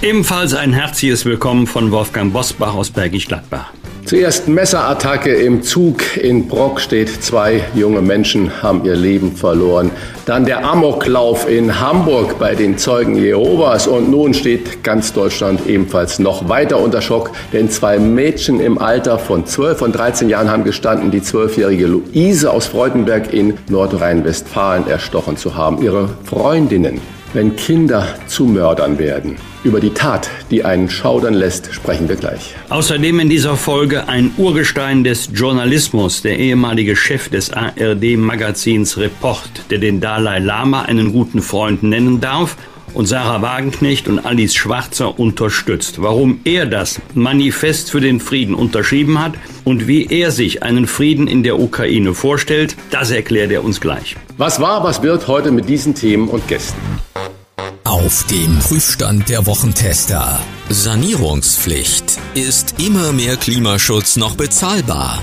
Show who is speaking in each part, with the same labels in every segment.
Speaker 1: Ebenfalls ein herzliches Willkommen von Wolfgang Bosbach aus Bergisch Gladbach.
Speaker 2: Zuerst Messerattacke im Zug in Brockstedt. Zwei junge Menschen haben ihr Leben verloren. Dann der Amoklauf in Hamburg bei den Zeugen Jehovas. Und nun steht ganz Deutschland ebenfalls noch weiter unter Schock, denn zwei Mädchen im Alter von 12 und 13 Jahren haben gestanden, die zwölfjährige Luise aus Freudenberg in Nordrhein-Westfalen erstochen zu haben. Ihre Freundinnen wenn Kinder zu Mördern werden. Über die Tat, die einen schaudern lässt, sprechen wir gleich.
Speaker 1: Außerdem in dieser Folge ein Urgestein des Journalismus, der ehemalige Chef des ARD-Magazins Report, der den Dalai Lama einen guten Freund nennen darf und Sarah Wagenknecht und Alice Schwarzer unterstützt. Warum er das Manifest für den Frieden unterschrieben hat und wie er sich einen Frieden in der Ukraine vorstellt, das erklärt er uns gleich.
Speaker 2: Was war, was wird heute mit diesen Themen und Gästen?
Speaker 3: Auf dem Prüfstand der Wochentester. Sanierungspflicht. Ist immer mehr Klimaschutz noch bezahlbar?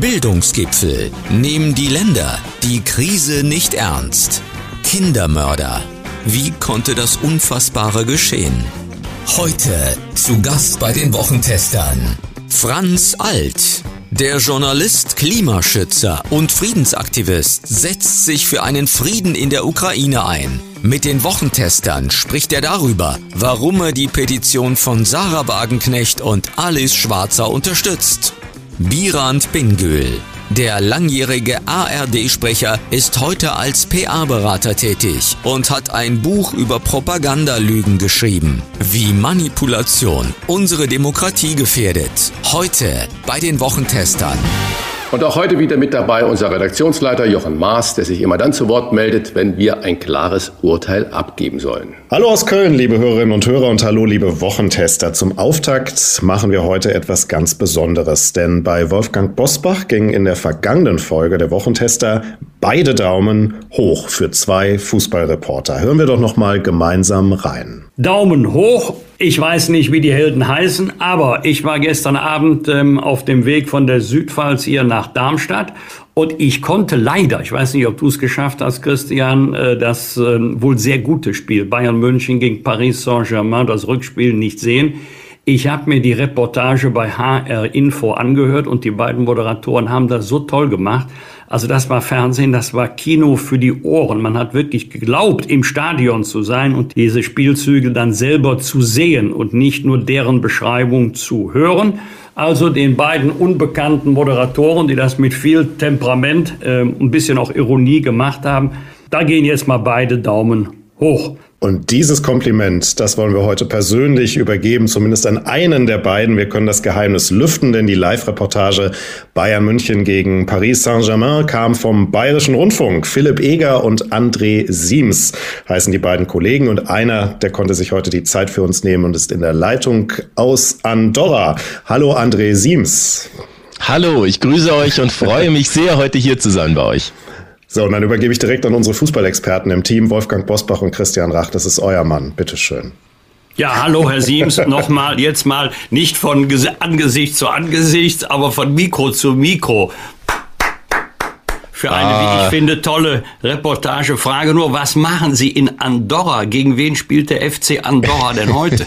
Speaker 3: Bildungsgipfel. Nehmen die Länder die Krise nicht ernst? Kindermörder. Wie konnte das Unfassbare geschehen? Heute zu Gast bei den Wochentestern. Franz Alt. Der Journalist, Klimaschützer und Friedensaktivist setzt sich für einen Frieden in der Ukraine ein. Mit den Wochentestern spricht er darüber, warum er die Petition von Sarah Wagenknecht und Alice Schwarzer unterstützt. Birand Bingül, der langjährige ARD-Sprecher, ist heute als PA-Berater tätig und hat ein Buch über Propagandalügen geschrieben. Wie Manipulation unsere Demokratie gefährdet. Heute bei den Wochentestern.
Speaker 2: Und auch heute wieder mit dabei unser Redaktionsleiter Jochen Maas, der sich immer dann zu Wort meldet, wenn wir ein klares Urteil abgeben sollen.
Speaker 4: Hallo aus Köln, liebe Hörerinnen und Hörer und hallo, liebe Wochentester. Zum Auftakt machen wir heute etwas ganz Besonderes, denn bei Wolfgang Bosbach ging in der vergangenen Folge der Wochentester beide Daumen hoch für zwei Fußballreporter. Hören wir doch noch mal gemeinsam rein.
Speaker 1: Daumen hoch. Ich weiß nicht, wie die Helden heißen, aber ich war gestern Abend ähm, auf dem Weg von der Südpfalz hier nach Darmstadt und ich konnte leider, ich weiß nicht, ob du es geschafft hast, Christian, äh, das äh, wohl sehr gute Spiel Bayern München gegen Paris Saint-Germain, das Rückspiel nicht sehen. Ich habe mir die Reportage bei HR Info angehört und die beiden Moderatoren haben das so toll gemacht. Also das war Fernsehen, das war Kino für die Ohren. Man hat wirklich geglaubt, im Stadion zu sein und diese Spielzüge dann selber zu sehen und nicht nur deren Beschreibung zu hören. Also den beiden unbekannten Moderatoren, die das mit viel Temperament, äh, ein bisschen auch Ironie gemacht haben, da gehen jetzt mal beide Daumen hoch.
Speaker 4: Und dieses Kompliment, das wollen wir heute persönlich übergeben, zumindest an einen der beiden. Wir können das Geheimnis lüften, denn die Live-Reportage Bayern München gegen Paris Saint-Germain kam vom Bayerischen Rundfunk. Philipp Eger und André Siems heißen die beiden Kollegen und einer, der konnte sich heute die Zeit für uns nehmen und ist in der Leitung aus Andorra. Hallo André Siems.
Speaker 5: Hallo, ich grüße euch und freue mich sehr, heute hier zu sein bei euch.
Speaker 4: So, und dann übergebe ich direkt an unsere Fußballexperten im Team, Wolfgang Bosbach und Christian Rach. Das ist euer Mann. Bitteschön.
Speaker 1: Ja, hallo Herr Siems, nochmal, jetzt mal nicht von Angesicht zu Angesicht, aber von Mikro zu Mikro. Für eine, ah. wie ich finde, tolle Reportage. Frage nur, was machen Sie in Andorra? Gegen wen spielt der FC Andorra denn heute?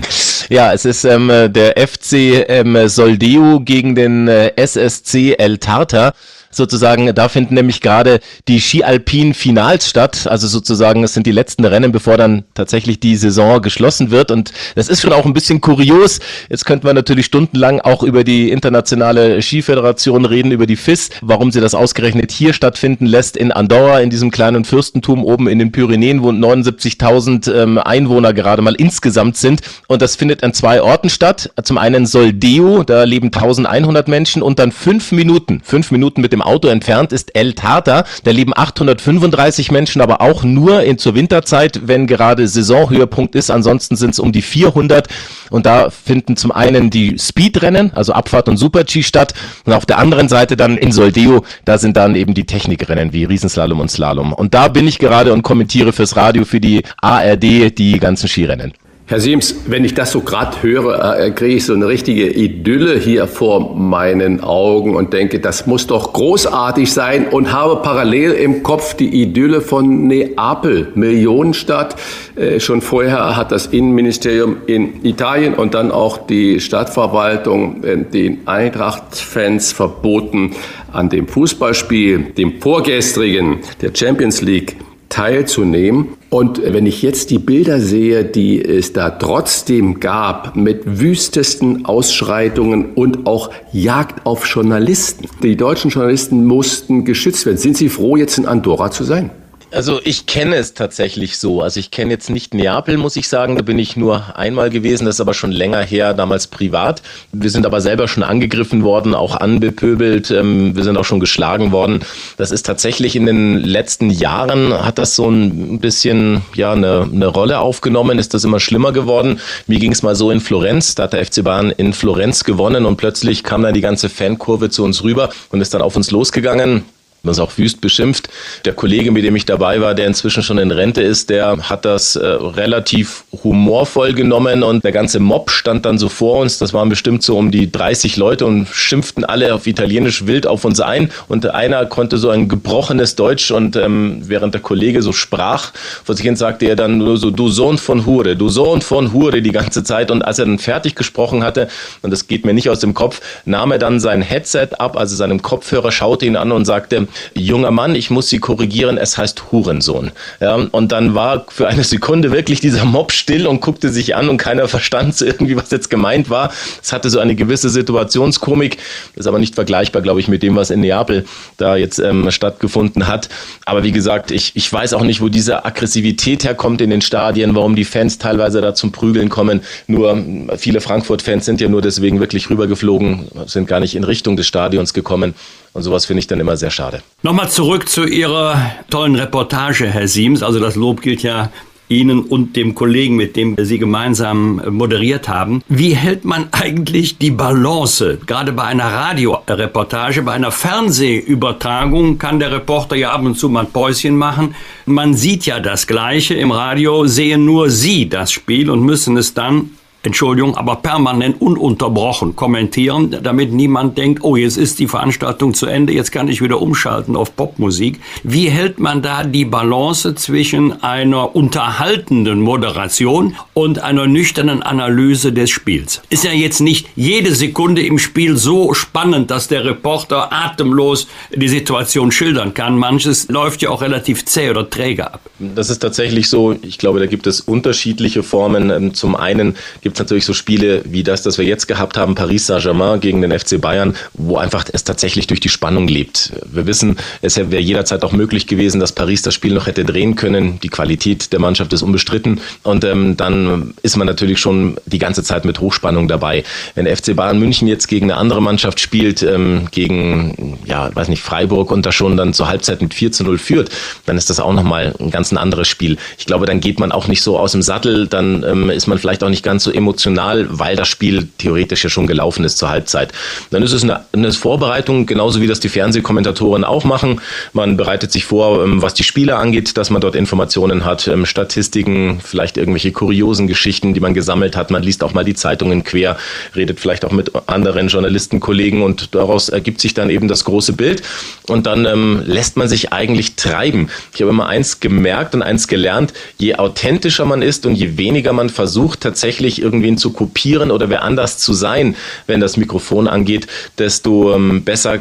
Speaker 5: ja, es ist ähm, der FC ähm, Soldeu gegen den äh, SSC El Tartar sozusagen, da finden nämlich gerade die Ski-Alpin-Finals statt. Also sozusagen, es sind die letzten Rennen, bevor dann tatsächlich die Saison geschlossen wird. Und das ist schon auch ein bisschen kurios. Jetzt könnte man natürlich stundenlang auch über die internationale Skiföderation reden, über die FIS, warum sie das ausgerechnet hier stattfinden lässt, in Andorra, in diesem kleinen Fürstentum oben in den Pyrenäen, wo 79.000 ähm, Einwohner gerade mal insgesamt sind. Und das findet an zwei Orten statt. Zum einen Soldeo, da leben 1100 Menschen und dann fünf Minuten, fünf Minuten mit dem Auto entfernt ist El Tata. Da leben 835 Menschen, aber auch nur in zur Winterzeit, wenn gerade Saisonhöhepunkt ist. Ansonsten sind es um die 400 und da finden zum einen die Speedrennen, also Abfahrt und Super-G statt und auf der anderen Seite dann in Soldeo, da sind dann eben die Technikrennen wie Riesenslalom und Slalom. Und da bin ich gerade und kommentiere fürs Radio für die ARD die ganzen Skirennen.
Speaker 2: Herr Siems, wenn ich das so gerade höre, äh, kriege ich so eine richtige Idylle hier vor meinen Augen und denke, das muss doch großartig sein und habe parallel im Kopf die Idylle von Neapel, Millionenstadt. Äh, schon vorher hat das Innenministerium in Italien und dann auch die Stadtverwaltung äh, den Eintracht-Fans verboten, an dem Fußballspiel, dem vorgestrigen der Champions League, teilzunehmen. Und wenn ich jetzt die Bilder sehe, die es da trotzdem gab, mit wüstesten Ausschreitungen und auch Jagd auf Journalisten. Die deutschen Journalisten mussten geschützt werden. Sind Sie froh, jetzt in Andorra zu sein?
Speaker 5: Also ich kenne es tatsächlich so. Also ich kenne jetzt nicht Neapel, muss ich sagen. Da bin ich nur einmal gewesen. Das ist aber schon länger her, damals privat. Wir sind aber selber schon angegriffen worden, auch anbepöbelt. Ähm, wir sind auch schon geschlagen worden. Das ist tatsächlich in den letzten Jahren hat das so ein bisschen ja eine, eine Rolle aufgenommen. Ist das immer schlimmer geworden? Mir ging es mal so in Florenz. Da hat der FC Bayern in Florenz gewonnen und plötzlich kam dann die ganze Fankurve zu uns rüber und ist dann auf uns losgegangen das auch wüst beschimpft. Der Kollege, mit dem ich dabei war, der inzwischen schon in Rente ist, der hat das äh, relativ humorvoll genommen und der ganze Mob stand dann so vor uns. Das waren bestimmt so um die 30 Leute und schimpften alle auf Italienisch wild auf uns ein. Und einer konnte so ein gebrochenes Deutsch und ähm, während der Kollege so sprach, vor sich hin sagte er dann nur so, du Sohn von Hure, du Sohn von Hure die ganze Zeit. Und als er dann fertig gesprochen hatte, und das geht mir nicht aus dem Kopf, nahm er dann sein Headset ab, also seinem Kopfhörer, schaute ihn an und sagte, junger Mann, ich muss Sie korrigieren, es heißt Hurensohn. Ja, und dann war für eine Sekunde wirklich dieser Mob still und guckte sich an und keiner verstand irgendwie, was jetzt gemeint war. Es hatte so eine gewisse Situationskomik, ist aber nicht vergleichbar, glaube ich, mit dem, was in Neapel da jetzt ähm, stattgefunden hat. Aber wie gesagt, ich, ich weiß auch nicht, wo diese Aggressivität herkommt in den Stadien, warum die Fans teilweise da zum Prügeln kommen. Nur viele Frankfurt-Fans sind ja nur deswegen wirklich rübergeflogen, sind gar nicht in Richtung des Stadions gekommen. Und sowas finde ich dann immer sehr schade.
Speaker 1: Nochmal zurück zu Ihrer tollen Reportage, Herr Siems. Also das Lob gilt ja Ihnen und dem Kollegen, mit dem Sie gemeinsam moderiert haben. Wie hält man eigentlich die Balance? Gerade bei einer Radioreportage, bei einer Fernsehübertragung kann der Reporter ja ab und zu mal ein Päuschen machen. Man sieht ja das Gleiche. Im Radio sehen nur Sie das Spiel und müssen es dann Entschuldigung, aber permanent ununterbrochen kommentieren, damit niemand denkt, oh, jetzt ist die Veranstaltung zu Ende, jetzt kann ich wieder umschalten auf Popmusik. Wie hält man da die Balance zwischen einer unterhaltenden Moderation und einer nüchternen Analyse des Spiels? Ist ja jetzt nicht jede Sekunde im Spiel so spannend, dass der Reporter atemlos die Situation schildern kann. Manches läuft ja auch relativ zäh oder träge ab.
Speaker 5: Das ist tatsächlich so. Ich glaube, da gibt es unterschiedliche Formen. Ähm, zum einen gibt gibt es natürlich so Spiele wie das, das wir jetzt gehabt haben, Paris Saint-Germain gegen den FC Bayern, wo einfach es tatsächlich durch die Spannung lebt. Wir wissen, es wäre jederzeit auch möglich gewesen, dass Paris das Spiel noch hätte drehen können. Die Qualität der Mannschaft ist unbestritten. Und ähm, dann ist man natürlich schon die ganze Zeit mit Hochspannung dabei. Wenn FC Bayern München jetzt gegen eine andere Mannschaft spielt, ähm, gegen, ja, weiß nicht, Freiburg und da schon dann zur Halbzeit mit 4 zu 0 führt, dann ist das auch nochmal ein ganz anderes Spiel. Ich glaube, dann geht man auch nicht so aus dem Sattel, dann ähm, ist man vielleicht auch nicht ganz so emotional emotional, weil das Spiel theoretisch ja schon gelaufen ist zur Halbzeit. Dann ist es eine, eine Vorbereitung, genauso wie das die Fernsehkommentatoren auch machen. Man bereitet sich vor, ähm, was die Spieler angeht, dass man dort Informationen hat, ähm, Statistiken, vielleicht irgendwelche kuriosen Geschichten, die man gesammelt hat. Man liest auch mal die Zeitungen quer, redet vielleicht auch mit anderen Journalistenkollegen und daraus ergibt sich dann eben das große Bild. Und dann ähm, lässt man sich eigentlich treiben. Ich habe immer eins gemerkt und eins gelernt, je authentischer man ist und je weniger man versucht, tatsächlich irgendwie irgendwen zu kopieren oder wer anders zu sein, wenn das Mikrofon angeht, desto ähm, besser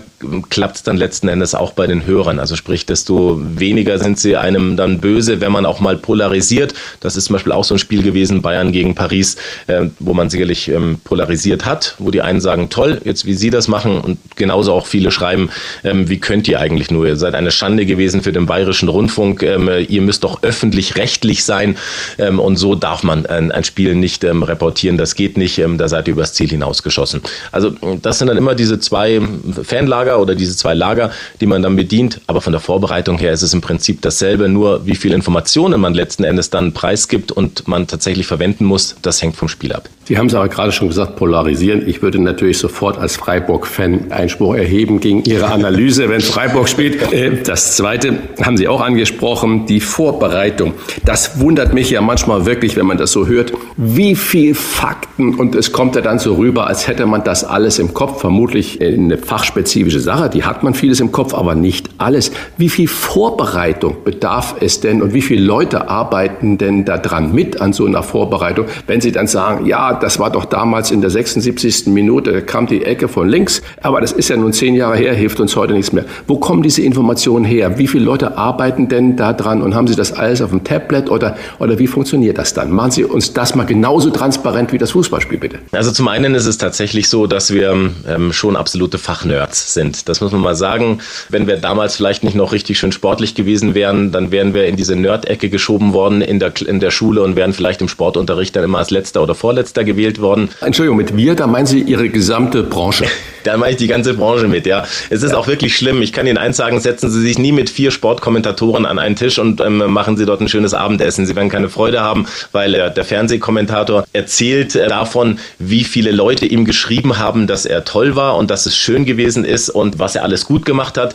Speaker 5: klappt es dann letzten Endes auch bei den Hörern. Also sprich, desto weniger sind sie einem dann böse, wenn man auch mal polarisiert. Das ist zum Beispiel auch so ein Spiel gewesen, Bayern gegen Paris, äh, wo man sicherlich ähm, polarisiert hat, wo die einen sagen, toll, jetzt wie sie das machen und genauso auch viele schreiben, ähm, wie könnt ihr eigentlich nur, ihr seid eine Schande gewesen für den bayerischen Rundfunk, ihr müsst doch öffentlich-rechtlich sein und so darf man ein, Spiel nicht ähm, reportieren reportieren, das geht nicht, ähm, da seid ihr übers Ziel hinausgeschossen. Also das sind dann immer diese zwei Fanlager oder diese zwei Lager, die man dann bedient. Aber von der Vorbereitung her ist es im Prinzip dasselbe, nur wie viele Informationen man letzten Endes dann preisgibt und man tatsächlich verwenden muss, das hängt vom Spiel ab.
Speaker 2: Sie haben es aber gerade schon gesagt, polarisieren. Ich würde natürlich sofort als Freiburg-Fan Einspruch erheben gegen Ihre Analyse, wenn Freiburg spielt. Äh, das Zweite haben Sie auch angesprochen, die Vorbereitung. Das wundert mich ja manchmal wirklich, wenn man das so hört, wie viel Fakten und es kommt ja dann so rüber, als hätte man das alles im Kopf. Vermutlich eine fachspezifische Sache, die hat man vieles im Kopf, aber nicht alles. Wie viel Vorbereitung bedarf es denn und wie viele Leute arbeiten denn da dran mit an so einer Vorbereitung, wenn Sie dann sagen, ja, das war doch damals in der 76. Minute, da kam die Ecke von links, aber das ist ja nun zehn Jahre her, hilft uns heute nichts mehr. Wo kommen diese Informationen her? Wie viele Leute arbeiten denn da dran und haben Sie das alles auf dem Tablet oder, oder wie funktioniert das dann? Machen Sie uns das mal genauso transparent wie das Fußballspiel, bitte.
Speaker 5: Also zum einen ist es tatsächlich so, dass wir ähm, schon absolute Fachnerds sind. Das muss man mal sagen. Wenn wir damals vielleicht nicht noch richtig schön sportlich gewesen wären, dann wären wir in diese Nerd-Ecke geschoben worden in der, in der Schule und wären vielleicht im Sportunterricht dann immer als letzter oder vorletzter gewählt worden.
Speaker 2: Entschuldigung, mit wir, da meinen Sie Ihre gesamte Branche?
Speaker 5: da mache ich die ganze Branche mit, ja. Es ist ja. auch wirklich schlimm. Ich kann Ihnen eins sagen, setzen Sie sich nie mit vier Sportkommentatoren an einen Tisch und ähm, machen Sie dort ein schönes Abendessen. Sie werden keine Freude haben, weil äh, der Fernsehkommentator erzählt äh, davon, wie viele Leute ihm geschrieben haben, dass er toll war und dass es schön gewesen ist und was er alles gut gemacht hat.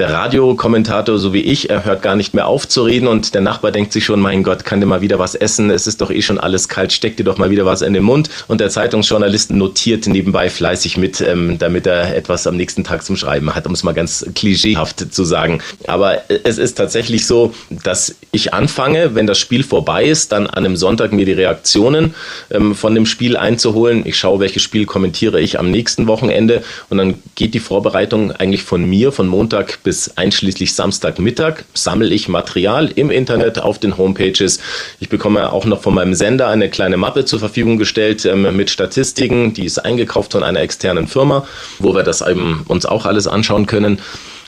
Speaker 5: Der Radiokommentator, so wie ich, er hört gar nicht mehr auf zu reden und der Nachbar denkt sich schon, mein Gott, kann der mal wieder was essen? Es ist doch eh schon alles kalt, steck dir doch mal wieder was in den Mund. Und der Zeitungsjournalist notiert nebenbei fleißig mit, ähm, damit er etwas am nächsten Tag zum Schreiben hat, um es mal ganz klischeehaft zu sagen. Aber es ist tatsächlich so, dass ich anfange, wenn das Spiel vorbei ist, dann an einem Sonntag mir die Reaktionen ähm, von dem Spiel einzuholen. Ich schaue, welches Spiel kommentiere ich am nächsten Wochenende und dann geht die Vorbereitung eigentlich von mir von Montag bis einschließlich Samstagmittag. Sammle ich Material im Internet auf den Homepages. Ich bekomme auch noch von meinem Sender eine kleine Mappe zur Verfügung gestellt ähm, mit Statistiken. Die ist eingekauft von einer externen Firma, wo wir das eben uns auch alles anschauen können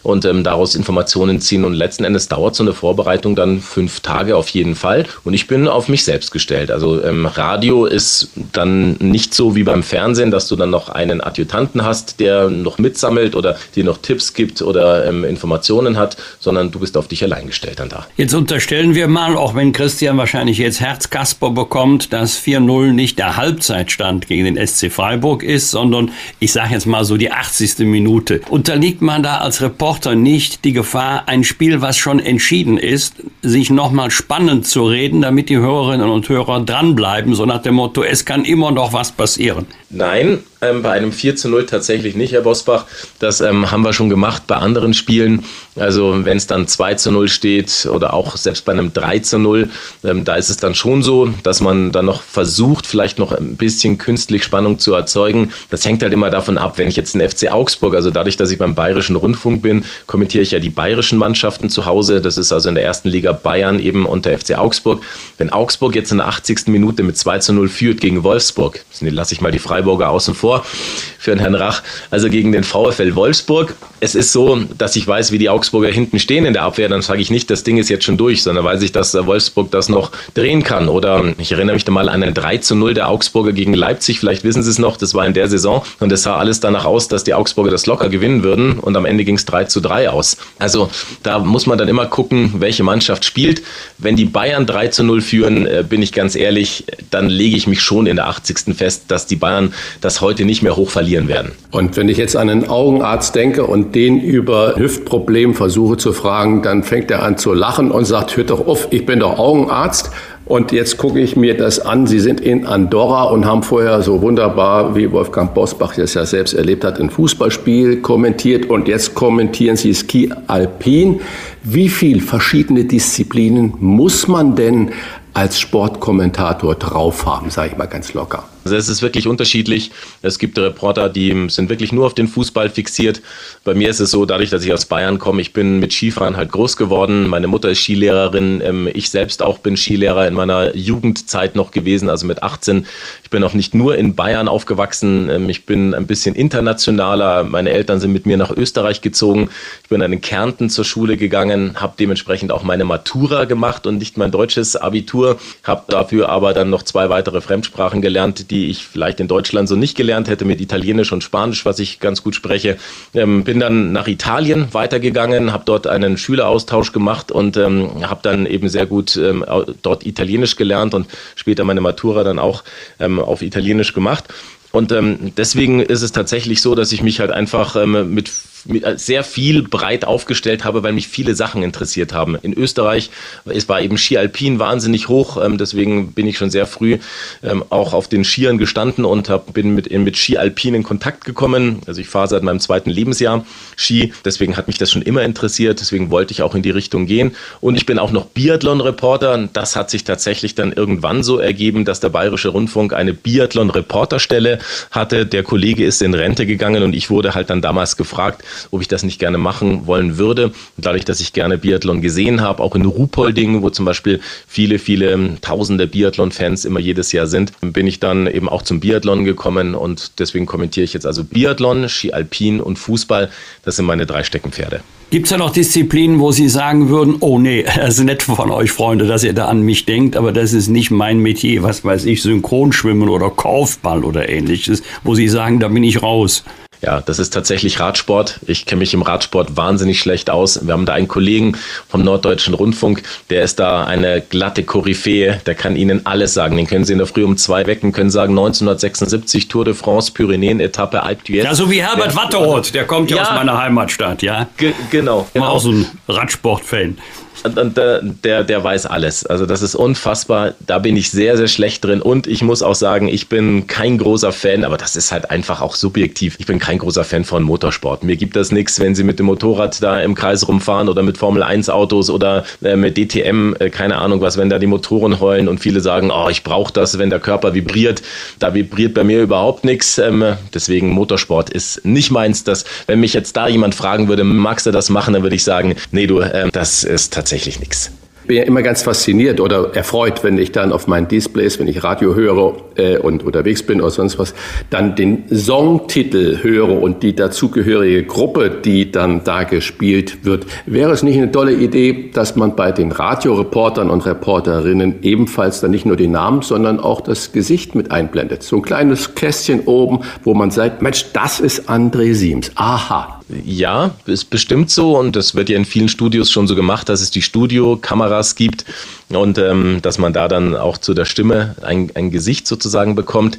Speaker 5: und ähm, daraus Informationen ziehen. Und letzten Endes dauert so eine Vorbereitung dann fünf Tage auf jeden Fall. Und ich bin auf mich selbst gestellt. Also ähm, Radio ist dann nicht so wie beim Fernsehen, dass du dann noch einen Adjutanten hast, der noch mitsammelt oder dir noch Tipps gibt oder ähm, Informationen hat, sondern du bist auf dich allein gestellt dann da.
Speaker 1: Jetzt unterstellen wir mal, auch wenn Christian wahrscheinlich jetzt Herzkasper bekommt, dass 4-0 nicht der Halbzeitstand gegen den SC Freiburg ist, sondern ich sage jetzt mal so die 80. Minute. Unterliegt man da als Reporter Reporter nicht die Gefahr, ein Spiel, was schon entschieden ist, sich nochmal spannend zu reden, damit die Hörerinnen und Hörer dranbleiben, so nach dem Motto, es kann immer noch was passieren?
Speaker 5: Nein, ähm, bei einem 4 zu 0 tatsächlich nicht, Herr Bosbach. Das ähm, haben wir schon gemacht bei anderen Spielen. Also wenn es dann 2 zu 0 steht oder auch selbst bei einem 3 zu 0, ähm, da ist es dann schon so, dass man dann noch versucht, vielleicht noch ein bisschen künstlich Spannung zu erzeugen. Das hängt halt immer davon ab, wenn ich jetzt den FC Augsburg, also dadurch, dass ich beim Bayerischen Rundfunk bin, kommentiere ich ja die bayerischen Mannschaften zu Hause. Das ist also in der ersten Liga Bayern eben und der FC Augsburg. Wenn Augsburg jetzt in der 80. Minute mit 2 zu 0 führt gegen Wolfsburg, lasse ich mal die Freiburger außen vor für den Herrn Rach. Also gegen den VfL Wolfsburg. Es ist so, dass ich weiß, wie die Augsburger hinten stehen in der Abwehr. Dann sage ich nicht, das Ding ist jetzt schon durch, sondern weiß ich, dass Wolfsburg das noch drehen kann. Oder ich erinnere mich da mal an ein 3 zu 0 der Augsburger gegen Leipzig. Vielleicht wissen Sie es noch, das war in der Saison. Und es sah alles danach aus, dass die Augsburger das locker gewinnen würden. Und am Ende ging es 3 zu 3 aus. Also da muss man dann immer gucken, welche Mannschaft spielt. Wenn die Bayern 3 zu 0 führen, äh, bin ich ganz ehrlich, dann lege ich mich schon in der 80. fest, dass die Bayern das heute nicht mehr hoch verlieren werden.
Speaker 2: Und wenn ich jetzt an einen Augenarzt denke und den über Hüftproblem versuche zu fragen, dann fängt er an zu lachen und sagt, hört doch auf, ich bin doch Augenarzt. Und jetzt gucke ich mir das an. Sie sind in Andorra und haben vorher so wunderbar, wie Wolfgang Bosbach das ja selbst erlebt hat, ein Fußballspiel kommentiert und jetzt kommentieren Sie Ski Alpin. Wie viel verschiedene Disziplinen muss man denn als Sportkommentator drauf haben, sage ich mal ganz locker?
Speaker 5: Also es ist wirklich unterschiedlich. Es gibt Reporter, die sind wirklich nur auf den Fußball fixiert. Bei mir ist es so, dadurch, dass ich aus Bayern komme, ich bin mit Skifahren halt groß geworden. Meine Mutter ist Skilehrerin. Ähm, ich selbst auch bin Skilehrer in meiner Jugendzeit noch gewesen, also mit 18. Ich bin auch nicht nur in Bayern aufgewachsen. Ähm, ich bin ein bisschen internationaler. Meine Eltern sind mit mir nach Österreich gezogen. Ich bin in Kärnten zur Schule gegangen, habe dementsprechend auch meine Matura gemacht und nicht mein deutsches Abitur. Habe dafür aber dann noch zwei weitere Fremdsprachen gelernt, die ich vielleicht in Deutschland so nicht gelernt hätte, mit Italienisch und Spanisch, was ich ganz gut spreche. Ähm, bin dann nach Italien weitergegangen, habe dort einen Schüleraustausch gemacht und ähm, habe dann eben sehr gut ähm, dort Italienisch gelernt und später meine Matura dann auch ähm, auf Italienisch gemacht. Und ähm, deswegen ist es tatsächlich so, dass ich mich halt einfach ähm, mit äh, sehr viel breit aufgestellt habe, weil mich viele Sachen interessiert haben. In Österreich es war eben Ski Alpin wahnsinnig hoch, ähm, deswegen bin ich schon sehr früh ähm, auch auf den Skiern gestanden und hab, bin mit, mit Ski Alpin in Kontakt gekommen. Also ich fahre seit meinem zweiten Lebensjahr Ski, deswegen hat mich das schon immer interessiert, deswegen wollte ich auch in die Richtung gehen. Und ich bin auch noch Biathlon-Reporter. Das hat sich tatsächlich dann irgendwann so ergeben, dass der Bayerische Rundfunk eine Biathlon-Reporterstelle hatte. Der Kollege ist in Rente gegangen und ich wurde halt dann damals gefragt, ob ich das nicht gerne machen wollen würde. Und dadurch, dass ich gerne Biathlon gesehen habe, auch in Ruhpolding, wo zum Beispiel viele, viele ähm, tausende Biathlon-Fans immer jedes Jahr sind, bin ich dann eben auch zum Biathlon gekommen und deswegen kommentiere ich jetzt also Biathlon, Ski Alpin und Fußball. Das sind meine drei Steckenpferde.
Speaker 1: Gibt es ja noch Disziplinen, wo Sie sagen würden, oh nee, das ist nett von euch, Freunde, dass ihr da an mich denkt, aber das ist nicht mein Metier, was weiß ich, Synchronschwimmen oder Kaufball oder ähnliches, wo Sie sagen, da bin ich raus.
Speaker 5: Ja, das ist tatsächlich Radsport. Ich kenne mich im Radsport wahnsinnig schlecht aus. Wir haben da einen Kollegen vom Norddeutschen Rundfunk, der ist da eine glatte Koryphäe, der kann Ihnen alles sagen. Den können Sie in der Früh um zwei wecken, können sagen 1976 Tour de France, Pyrenäen-Etappe, Alpe d'Huez.
Speaker 1: Ja, so wie Herbert Watteroth, der kommt ja, ja aus meiner Heimatstadt, ja.
Speaker 5: genau.
Speaker 1: genau. Auch so ein Radsport-Fan.
Speaker 5: Und der, der weiß alles. Also das ist unfassbar. Da bin ich sehr, sehr schlecht drin. Und ich muss auch sagen, ich bin kein großer Fan, aber das ist halt einfach auch subjektiv. Ich bin kein großer Fan von Motorsport. Mir gibt das nichts, wenn sie mit dem Motorrad da im Kreis rumfahren oder mit Formel 1 Autos oder äh, mit DTM, äh, keine Ahnung was, wenn da die Motoren heulen und viele sagen, oh, ich brauche das, wenn der Körper vibriert. Da vibriert bei mir überhaupt nichts. Ähm, deswegen Motorsport ist nicht meins. Das, wenn mich jetzt da jemand fragen würde, magst du das machen, dann würde ich sagen, nee, du, äh, das ist tatsächlich tatsächlich nichts.
Speaker 2: Ich bin ja immer ganz fasziniert oder erfreut, wenn ich dann auf meinen Displays, wenn ich Radio höre äh, und unterwegs bin oder sonst was, dann den Songtitel höre und die dazugehörige Gruppe, die dann da gespielt wird. Wäre es nicht eine tolle Idee, dass man bei den Radioreportern und Reporterinnen ebenfalls dann nicht nur den Namen, sondern auch das Gesicht mit einblendet? So ein kleines Kästchen oben, wo man sagt, Mensch, das ist André Siems. Aha,
Speaker 5: ja, ist bestimmt so und das wird ja in vielen Studios schon so gemacht, dass es die Studiokameras gibt und ähm, dass man da dann auch zu der Stimme ein, ein Gesicht sozusagen bekommt.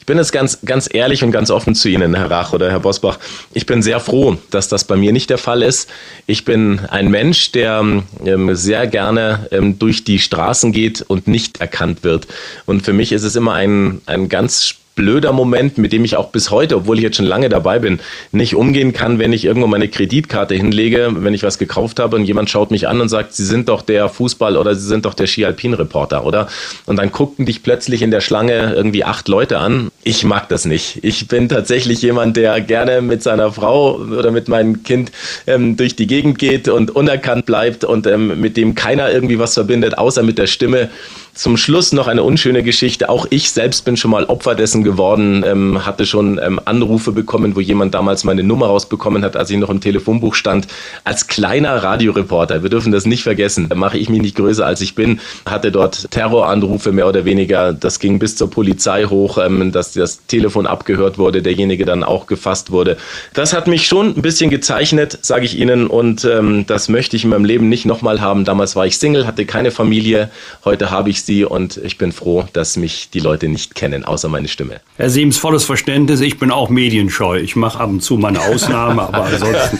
Speaker 5: Ich bin jetzt ganz, ganz ehrlich und ganz offen zu Ihnen, Herr Rach oder Herr Bosbach. Ich bin sehr froh, dass das bei mir nicht der Fall ist. Ich bin ein Mensch, der ähm, sehr gerne ähm, durch die Straßen geht und nicht erkannt wird. Und für mich ist es immer ein, ein ganz blöder Moment, mit dem ich auch bis heute, obwohl ich jetzt schon lange dabei bin, nicht umgehen kann, wenn ich irgendwo meine Kreditkarte hinlege, wenn ich was gekauft habe und jemand schaut mich an und sagt, Sie sind doch der Fußball oder Sie sind doch der Ski-Alpin-Reporter, oder? Und dann guckten dich plötzlich in der Schlange irgendwie acht Leute an. Ich mag das nicht. Ich bin tatsächlich jemand, der gerne mit seiner Frau oder mit meinem Kind ähm, durch die Gegend geht und unerkannt bleibt und ähm, mit dem keiner irgendwie was verbindet, außer mit der Stimme. Zum Schluss noch eine unschöne Geschichte. Auch ich selbst bin schon mal Opfer dessen geworden, ähm, hatte schon ähm, Anrufe bekommen, wo jemand damals meine Nummer rausbekommen hat, als ich noch im Telefonbuch stand. Als kleiner Radioreporter, wir dürfen das nicht vergessen, da mache ich mich nicht größer als ich bin, hatte dort Terroranrufe mehr oder weniger. Das ging bis zur Polizei hoch, ähm, dass das Telefon abgehört wurde, derjenige dann auch gefasst wurde. Das hat mich schon ein bisschen gezeichnet, sage ich Ihnen, und ähm, das möchte ich in meinem Leben nicht nochmal haben. Damals war ich Single, hatte keine Familie, heute habe ich sie und ich bin froh, dass mich die Leute nicht kennen, außer meine Stimme.
Speaker 1: Herr Siems, volles Verständnis. Ich bin auch medienscheu. Ich mache ab und zu mal eine Ausnahme, aber ansonsten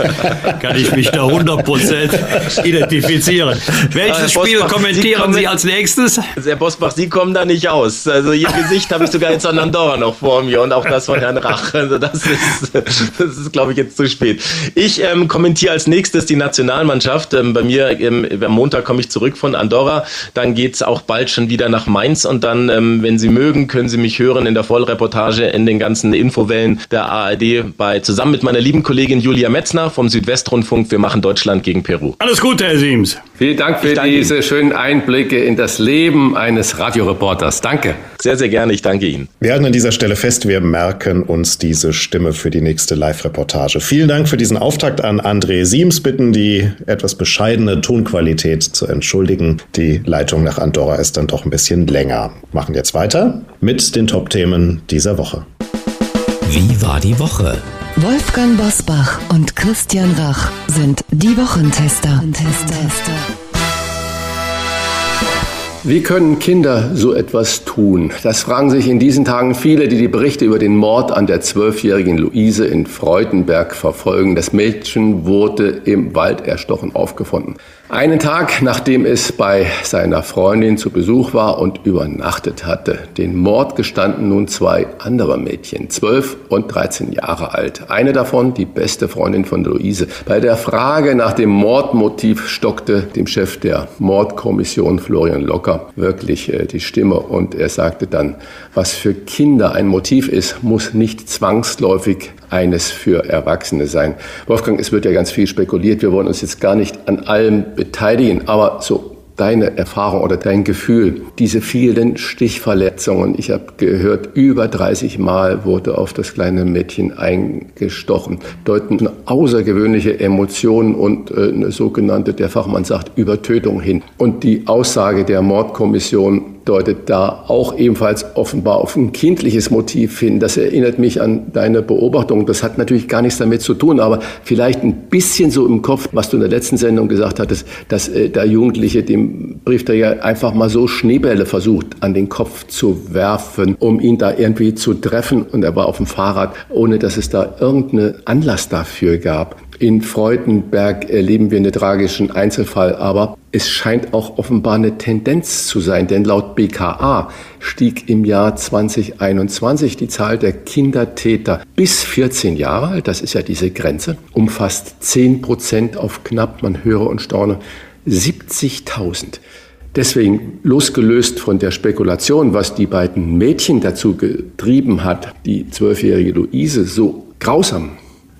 Speaker 1: kann ich mich da 100% identifizieren. Welches Spiel Bosbach, kommentieren Sie, Sie, als nächstes?
Speaker 5: Herr Bosbach, Sie kommen da nicht aus. Also Ihr Gesicht habe ich sogar jetzt an Andorra noch vor mir und auch das von Herrn Rach. Also das ist, das ist glaube ich, jetzt zu spät. Ich ähm, kommentiere als nächstes die Nationalmannschaft. Ähm, bei mir ähm, am Montag komme ich zurück von Andorra. Dann geht es auch bald schon wieder nach Mainz und dann, ähm, wenn Sie mögen, können Sie mich hören in der Vollreportage in den ganzen Infowellen der ARD bei zusammen mit meiner lieben Kollegin Julia Metzner vom Südwestrundfunk. Wir machen Deutschland gegen Peru.
Speaker 1: Alles Gute, Herr Siems.
Speaker 2: Vielen Dank für diese Ihnen. schönen Einblicke in das Leben eines Radioreporters. Danke.
Speaker 5: Sehr, sehr gerne. Ich danke Ihnen.
Speaker 4: Wir halten an dieser Stelle fest, wir merken uns diese Stimme für die nächste Live-Reportage. Vielen Dank für diesen Auftakt an André Siems. Bitten, die etwas bescheidene Tonqualität zu entschuldigen. Die Leitung nach Andorra ist dann doch ein bisschen länger. Machen jetzt weiter mit den Top-Themen dieser Woche.
Speaker 3: Wie war die Woche?
Speaker 6: Wolfgang Bosbach und Christian Rach sind die Wochentester.
Speaker 2: Wie können Kinder so etwas tun? Das fragen sich in diesen Tagen viele, die die Berichte über den Mord an der zwölfjährigen Luise in Freudenberg verfolgen. Das Mädchen wurde im Wald erstochen aufgefunden. Einen Tag, nachdem es bei seiner Freundin zu Besuch war und übernachtet hatte. Den Mord gestanden nun zwei andere Mädchen, zwölf und dreizehn Jahre alt. Eine davon, die beste Freundin von Luise. Bei der Frage nach dem Mordmotiv stockte dem Chef der Mordkommission Florian Locker wirklich äh, die Stimme und er sagte dann, was für Kinder ein Motiv ist, muss nicht zwangsläufig eines für Erwachsene sein. Wolfgang, es wird ja ganz viel spekuliert. Wir wollen uns jetzt gar nicht an allem beteiligen, aber so deine Erfahrung oder dein Gefühl, diese vielen Stichverletzungen. Ich habe gehört, über 30 Mal wurde auf das kleine Mädchen eingestochen, deuten außergewöhnliche Emotionen und äh, eine sogenannte, der Fachmann sagt, Übertötung hin. Und die Aussage der Mordkommission deutet da auch ebenfalls offenbar auf ein kindliches Motiv hin. Das erinnert mich an deine Beobachtung. Das hat natürlich gar nichts damit zu tun, aber vielleicht ein bisschen so im Kopf, was du in der letzten Sendung gesagt hattest, dass äh, der Jugendliche dem Briefträger einfach mal so Schneebälle versucht an den Kopf zu werfen, um ihn da irgendwie zu treffen. Und er war auf dem Fahrrad, ohne dass es da irgendeinen Anlass dafür gab. In Freudenberg erleben wir einen tragischen Einzelfall, aber es scheint auch offenbar eine Tendenz zu sein, denn laut BKA stieg im Jahr 2021 die Zahl der Kindertäter bis 14 Jahre alt, das ist ja diese Grenze, um fast 10 Prozent auf knapp, man höre und staune, 70.000. Deswegen, losgelöst von der Spekulation, was die beiden Mädchen dazu getrieben hat, die zwölfjährige Luise so grausam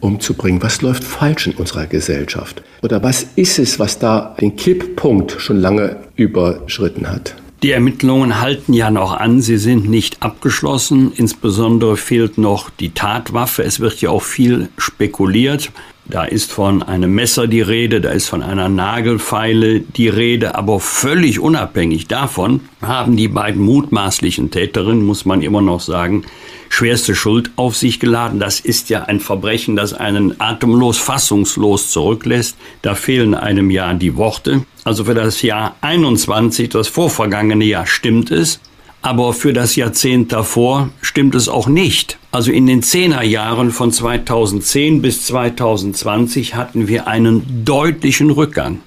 Speaker 2: umzubringen. Was läuft falsch in unserer Gesellschaft? Oder was ist es, was da den Kipppunkt schon lange überschritten hat?
Speaker 1: Die Ermittlungen halten ja noch an, sie sind nicht abgeschlossen. Insbesondere fehlt noch die Tatwaffe. Es wird ja auch viel spekuliert. Da ist von einem Messer die Rede, da ist von einer Nagelfeile die Rede, aber völlig unabhängig davon haben die beiden mutmaßlichen Täterinnen, muss man immer noch sagen, schwerste Schuld auf sich geladen. Das ist ja ein Verbrechen, das einen atemlos, fassungslos zurücklässt. Da fehlen einem Jahr die Worte. Also für das Jahr 21, das vorvergangene Jahr, stimmt es. Aber für das Jahrzehnt davor stimmt es auch nicht. Also in den Zehnerjahren von 2010 bis 2020 hatten wir einen deutlichen Rückgang.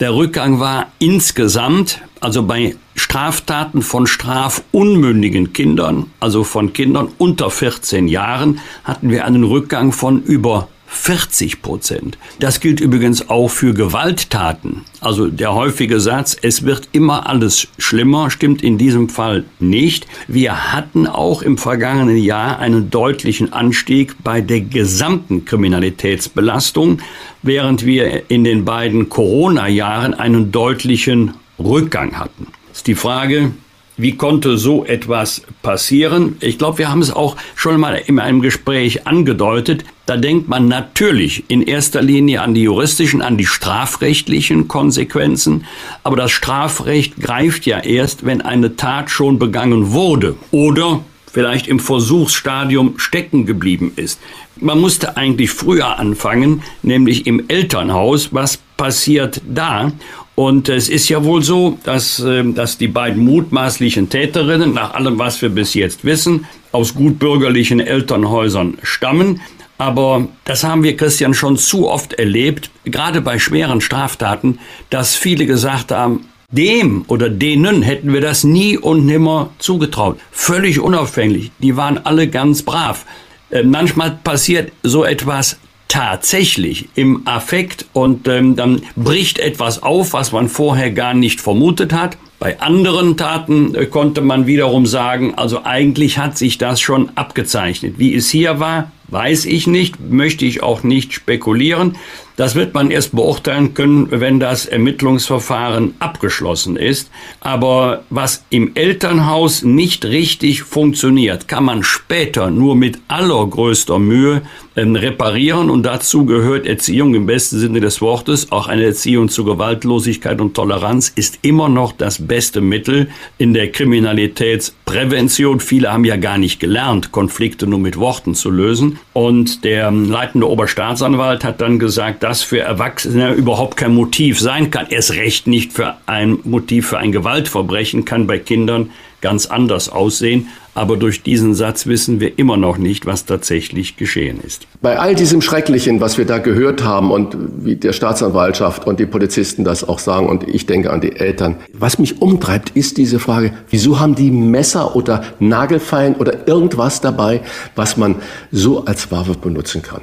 Speaker 1: Der Rückgang war insgesamt, also bei Straftaten von strafunmündigen Kindern, also von Kindern unter 14 Jahren, hatten wir einen Rückgang von über 40 Prozent. Das gilt übrigens auch für Gewalttaten. Also der häufige Satz, es wird immer alles schlimmer, stimmt in diesem Fall nicht. Wir hatten auch im vergangenen Jahr einen deutlichen Anstieg bei der gesamten Kriminalitätsbelastung, während wir in den beiden Corona-Jahren einen deutlichen Rückgang hatten. ist die Frage, wie konnte so etwas passieren? Ich glaube, wir haben es auch schon mal in einem Gespräch angedeutet. Da denkt man natürlich in erster Linie an die juristischen, an die strafrechtlichen Konsequenzen. Aber das Strafrecht greift ja erst, wenn eine Tat schon begangen wurde oder vielleicht im Versuchsstadium stecken geblieben ist. Man musste eigentlich früher anfangen, nämlich im Elternhaus. Was passiert da? Und es ist ja wohl so, dass, ähm, dass die beiden mutmaßlichen Täterinnen, nach allem, was wir bis jetzt wissen, aus gutbürgerlichen Elternhäusern stammen. Aber das haben wir, Christian, schon zu oft erlebt, gerade bei schweren Straftaten, dass viele gesagt haben, dem oder denen hätten wir das nie und nimmer zugetraut. Völlig unauffänglich. Die waren alle ganz brav. Äh, manchmal passiert so etwas tatsächlich im Affekt und ähm, dann bricht etwas auf, was man vorher gar nicht vermutet hat. Bei anderen Taten äh, konnte man wiederum sagen, also eigentlich hat sich das schon abgezeichnet. Wie es hier war, weiß ich nicht, möchte ich auch nicht spekulieren. Das wird man erst beurteilen können, wenn das Ermittlungsverfahren abgeschlossen ist. Aber was im Elternhaus nicht richtig funktioniert, kann man später nur mit allergrößter Mühe äh, reparieren. Und dazu gehört Erziehung im besten Sinne des Wortes. Auch eine Erziehung zu Gewaltlosigkeit und Toleranz ist immer noch das beste Mittel in der Kriminalitätsprävention. Viele haben ja gar nicht gelernt, Konflikte nur mit Worten zu lösen. Und der leitende Oberstaatsanwalt hat dann gesagt, das für Erwachsene überhaupt kein Motiv sein kann. Erst recht nicht für ein Motiv für ein Gewaltverbrechen kann bei Kindern ganz anders aussehen. Aber durch diesen Satz wissen wir immer noch nicht, was tatsächlich geschehen ist.
Speaker 2: Bei all diesem Schrecklichen, was wir da gehört haben und wie der Staatsanwaltschaft und die Polizisten das auch sagen und ich denke an die Eltern, was mich umtreibt, ist diese Frage, wieso haben die Messer oder Nagelfeilen oder irgendwas dabei, was man so als Waffe benutzen kann?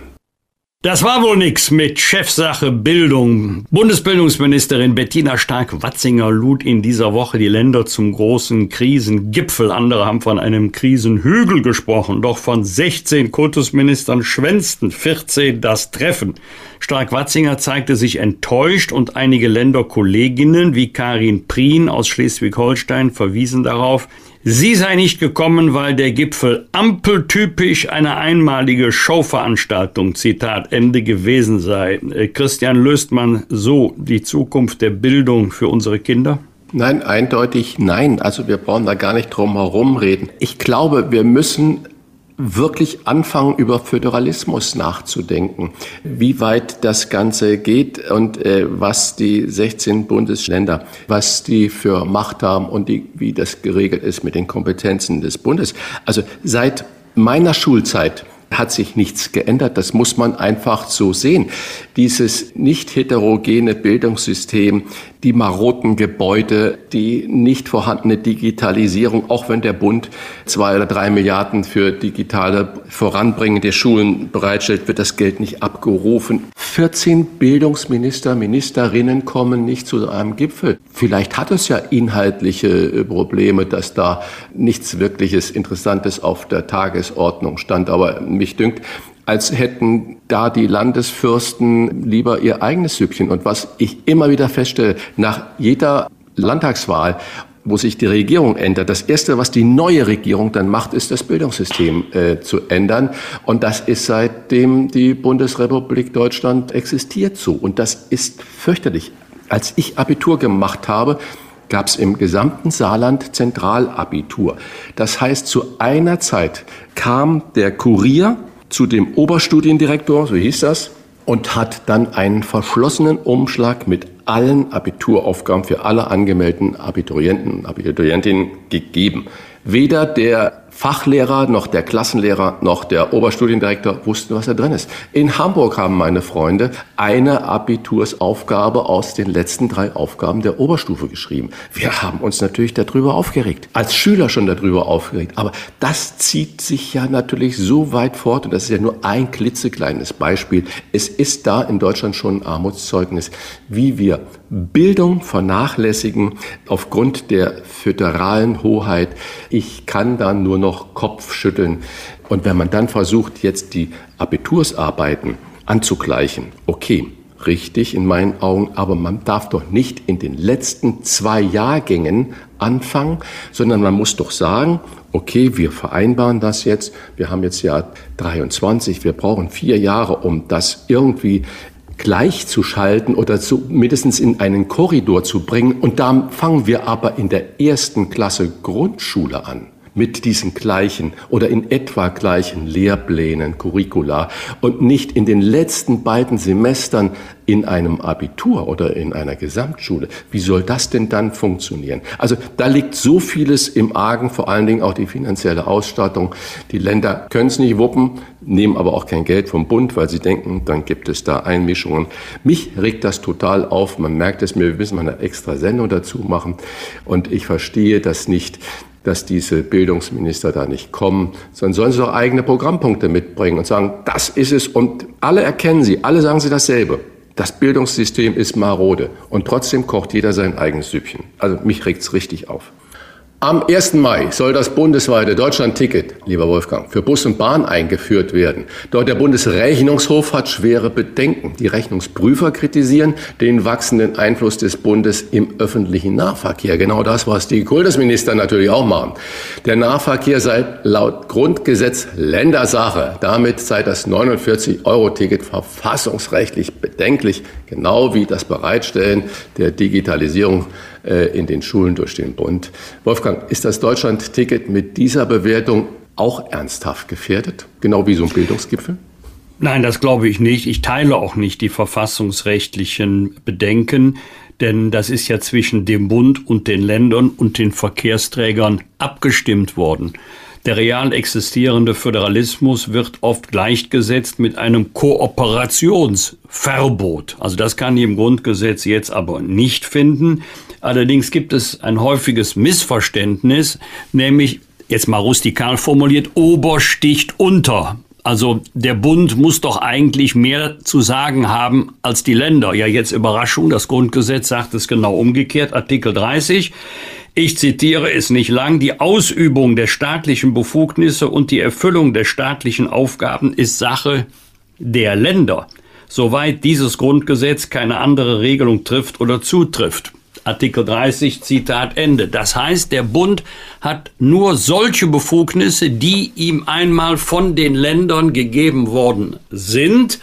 Speaker 1: Das war wohl nix mit Chefsache Bildung. Bundesbildungsministerin Bettina Stark-Watzinger lud in dieser Woche die Länder zum großen Krisengipfel. Andere haben von einem Krisenhügel gesprochen. Doch von 16 Kultusministern schwänzten 14 das Treffen. Stark-Watzinger zeigte sich enttäuscht und einige Länderkolleginnen wie Karin Prien aus Schleswig-Holstein verwiesen darauf, Sie sei nicht gekommen, weil der Gipfel ampeltypisch eine einmalige Showveranstaltung, Zitat Ende gewesen sei. Äh, Christian, löst man so die Zukunft der Bildung für unsere Kinder?
Speaker 2: Nein, eindeutig nein. Also wir brauchen da gar nicht drum herum reden. Ich glaube, wir müssen wirklich anfangen, über Föderalismus nachzudenken, wie weit das Ganze geht und äh, was die 16 Bundesländer, was die für Macht haben und die, wie das geregelt ist mit den Kompetenzen des Bundes. Also seit meiner Schulzeit hat sich nichts geändert. Das muss man einfach so sehen. Dieses nicht heterogene Bildungssystem, die maroten Gebäude, die nicht vorhandene Digitalisierung, auch wenn der Bund zwei oder drei Milliarden für digitale Voranbringen der Schulen bereitstellt, wird das Geld nicht abgerufen. 14 Bildungsminister, Ministerinnen kommen nicht zu einem Gipfel. Vielleicht hat es ja inhaltliche äh, Probleme, dass da nichts wirkliches Interessantes auf der Tagesordnung stand. Aber mich dünkt, als hätten da die Landesfürsten lieber ihr eigenes Süppchen. Und was ich immer wieder feststelle, nach jeder Landtagswahl wo sich die Regierung ändert. Das Erste, was die neue Regierung dann macht, ist das Bildungssystem äh, zu ändern. Und das ist seitdem die Bundesrepublik Deutschland existiert so. Und das ist fürchterlich. Als ich Abitur gemacht habe, gab es im gesamten Saarland Zentralabitur. Das heißt, zu einer Zeit kam der Kurier zu dem Oberstudiendirektor, so hieß das, und hat dann einen verschlossenen Umschlag mit allen Abituraufgaben für alle angemeldeten Abiturienten und Abiturientinnen gegeben. Weder der Fachlehrer, noch der Klassenlehrer, noch der Oberstudiendirektor wussten, was da drin ist. In Hamburg haben meine Freunde eine Abitursaufgabe aus den letzten drei Aufgaben der Oberstufe geschrieben. Wir haben uns natürlich darüber aufgeregt, als Schüler schon darüber aufgeregt. Aber das zieht sich ja natürlich so weit fort und das ist ja nur ein klitzekleines Beispiel. Es ist da in Deutschland schon ein Armutszeugnis, wie wir Bildung vernachlässigen aufgrund der föderalen Hoheit. Ich kann da nur noch noch Kopfschütteln. Und wenn man dann versucht, jetzt die Abitursarbeiten anzugleichen, okay, richtig in meinen Augen, aber man darf doch nicht in den letzten zwei Jahrgängen anfangen, sondern man muss doch sagen, okay, wir vereinbaren das jetzt, wir haben jetzt Jahr 23, wir brauchen vier Jahre, um das irgendwie gleichzuschalten oder zu, mindestens in einen Korridor zu bringen. Und da fangen wir aber in der ersten Klasse Grundschule an mit diesen gleichen oder in etwa gleichen Lehrplänen, Curricula und nicht in den letzten beiden Semestern in einem Abitur oder in einer Gesamtschule. Wie soll das denn dann funktionieren? Also da liegt so vieles im Argen, vor allen Dingen auch die finanzielle Ausstattung. Die Länder können es nicht wuppen, nehmen aber auch kein Geld vom Bund, weil sie denken, dann gibt es da Einmischungen. Mich regt das total auf. Man merkt es mir, wir müssen mal eine extra Sendung dazu machen. Und ich verstehe das nicht dass diese Bildungsminister da nicht kommen, sondern sollen sie doch eigene Programmpunkte mitbringen und sagen, das ist es und alle erkennen sie, alle sagen sie dasselbe. Das Bildungssystem ist marode und trotzdem kocht jeder sein eigenes Süppchen. Also mich regt's richtig auf. Am 1. Mai soll das bundesweite Deutschland-Ticket, lieber Wolfgang, für Bus und Bahn eingeführt werden. Dort der Bundesrechnungshof hat schwere Bedenken. Die Rechnungsprüfer kritisieren den wachsenden Einfluss des Bundes im öffentlichen Nahverkehr. Genau das, was die Kultusminister natürlich auch machen. Der Nahverkehr sei laut Grundgesetz Ländersache. Damit sei das 49-Euro-Ticket verfassungsrechtlich bedenklich, genau wie das Bereitstellen der Digitalisierung in den Schulen durch den Bund. Wolfgang, ist das Deutschland-Ticket mit dieser Bewertung auch ernsthaft gefährdet, genau wie so ein Bildungsgipfel?
Speaker 1: Nein, das glaube ich nicht. Ich teile auch nicht die verfassungsrechtlichen Bedenken, denn das ist ja zwischen dem Bund und den Ländern und den Verkehrsträgern abgestimmt worden. Der real existierende Föderalismus wird oft gleichgesetzt mit einem Kooperationsverbot. Also das kann ich im Grundgesetz jetzt aber nicht finden. Allerdings gibt es ein häufiges Missverständnis, nämlich jetzt mal rustikal formuliert, Ober sticht unter. Also der Bund muss doch eigentlich mehr zu sagen haben als die Länder. Ja, jetzt Überraschung, das Grundgesetz sagt es genau umgekehrt, Artikel 30. Ich zitiere es nicht lang, die Ausübung der staatlichen Befugnisse und die Erfüllung der staatlichen Aufgaben ist Sache der Länder, soweit dieses Grundgesetz keine andere Regelung trifft oder zutrifft. Artikel 30, Zitat Ende. Das heißt, der Bund hat nur solche Befugnisse, die ihm einmal von den Ländern gegeben worden sind.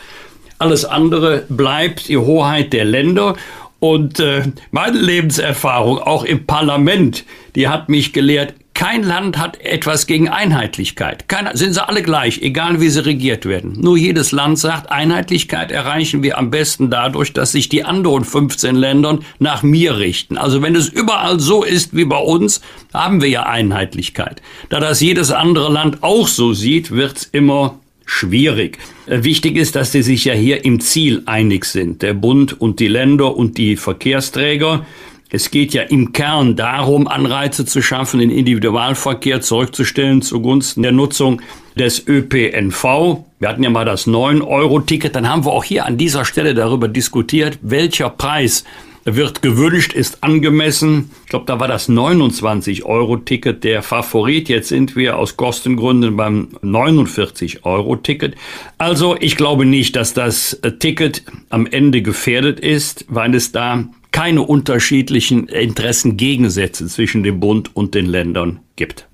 Speaker 1: Alles andere bleibt die Hoheit der Länder. Und äh, meine Lebenserfahrung, auch im Parlament, die hat mich gelehrt, kein Land hat etwas gegen Einheitlichkeit. Keiner, sind sie alle gleich, egal wie sie regiert werden. Nur jedes Land sagt, Einheitlichkeit erreichen wir am besten dadurch, dass sich die anderen 15 Länder nach mir richten. Also wenn es überall so ist wie bei uns, haben wir ja Einheitlichkeit. Da das jedes andere Land auch so sieht, wird's immer schwierig. Äh, wichtig ist, dass sie sich ja hier im Ziel einig sind, der Bund und die Länder und die Verkehrsträger. Es geht ja im Kern darum, Anreize zu schaffen, den Individualverkehr zurückzustellen zugunsten der Nutzung des ÖPNV. Wir hatten ja mal das 9-Euro-Ticket. Dann haben wir auch hier an dieser Stelle darüber diskutiert, welcher Preis wird gewünscht, ist angemessen. Ich glaube, da war das 29-Euro-Ticket der Favorit. Jetzt sind wir aus Kostengründen beim 49-Euro-Ticket. Also ich glaube nicht, dass das Ticket am Ende gefährdet ist, weil es da keine unterschiedlichen Interessengegensätze zwischen dem Bund und den Ländern gibt.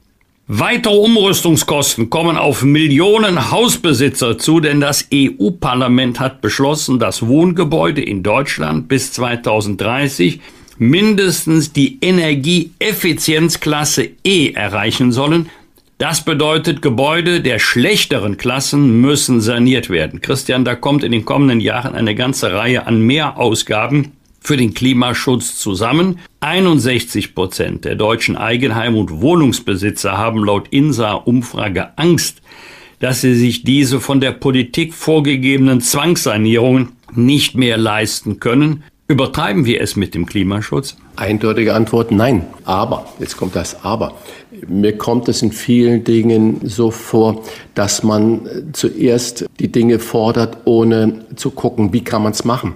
Speaker 1: Weitere Umrüstungskosten kommen auf Millionen Hausbesitzer zu, denn das EU-Parlament hat beschlossen, dass Wohngebäude in Deutschland bis 2030 mindestens die Energieeffizienzklasse E erreichen sollen. Das bedeutet, Gebäude der schlechteren Klassen müssen saniert werden. Christian, da kommt in den kommenden Jahren eine ganze Reihe an Mehrausgaben für den Klimaschutz zusammen. 61 Prozent der deutschen Eigenheim- und Wohnungsbesitzer haben laut INSA-Umfrage Angst, dass sie sich diese von der Politik vorgegebenen Zwangssanierungen nicht mehr leisten können. Übertreiben wir es mit dem Klimaschutz?
Speaker 2: Eindeutige Antwort nein. Aber, jetzt kommt das Aber. Mir kommt es in vielen Dingen so vor, dass man zuerst die Dinge fordert, ohne zu gucken, wie kann man es machen.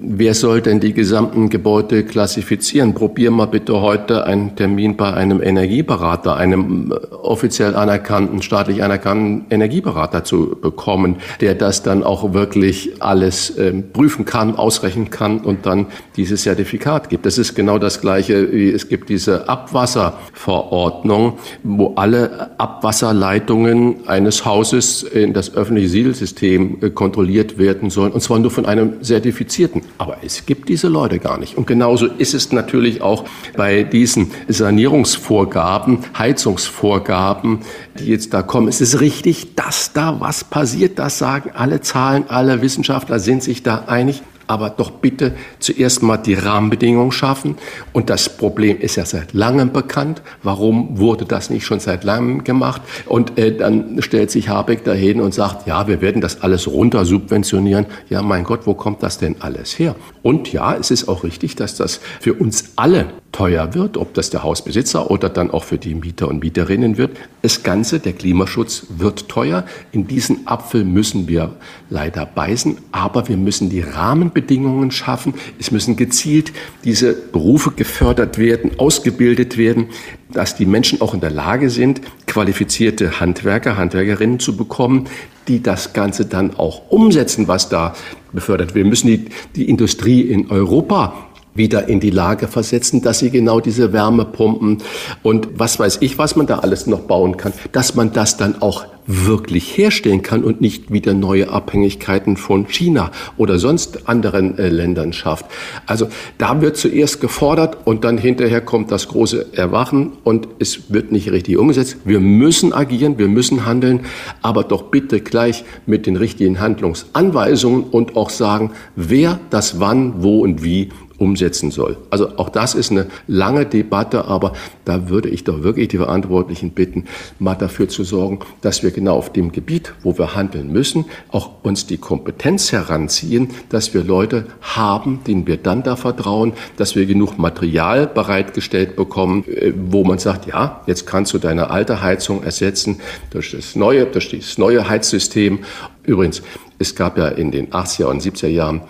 Speaker 2: Wer soll denn die gesamten Gebäude klassifizieren? Probier mal bitte heute einen Termin bei einem Energieberater, einem offiziell anerkannten, staatlich anerkannten Energieberater zu bekommen, der das dann auch wirklich alles äh, prüfen kann, ausrechnen kann und dann dieses Zertifikat gibt. Das ist genau das Gleiche, wie es gibt diese Abwasserverordnung, wo alle Abwasserleitungen eines Hauses in das öffentliche Siedelsystem äh, kontrolliert werden sollen, und zwar nur von einem Zertifizierten. Aber es gibt diese Leute gar nicht. Und genauso ist es natürlich auch bei diesen Sanierungsvorgaben, Heizungsvorgaben, die jetzt da kommen. Es ist richtig, dass da was passiert. Das sagen alle Zahlen, alle Wissenschaftler sind sich da einig aber doch bitte zuerst mal die Rahmenbedingungen schaffen. Und das Problem ist ja seit langem bekannt. Warum wurde das nicht schon seit langem gemacht? Und äh, dann stellt sich Habeck dahin und sagt, ja, wir werden das alles runter subventionieren. Ja, mein Gott, wo kommt das denn alles her? Und ja, es ist auch richtig, dass das für uns alle teuer wird, ob das der Hausbesitzer oder dann auch für die Mieter und Mieterinnen wird. Das Ganze, der Klimaschutz wird teuer. In diesen Apfel müssen wir leider beißen, aber wir müssen die Rahmenbedingungen schaffen. Es müssen gezielt diese Berufe gefördert werden, ausgebildet werden, dass die Menschen auch in der Lage sind, qualifizierte Handwerker, Handwerkerinnen zu bekommen, die das Ganze dann auch umsetzen, was da befördert wird. Wir müssen die, die Industrie in Europa wieder in die Lage versetzen, dass sie genau diese Wärmepumpen und was weiß ich, was man da alles noch bauen kann, dass man das dann auch wirklich herstellen kann und nicht wieder neue Abhängigkeiten von China oder sonst anderen äh, Ländern schafft. Also da wird zuerst gefordert und dann hinterher kommt das große Erwachen und es wird nicht richtig umgesetzt. Wir müssen agieren, wir müssen handeln, aber doch bitte gleich mit den richtigen Handlungsanweisungen und auch sagen, wer das wann, wo und wie umsetzen soll. Also auch das ist eine lange Debatte, aber da würde ich doch wirklich die Verantwortlichen bitten, mal dafür zu sorgen, dass wir genau auf dem Gebiet, wo wir handeln müssen, auch uns die Kompetenz heranziehen, dass wir Leute haben, denen wir dann da vertrauen, dass wir genug Material bereitgestellt bekommen, äh, wo man sagt, ja, jetzt kannst du deine alte Heizung ersetzen durch das neue, durch das neue Heizsystem. Übrigens, es gab ja in den 80er und 70er Jahren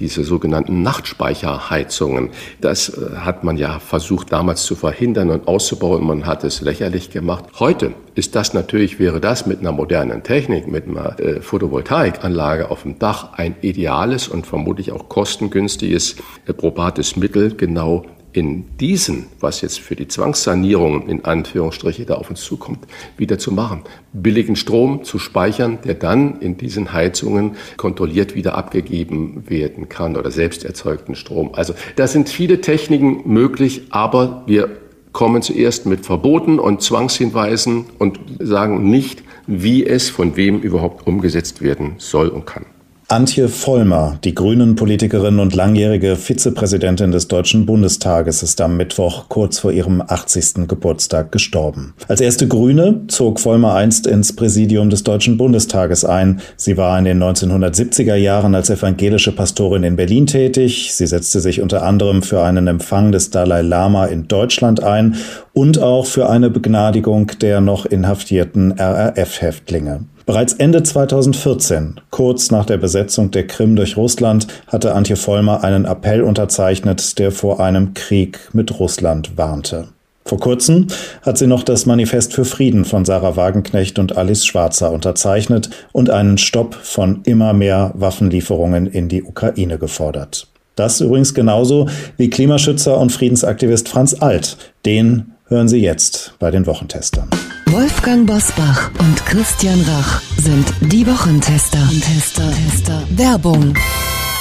Speaker 2: diese sogenannten Nachtspeicherheizungen. Das äh, hat man ja versucht damals zu verhindern und auszubauen. Man hat es lächerlich gemacht. Heute ist das natürlich, wäre das mit einer modernen Technik, mit einer äh, Photovoltaikanlage auf dem Dach ein ideales und vermutlich auch kostengünstiges, äh, probates Mittel, genau in diesen, was jetzt für die Zwangssanierung in Anführungsstriche da auf uns zukommt, wieder zu machen. Billigen Strom zu speichern, der dann in diesen Heizungen kontrolliert wieder abgegeben werden kann oder selbst erzeugten Strom. Also da sind viele Techniken möglich, aber wir kommen zuerst mit Verboten und Zwangshinweisen und sagen nicht, wie es von wem überhaupt umgesetzt werden soll und kann.
Speaker 4: Antje Vollmer, die Grünen-Politikerin und langjährige Vizepräsidentin des Deutschen Bundestages, ist am Mittwoch kurz vor ihrem 80. Geburtstag gestorben. Als erste Grüne zog Vollmer einst ins Präsidium des Deutschen Bundestages ein. Sie war in den 1970er Jahren als evangelische Pastorin in Berlin tätig. Sie setzte sich unter anderem für einen Empfang des Dalai Lama in Deutschland ein und auch für eine Begnadigung der noch inhaftierten RRF-Häftlinge. Bereits Ende 2014, kurz nach der Besetzung der Krim durch Russland, hatte Antje Vollmer einen Appell unterzeichnet, der vor einem Krieg mit Russland warnte. Vor kurzem hat sie noch das Manifest für Frieden von Sarah Wagenknecht und Alice Schwarzer unterzeichnet und einen Stopp von immer mehr Waffenlieferungen in die Ukraine gefordert. Das übrigens genauso wie Klimaschützer und Friedensaktivist Franz Alt. Den hören Sie jetzt bei den Wochentestern.
Speaker 6: Wolfgang Bosbach und Christian Rach sind die Wochentester. Tester, Tester. Werbung.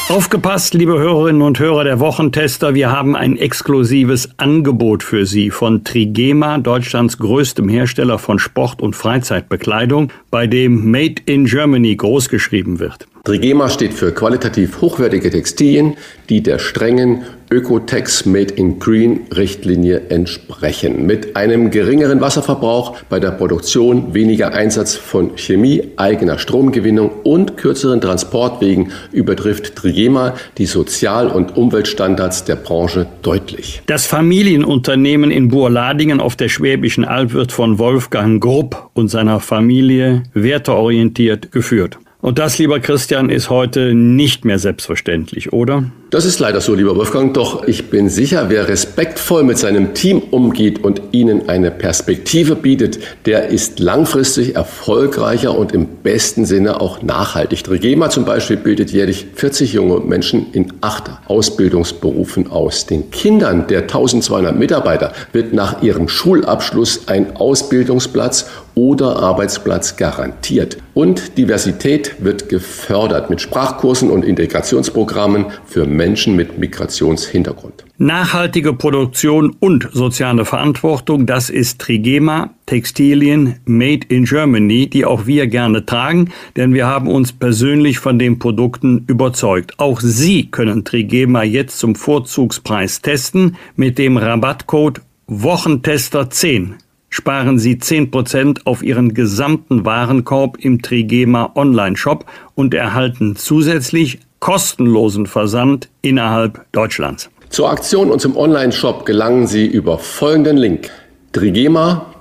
Speaker 1: Aufgepasst, liebe Hörerinnen und Hörer der Wochentester, wir haben ein exklusives Angebot für Sie von Trigema, Deutschlands größtem Hersteller von Sport- und Freizeitbekleidung, bei dem Made in Germany großgeschrieben wird.
Speaker 2: Trigema steht für qualitativ hochwertige Textilien, die der strengen Ökotex Made in Green Richtlinie entsprechen. Mit einem geringeren Wasserverbrauch bei der Produktion, weniger Einsatz von Chemie, eigener Stromgewinnung und kürzeren Transportwegen übertrifft Trigema die Sozial- und Umweltstandards der Branche deutlich.
Speaker 1: Das Familienunternehmen in Burladingen auf der Schwäbischen Alb wird von Wolfgang Grupp und seiner Familie werteorientiert geführt. Und das, lieber Christian, ist heute nicht mehr selbstverständlich, oder?
Speaker 2: Das ist leider so, lieber Wolfgang. Doch ich bin sicher, wer respektvoll mit seinem Team umgeht und ihnen eine Perspektive bietet, der ist langfristig erfolgreicher und im besten Sinne auch nachhaltig. Trigema zum Beispiel bildet jährlich 40 junge Menschen in acht Ausbildungsberufen aus. Den Kindern der 1200 Mitarbeiter wird nach ihrem Schulabschluss ein Ausbildungsplatz oder Arbeitsplatz garantiert. Und Diversität wird gefördert mit Sprachkursen und Integrationsprogrammen für Menschen mit Migrationshintergrund.
Speaker 1: Nachhaltige Produktion und soziale Verantwortung, das ist Trigema, Textilien Made in Germany, die auch wir gerne tragen, denn wir haben uns persönlich von den Produkten überzeugt. Auch Sie können Trigema jetzt zum Vorzugspreis testen mit dem Rabattcode Wochentester 10 sparen Sie 10% auf Ihren gesamten Warenkorb im Trigema Online-Shop und erhalten zusätzlich kostenlosen Versand innerhalb Deutschlands.
Speaker 2: Zur Aktion und zum Online-Shop gelangen Sie über folgenden Link trigema.de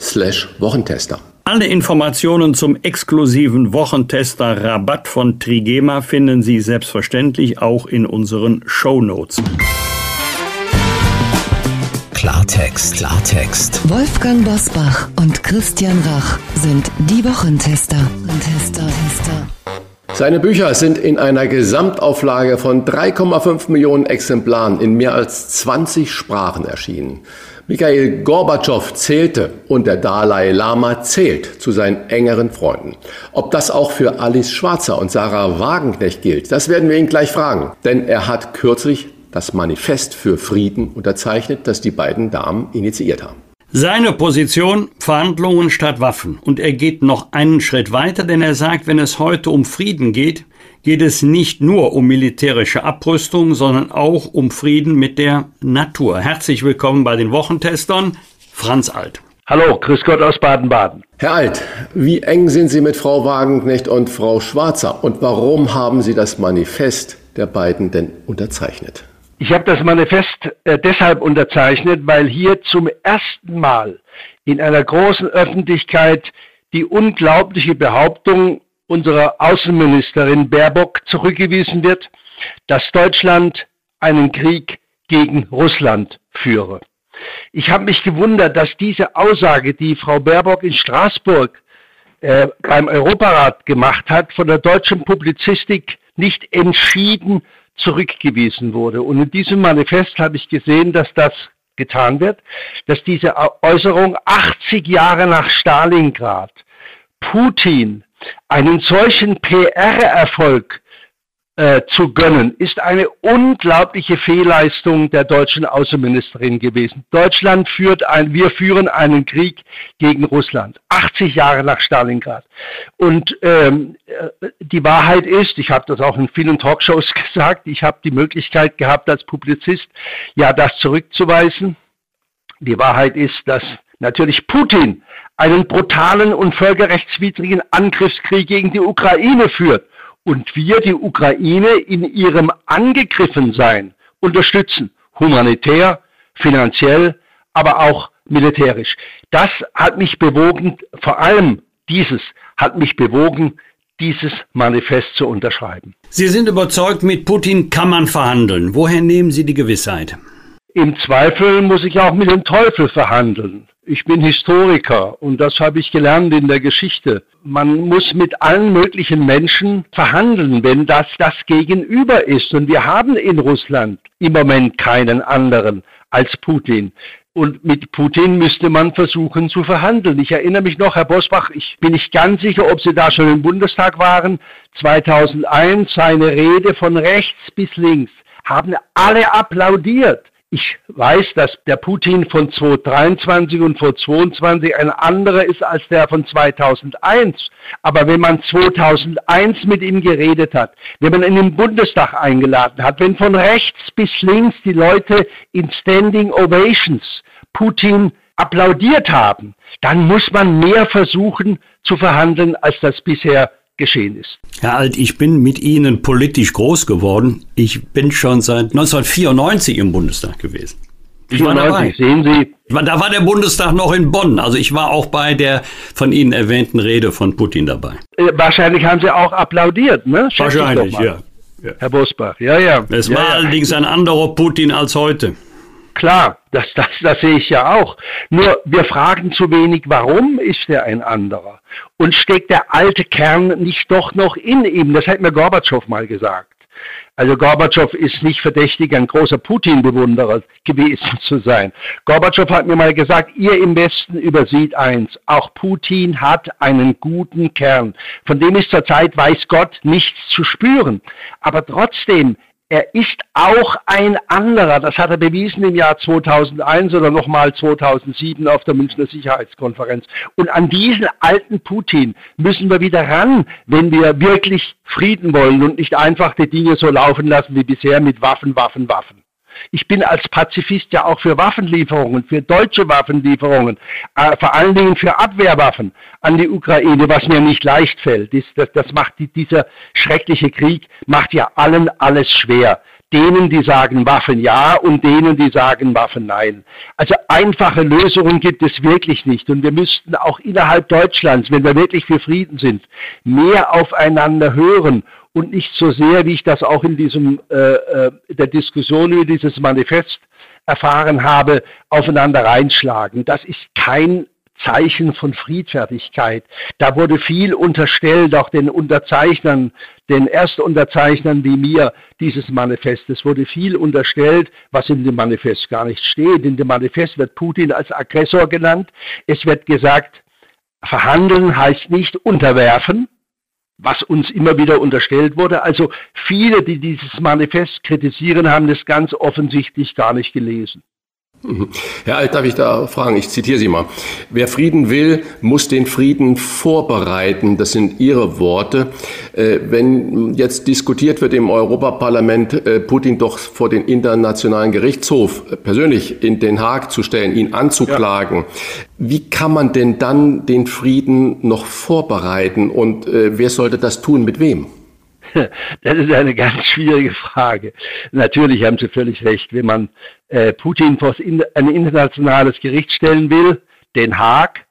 Speaker 2: slash Wochentester.
Speaker 1: Alle Informationen zum exklusiven Wochentester Rabatt von Trigema finden Sie selbstverständlich auch in unseren Show Notes.
Speaker 3: Klartext, Klartext.
Speaker 6: Wolfgang Bosbach und Christian Rach sind die Wochentester. Tester, Tester.
Speaker 2: Seine Bücher sind in einer Gesamtauflage von 3,5 Millionen Exemplaren in mehr als 20 Sprachen erschienen. Michael Gorbatschow zählte und der Dalai Lama zählt zu seinen engeren Freunden. Ob das auch für Alice Schwarzer und Sarah Wagenknecht gilt, das werden wir ihn gleich fragen. Denn er hat kürzlich das Manifest für Frieden unterzeichnet, das die beiden Damen initiiert haben.
Speaker 1: Seine Position Verhandlungen statt Waffen. Und er geht noch einen Schritt weiter, denn er sagt, wenn es heute um Frieden geht, geht es nicht nur um militärische Abrüstung, sondern auch um Frieden mit der Natur. Herzlich willkommen bei den Wochentestern, Franz Alt.
Speaker 7: Hallo, Grüß Gott aus Baden-Baden.
Speaker 2: Herr Alt, wie eng sind Sie mit Frau Wagenknecht und Frau Schwarzer und warum haben Sie das Manifest der beiden denn unterzeichnet?
Speaker 7: Ich habe das Manifest äh, deshalb unterzeichnet, weil hier zum ersten Mal in einer großen Öffentlichkeit die unglaubliche Behauptung unserer Außenministerin Baerbock zurückgewiesen wird, dass Deutschland einen Krieg gegen Russland führe. Ich habe mich gewundert, dass diese Aussage, die Frau Baerbock in Straßburg äh, beim Europarat gemacht hat, von der deutschen Publizistik nicht entschieden zurückgewiesen wurde. Und in diesem Manifest habe ich gesehen, dass das getan wird, dass diese Äußerung 80 Jahre nach Stalingrad Putin einen solchen PR-Erfolg äh, zu gönnen, ist eine unglaubliche Fehlleistung der deutschen Außenministerin gewesen. Deutschland führt ein, wir führen einen Krieg gegen Russland, 80 Jahre nach Stalingrad. Und ähm, äh, die Wahrheit ist, ich habe das auch in vielen Talkshows gesagt, ich habe die Möglichkeit gehabt, als Publizist ja das zurückzuweisen. Die Wahrheit ist, dass natürlich Putin einen brutalen und völkerrechtswidrigen Angriffskrieg gegen die Ukraine führt und wir die Ukraine in ihrem Angegriffensein unterstützen, humanitär, finanziell, aber auch militärisch. Das hat mich bewogen, vor allem dieses hat mich bewogen, dieses Manifest zu unterschreiben.
Speaker 1: Sie sind überzeugt, mit Putin kann man verhandeln. Woher nehmen Sie die Gewissheit?
Speaker 7: Im Zweifel muss ich auch mit dem Teufel verhandeln. Ich bin Historiker und das habe ich gelernt in der Geschichte. Man muss mit allen möglichen Menschen verhandeln, wenn das das Gegenüber ist. Und wir haben in Russland im Moment keinen anderen als Putin. Und mit Putin müsste man versuchen zu verhandeln. Ich erinnere mich noch, Herr Bosbach, ich bin nicht ganz sicher, ob Sie da schon im Bundestag waren. 2001 seine Rede von rechts bis links haben alle applaudiert. Ich weiß, dass der Putin von 2023 und von 2022 ein anderer ist als der von 2001. Aber wenn man 2001 mit ihm geredet hat, wenn man ihn im Bundestag eingeladen hat, wenn von rechts bis links die Leute in Standing Ovations Putin applaudiert haben, dann muss man mehr versuchen zu verhandeln, als das bisher geschehen ist.
Speaker 1: Herr Alt, ich bin mit Ihnen politisch groß geworden. Ich bin schon seit 1994 im Bundestag gewesen.
Speaker 7: Ich 94, sehen Sie.
Speaker 1: Da war der Bundestag noch in Bonn. Also ich war auch bei der von Ihnen erwähnten Rede von Putin dabei.
Speaker 7: Äh, wahrscheinlich haben Sie auch applaudiert, ne?
Speaker 1: Schätze Wahrscheinlich, ja.
Speaker 7: ja. Herr Bosbach, ja, ja.
Speaker 1: Es
Speaker 7: ja,
Speaker 1: war
Speaker 7: ja.
Speaker 1: allerdings ein anderer Putin als heute.
Speaker 7: Klar, das, das, das sehe ich ja auch. Nur wir fragen zu wenig, warum ist er ein anderer? Und steckt der alte Kern nicht doch noch in ihm? Das hat mir Gorbatschow mal gesagt. Also Gorbatschow ist nicht verdächtig, ein großer Putin-Bewunderer gewesen zu sein. Gorbatschow hat mir mal gesagt, ihr im Westen übersieht eins, auch Putin hat einen guten Kern. Von dem ist zurzeit, weiß Gott, nichts zu spüren. Aber trotzdem, er ist auch ein anderer. Das hat er bewiesen im Jahr 2001 oder nochmal 2007 auf der Münchner Sicherheitskonferenz. Und an diesen alten Putin müssen wir wieder ran, wenn wir wirklich Frieden wollen und nicht einfach die Dinge so laufen lassen wie bisher mit Waffen, Waffen, Waffen. Ich bin als Pazifist ja auch für Waffenlieferungen, für deutsche Waffenlieferungen, äh, vor allen Dingen für Abwehrwaffen an die Ukraine, was mir nicht leicht fällt. Das, das, das macht die, dieser schreckliche Krieg macht ja allen alles schwer. denen, die sagen Waffen ja und denen, die sagen Waffen nein. Also einfache Lösungen gibt es wirklich nicht. Und wir müssten auch innerhalb Deutschlands, wenn wir wirklich für Frieden sind, mehr aufeinander hören und nicht so sehr, wie ich das auch in diesem äh, äh der Diskussion über dieses Manifest erfahren habe, aufeinander reinschlagen. Das ist kein Zeichen von Friedfertigkeit. Da wurde viel unterstellt, auch den Unterzeichnern, den Erstunterzeichnern wie mir dieses Manifestes wurde viel unterstellt, was in dem Manifest gar nicht steht. In dem Manifest wird Putin als Aggressor genannt. Es wird gesagt, verhandeln heißt nicht unterwerfen, was uns immer wieder unterstellt wurde. Also viele, die dieses Manifest kritisieren, haben das ganz offensichtlich gar nicht gelesen.
Speaker 2: Herr Alt, darf ich da fragen? Ich zitiere Sie mal. Wer Frieden will, muss den Frieden vorbereiten. Das sind Ihre Worte. Äh, wenn jetzt diskutiert wird im Europaparlament, äh, Putin doch vor den Internationalen Gerichtshof persönlich in Den Haag zu stellen, ihn anzuklagen, ja. wie kann man denn dann den Frieden noch vorbereiten und äh, wer sollte das tun, mit wem?
Speaker 7: Das ist eine ganz schwierige Frage. Natürlich haben Sie völlig recht. Wenn man äh, Putin vor ein internationales Gericht stellen will, Den Haag,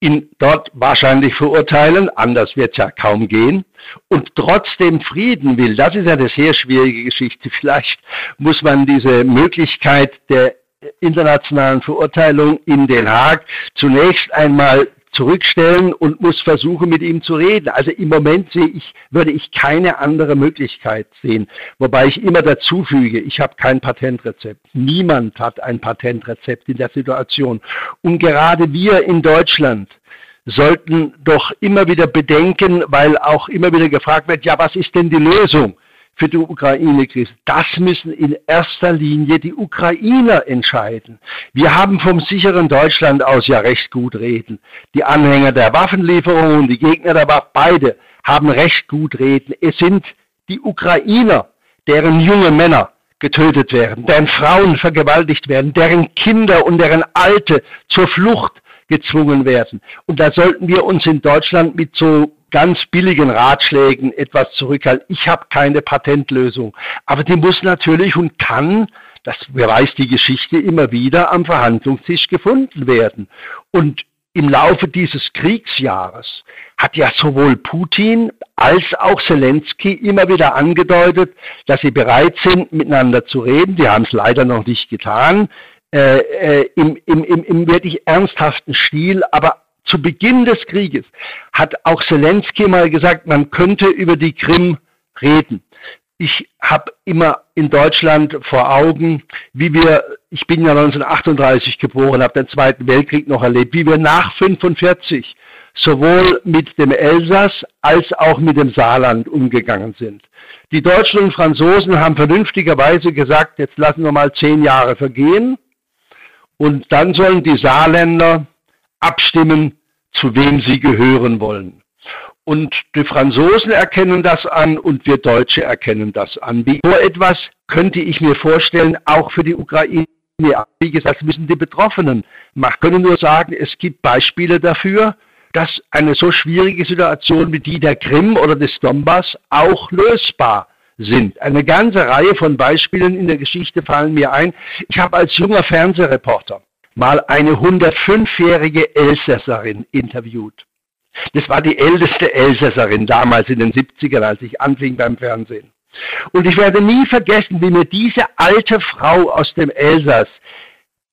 Speaker 7: ihn dort wahrscheinlich verurteilen, anders wird es ja kaum gehen, und trotzdem Frieden will, das ist eine sehr schwierige Geschichte. Vielleicht muss man diese Möglichkeit der internationalen Verurteilung in Den Haag zunächst einmal zurückstellen und muss versuchen, mit ihm zu reden. Also im Moment sehe ich, würde ich keine andere Möglichkeit sehen. Wobei ich immer dazu füge, ich habe kein Patentrezept. Niemand hat ein Patentrezept in der Situation. Und gerade wir in Deutschland, sollten doch immer wieder bedenken, weil auch immer wieder gefragt wird, ja, was ist denn die Lösung? Für die Ukraine-Krise. Das müssen in erster Linie die Ukrainer entscheiden. Wir haben vom sicheren Deutschland aus ja recht gut reden. Die Anhänger der Waffenlieferungen und die Gegner der Waffen, beide haben recht gut reden. Es sind die Ukrainer, deren junge Männer getötet werden, deren Frauen vergewaltigt werden, deren Kinder und deren Alte zur Flucht gezwungen werden. Und da sollten wir uns in Deutschland mit so ganz billigen Ratschlägen etwas zurückhalten. Ich habe keine Patentlösung. Aber die muss natürlich und kann, das beweist die Geschichte immer wieder, am Verhandlungstisch gefunden werden. Und im Laufe dieses Kriegsjahres hat ja sowohl Putin als auch Zelensky immer wieder angedeutet, dass sie bereit sind, miteinander zu reden. Die haben es leider noch nicht getan. Äh, äh, im, im, im, im wirklich ernsthaften Stil, aber zu Beginn des Krieges hat auch Zelensky mal gesagt, man könnte über die Krim reden. Ich habe immer in Deutschland vor Augen, wie wir, ich bin ja 1938 geboren, habe den Zweiten Weltkrieg noch erlebt, wie wir nach 1945 sowohl mit dem Elsass als auch mit dem Saarland umgegangen sind. Die Deutschen und Franzosen haben vernünftigerweise gesagt, jetzt lassen wir mal zehn Jahre vergehen und dann sollen die Saarländer abstimmen, zu wem sie gehören wollen. Und die Franzosen erkennen das an und wir Deutsche erkennen das an. Wie so etwas könnte ich mir vorstellen, auch für die Ukraine. Wie gesagt, müssen die Betroffenen machen. können nur sagen, es gibt Beispiele dafür, dass eine so schwierige Situation wie die der Krim oder des Donbass auch lösbar sind. Eine ganze Reihe von Beispielen in der Geschichte fallen mir ein. Ich habe als junger Fernsehreporter mal eine 105-jährige Elsässerin interviewt. Das war die älteste Elsässerin damals in den 70ern, als ich anfing beim Fernsehen. Und ich werde nie vergessen, wie mir diese alte Frau aus dem Elsass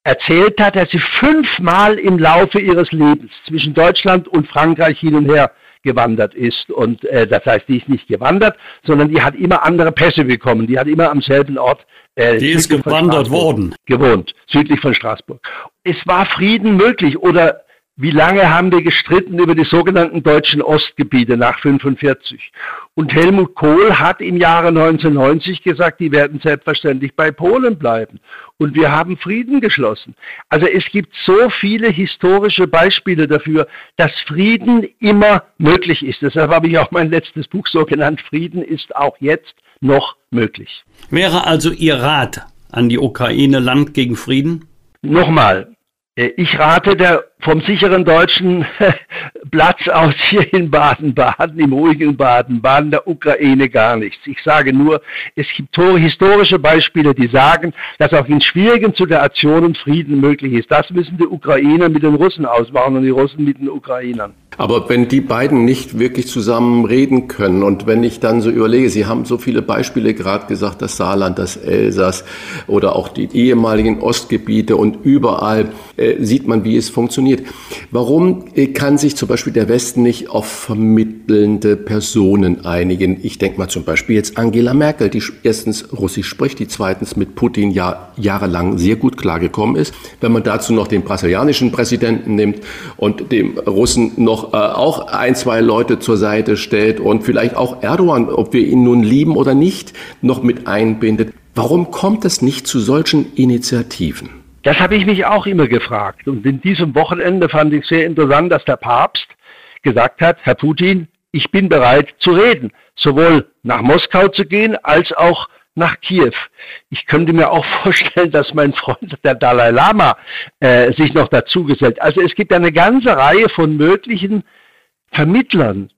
Speaker 7: erzählt hat, dass sie fünfmal im Laufe ihres Lebens zwischen Deutschland und Frankreich hin und her gewandert ist. Und äh, das heißt, die ist nicht gewandert, sondern die hat immer andere Pässe bekommen. Die hat immer am selben Ort
Speaker 1: äh, die ist gewandert worden.
Speaker 7: Gewohnt, südlich von Straßburg. Es war Frieden möglich oder wie lange haben wir gestritten über die sogenannten deutschen Ostgebiete nach 45? Und Helmut Kohl hat im Jahre 1990 gesagt, die werden selbstverständlich bei Polen bleiben. Und wir haben Frieden geschlossen. Also es gibt so viele historische Beispiele dafür, dass Frieden immer möglich ist. Deshalb habe ich auch mein letztes Buch so genannt, Frieden ist auch jetzt noch möglich.
Speaker 1: Wäre also Ihr Rat an die Ukraine Land gegen Frieden?
Speaker 7: Nochmal, Äh, ich rate der vom sicheren deutschen Platz aus hier in Baden-Baden, im ruhigen Baden-Baden, der Ukraine gar nichts. Ich sage nur, es gibt historische Beispiele, die sagen, dass auch in schwierigen Situationen Frieden möglich ist. Das müssen die Ukrainer mit den Russen ausmachen und die Russen mit den Ukrainern.
Speaker 2: Aber wenn die beiden nicht wirklich zusammen reden können und wenn ich dann so überlege, Sie haben so viele Beispiele gerade gesagt, das Saarland, das Elsass oder auch die ehemaligen Ostgebiete und überall äh, sieht man, wie es funktioniert. Warum äh, kann sich zum Beispiel der Westen nicht auf vermittelnde Personen einigen? Ich denke mal zum Beispiel jetzt Angela Merkel, die erstens Russisch spricht, die zweitens mit Putin ja jahrelang sehr gut klargekommen ist. Wenn man dazu noch den brasilianischen Präsidenten nimmt und dem Russen noch äh, auch ein, zwei Leute zur Seite stellt und vielleicht auch Erdogan, ob wir ihn nun lieben oder nicht, noch mit einbindet. Warum kommt es nicht zu solchen Initiativen?
Speaker 7: Das habe ich mich auch immer gefragt. Und in diesem Wochenende fand ich sehr interessant, dass der Papst gesagt hat, Herr Putin, ich bin bereit zu reden, sowohl nach Moskau zu gehen als auch nach Kiew. Ich könnte mir auch vorstellen, dass mein Freund der Dalai Lama äh, sich noch dazu gesellt. Also es gibt eine ganze Reihe von möglichen Vermittlern.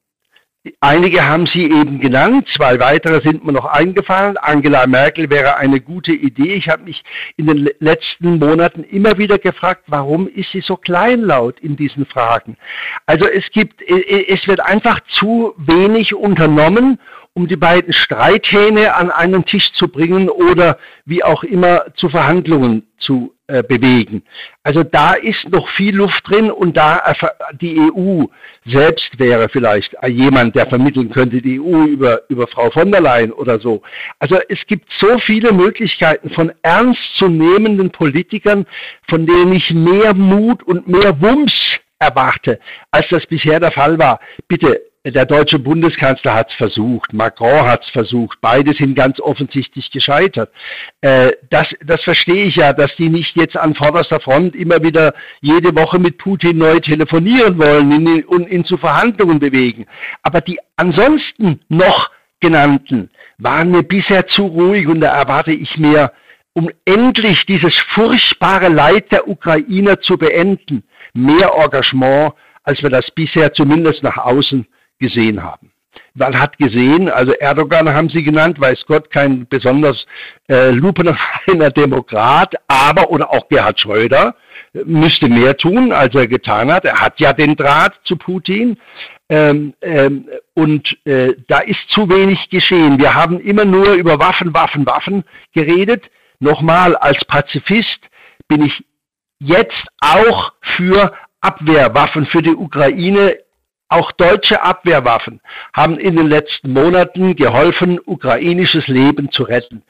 Speaker 7: Einige haben Sie eben genannt, zwei weitere sind mir noch eingefallen. Angela Merkel wäre eine gute Idee. Ich habe mich in den letzten Monaten immer wieder gefragt, warum ist sie so kleinlaut in diesen Fragen? Also es gibt, es wird einfach zu wenig unternommen um die beiden Streithähne an einen Tisch zu bringen oder wie auch immer zu Verhandlungen zu äh, bewegen. Also da ist noch viel Luft drin und da die EU selbst wäre vielleicht jemand, der vermitteln könnte, die EU über, über Frau von der Leyen oder so. Also es gibt so viele Möglichkeiten von ernstzunehmenden Politikern, von denen ich mehr Mut und mehr Wumms erwarte, als das bisher der Fall war. Bitte der deutsche Bundeskanzler hat es versucht, Macron hat es versucht, beide sind ganz offensichtlich gescheitert. Äh, das, das verstehe ich ja, dass die nicht jetzt an vorderster Front immer wieder jede Woche mit Putin neu telefonieren wollen und ihn zu Verhandlungen bewegen. Aber die ansonsten noch genannten waren mir bisher zu ruhig und da erwarte ich mehr, um endlich dieses furchtbare Leid der Ukrainer zu beenden, mehr Engagement, als wir das bisher zumindest nach außen gesehen haben. Man hat gesehen, also Erdogan haben sie genannt, weiß Gott, kein besonders äh, lupenreiner Demokrat, aber oder auch Gerhard Schröder müsste mehr tun, als er getan hat. Er hat ja den Draht zu Putin. Ähm, ähm, und äh, da ist zu wenig geschehen. Wir haben immer nur über Waffen, Waffen, Waffen geredet. Nochmal, als Pazifist bin ich jetzt auch für Abwehrwaffen für die Ukraine auch deutsche Abwehrwaffen haben in den letzten Monaten geholfen, ukrainisches Leben zu retten.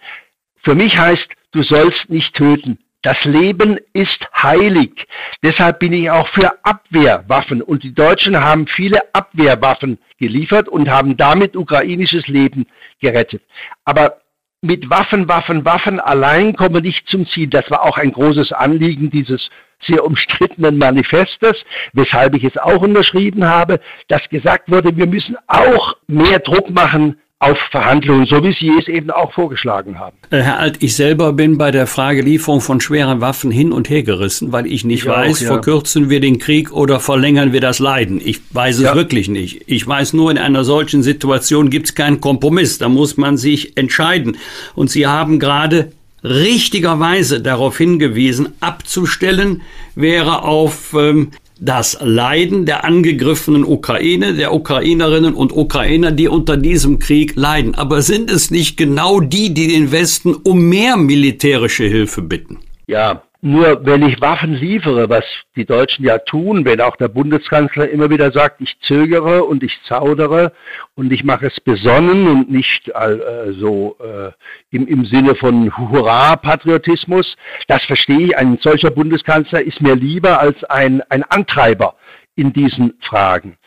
Speaker 7: Für mich heißt, du sollst nicht töten. Das Leben ist heilig. Deshalb bin ich auch für Abwehrwaffen. Und die Deutschen haben viele Abwehrwaffen geliefert und haben damit ukrainisches Leben gerettet. Aber mit Waffen, Waffen, Waffen allein kommen nicht zum Ziel. Das war auch ein großes Anliegen dieses sehr umstrittenen Manifestes, weshalb ich es auch unterschrieben habe, dass gesagt wurde, wir müssen auch mehr Druck machen auf Verhandlungen, so wie Sie es eben auch vorgeschlagen haben.
Speaker 1: Äh, Herr Alt, ich selber bin bei der Frage Lieferung von schweren Waffen hin und her gerissen, weil ich nicht ich weiß, auch, ja. verkürzen wir den Krieg oder verlängern wir das Leiden. Ich weiß es ja. wirklich nicht. Ich weiß nur, in einer solchen Situation gibt es keinen Kompromiss. Da muss man sich entscheiden. Und Sie haben gerade richtigerweise darauf hingewiesen, abzustellen wäre auf ähm, das Leiden der angegriffenen Ukraine, der Ukrainerinnen und Ukrainer, die unter diesem Krieg leiden. Aber sind es nicht genau die, die den Westen um mehr militärische Hilfe bitten?
Speaker 7: Ja, nur wenn ich Waffen liefere, was die Deutschen ja tun, wenn auch der Bundeskanzler immer wieder sagt, ich zögere und ich zaudere und ich mache es besonnen und nicht äh, so äh, im, im Sinne von Hurra-Patriotismus, das verstehe ich. Ein solcher Bundeskanzler ist mir lieber als ein, ein Antreiber in diesen Fragen.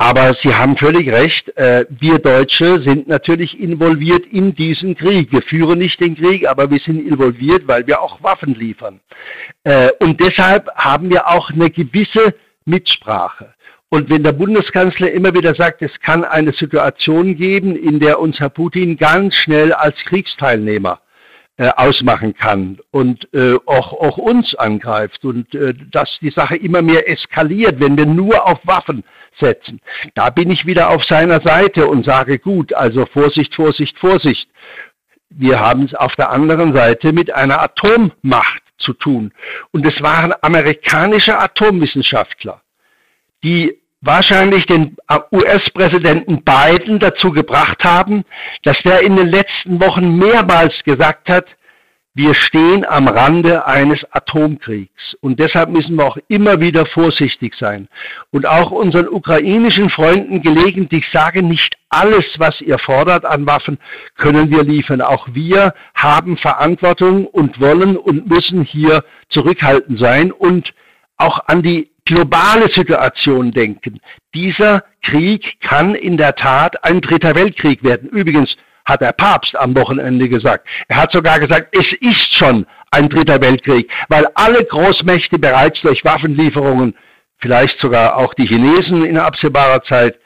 Speaker 7: Aber Sie haben völlig recht, äh, wir Deutsche sind natürlich involviert in diesen Krieg. Wir führen nicht den Krieg, aber wir sind involviert, weil wir auch Waffen liefern. Äh, und deshalb haben wir auch eine gewisse Mitsprache. Und wenn der Bundeskanzler immer wieder sagt, es kann eine Situation geben, in der uns Herr Putin ganz schnell als Kriegsteilnehmer äh, ausmachen kann und äh, auch, auch uns angreift und äh, dass die Sache immer mehr eskaliert, wenn wir nur auf Waffen setzen. Da bin ich wieder auf seiner Seite und sage, gut, also Vorsicht, Vorsicht, Vorsicht. Wir haben es auf der anderen Seite mit einer Atommacht zu tun. Und es waren amerikanische Atomwissenschaftler, die wahrscheinlich den US-Präsidenten Biden dazu gebracht haben, dass der in den letzten Wochen mehrmals gesagt hat, wir stehen am Rande eines Atomkriegs und deshalb müssen wir auch immer wieder vorsichtig sein und auch unseren ukrainischen Freunden gelegentlich sagen, nicht alles, was ihr fordert an Waffen, können wir liefern. Auch wir haben Verantwortung und wollen und müssen hier zurückhaltend sein und auch an die globale Situation denken. Dieser Krieg kann in der Tat ein dritter Weltkrieg werden. Übrigens hat der Papst am Wochenende gesagt. Er hat sogar gesagt, es ist schon ein dritter Weltkrieg, weil alle Großmächte bereits durch Waffenlieferungen, vielleicht sogar auch die Chinesen in absehbarer Zeit,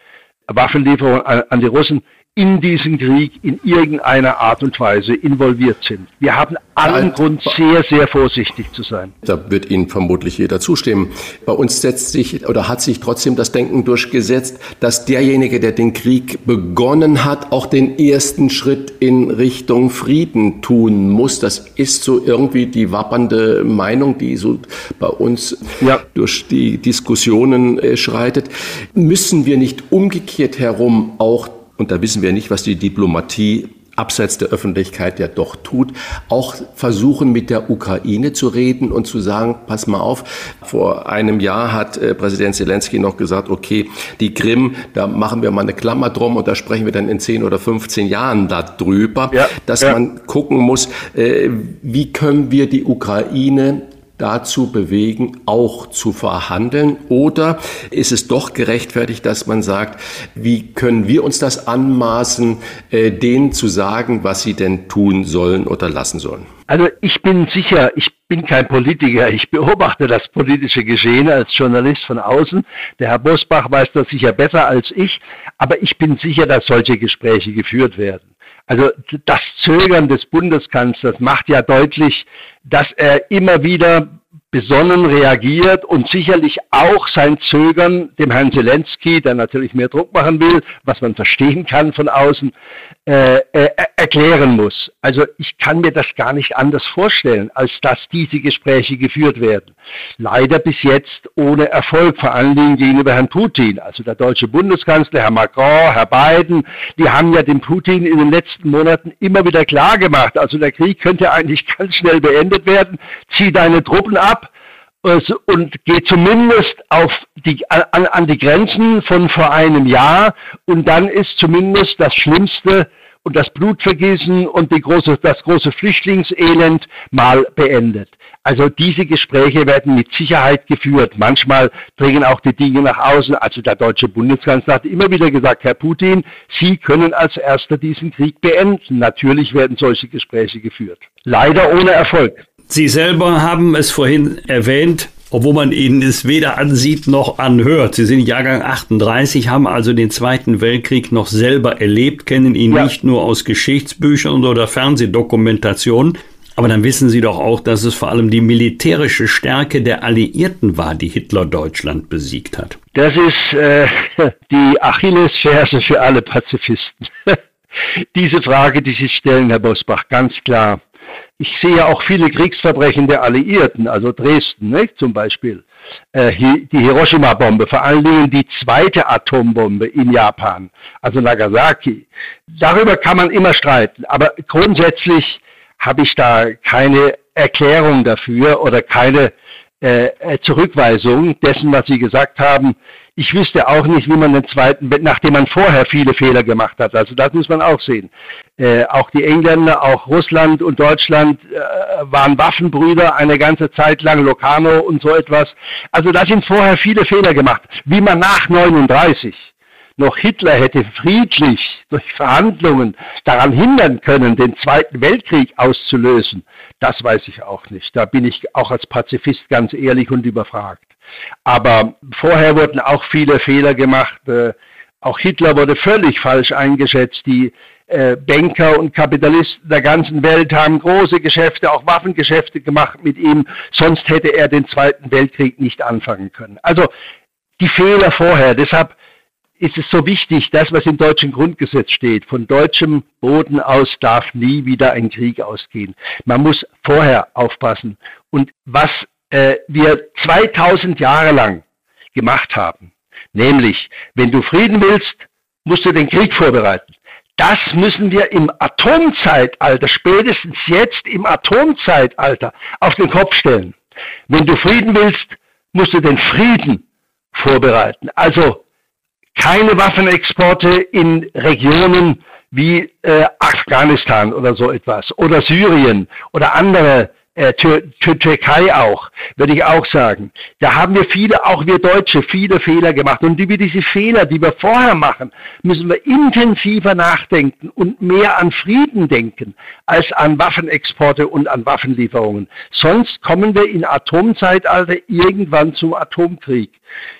Speaker 7: Waffenlieferungen an, an die Russen in diesen Krieg in irgendeiner Art und Weise involviert sind. Wir haben allen ja, Grund, sehr, sehr vorsichtig zu sein.
Speaker 2: Da wird Ihnen vermutlich jeder zustimmen. Bei uns setzt sich oder hat sich trotzdem das Denken durchgesetzt, dass derjenige, der den Krieg begonnen hat, auch den ersten Schritt in Richtung Frieden tun muss. Das ist so irgendwie die wappernde Meinung, die so bei uns ja. durch die Diskussionen äh, schreitet. Müssen wir nicht umgekehrt herum auch und da wissen wir nicht, was die Diplomatie abseits der Öffentlichkeit ja doch tut, auch versuchen mit der Ukraine zu reden und zu sagen, pass mal auf, vor einem Jahr hat äh, Präsident Zelensky noch gesagt, okay, die Krim, da machen wir mal eine Klammer drum und da sprechen wir dann in 10 oder 15 Jahren darüber, ja, dass ja. man gucken muss, äh, wie können wir die Ukraine dazu bewegen, auch zu verhandeln? Oder ist es doch gerechtfertigt, dass man sagt, wie können wir uns das anmaßen, äh, denen zu sagen, was sie denn tun sollen oder lassen sollen?
Speaker 7: Also ich bin sicher, ich bin kein Politiker, ich beobachte das politische Geschehen als Journalist von außen. Der Herr Bosbach weiß das sicher besser als ich, aber ich bin sicher, dass solche Gespräche geführt werden. Also das Zögern des Bundeskanzlers macht ja deutlich, dass er immer wieder besonnen reagiert und sicherlich auch sein Zögern dem Herrn Zelensky, der natürlich mehr Druck machen will, was man verstehen kann von außen, äh, äh, erklären muss. Also ich kann mir das gar nicht anders vorstellen, als dass diese Gespräche geführt werden. Leider bis jetzt ohne Erfolg, vor allen Dingen gegenüber Herrn Putin. Also der deutsche Bundeskanzler, Herr Macron, Herr Biden, die haben ja dem Putin in den letzten Monaten immer wieder klar gemacht, also der Krieg könnte eigentlich ganz schnell beendet werden, zieh deine Truppen ab, und geht zumindest auf die, an, an die Grenzen von vor einem Jahr und dann ist zumindest das Schlimmste und das Blutvergießen und große, das große Flüchtlingselend mal beendet. Also diese Gespräche werden mit Sicherheit geführt. Manchmal dringen auch die Dinge nach außen. Also der deutsche Bundeskanzler hat immer wieder gesagt, Herr Putin, Sie können als Erster diesen Krieg beenden. Natürlich werden solche Gespräche geführt. Leider ohne Erfolg.
Speaker 1: Sie selber haben es vorhin erwähnt, obwohl man Ihnen es weder ansieht noch anhört. Sie sind Jahrgang 38, haben also den Zweiten Weltkrieg noch selber erlebt, kennen ihn ja. nicht nur aus Geschichtsbüchern oder Fernsehdokumentationen. Aber dann wissen Sie doch auch, dass es vor allem die militärische Stärke der Alliierten war, die Hitler Deutschland besiegt hat.
Speaker 7: Das ist äh, die Achillesferse für alle Pazifisten. Diese Frage, die Sie stellen, Herr Bosbach, ganz klar. Ich sehe auch viele Kriegsverbrechen der Alliierten, also Dresden nicht, zum Beispiel, äh, die Hiroshima-Bombe, vor allen Dingen die zweite Atombombe in Japan, also Nagasaki. Darüber kann man immer streiten, aber grundsätzlich habe ich da keine Erklärung dafür oder keine äh, äh Zurückweisung dessen, was Sie gesagt haben. Ich wüsste auch nicht, wie man den zweiten, nachdem man vorher viele Fehler gemacht hat. Also das muss man auch sehen. Äh, auch die Engländer, auch Russland und Deutschland äh, waren Waffenbrüder eine ganze Zeit lang, Locarno und so etwas. Also da sind vorher viele Fehler gemacht. Wie man nach 39 noch Hitler hätte friedlich durch Verhandlungen daran hindern können, den Zweiten Weltkrieg auszulösen, das weiß ich auch nicht. Da bin ich auch als Pazifist ganz ehrlich und überfragt. Aber vorher wurden auch viele Fehler gemacht. Äh, Auch Hitler wurde völlig falsch eingeschätzt. Die äh, Banker und Kapitalisten der ganzen Welt haben große Geschäfte, auch Waffengeschäfte gemacht mit ihm. Sonst hätte er den Zweiten Weltkrieg nicht anfangen können. Also die Fehler vorher. Deshalb ist es so wichtig, das, was im deutschen Grundgesetz steht. Von deutschem Boden aus darf nie wieder ein Krieg ausgehen. Man muss vorher aufpassen. Und was äh, wir 2000 Jahre lang gemacht haben, nämlich, wenn du Frieden willst, musst du den Krieg vorbereiten. Das müssen wir im Atomzeitalter, spätestens jetzt im Atomzeitalter, auf den Kopf stellen. Wenn du Frieden willst, musst du den Frieden vorbereiten. Also keine Waffenexporte in Regionen wie äh, Afghanistan oder so etwas oder Syrien oder andere äh, Tür Türkei auch, würde ich auch sagen. Da haben wir viele, auch wir Deutsche, viele Fehler gemacht. Und über diese Fehler, die wir vorher machen, müssen wir intensiver nachdenken und mehr an Frieden denken, als an Waffenexporte und an Waffenlieferungen. Sonst kommen wir in Atomzeitalter irgendwann zum Atomkrieg.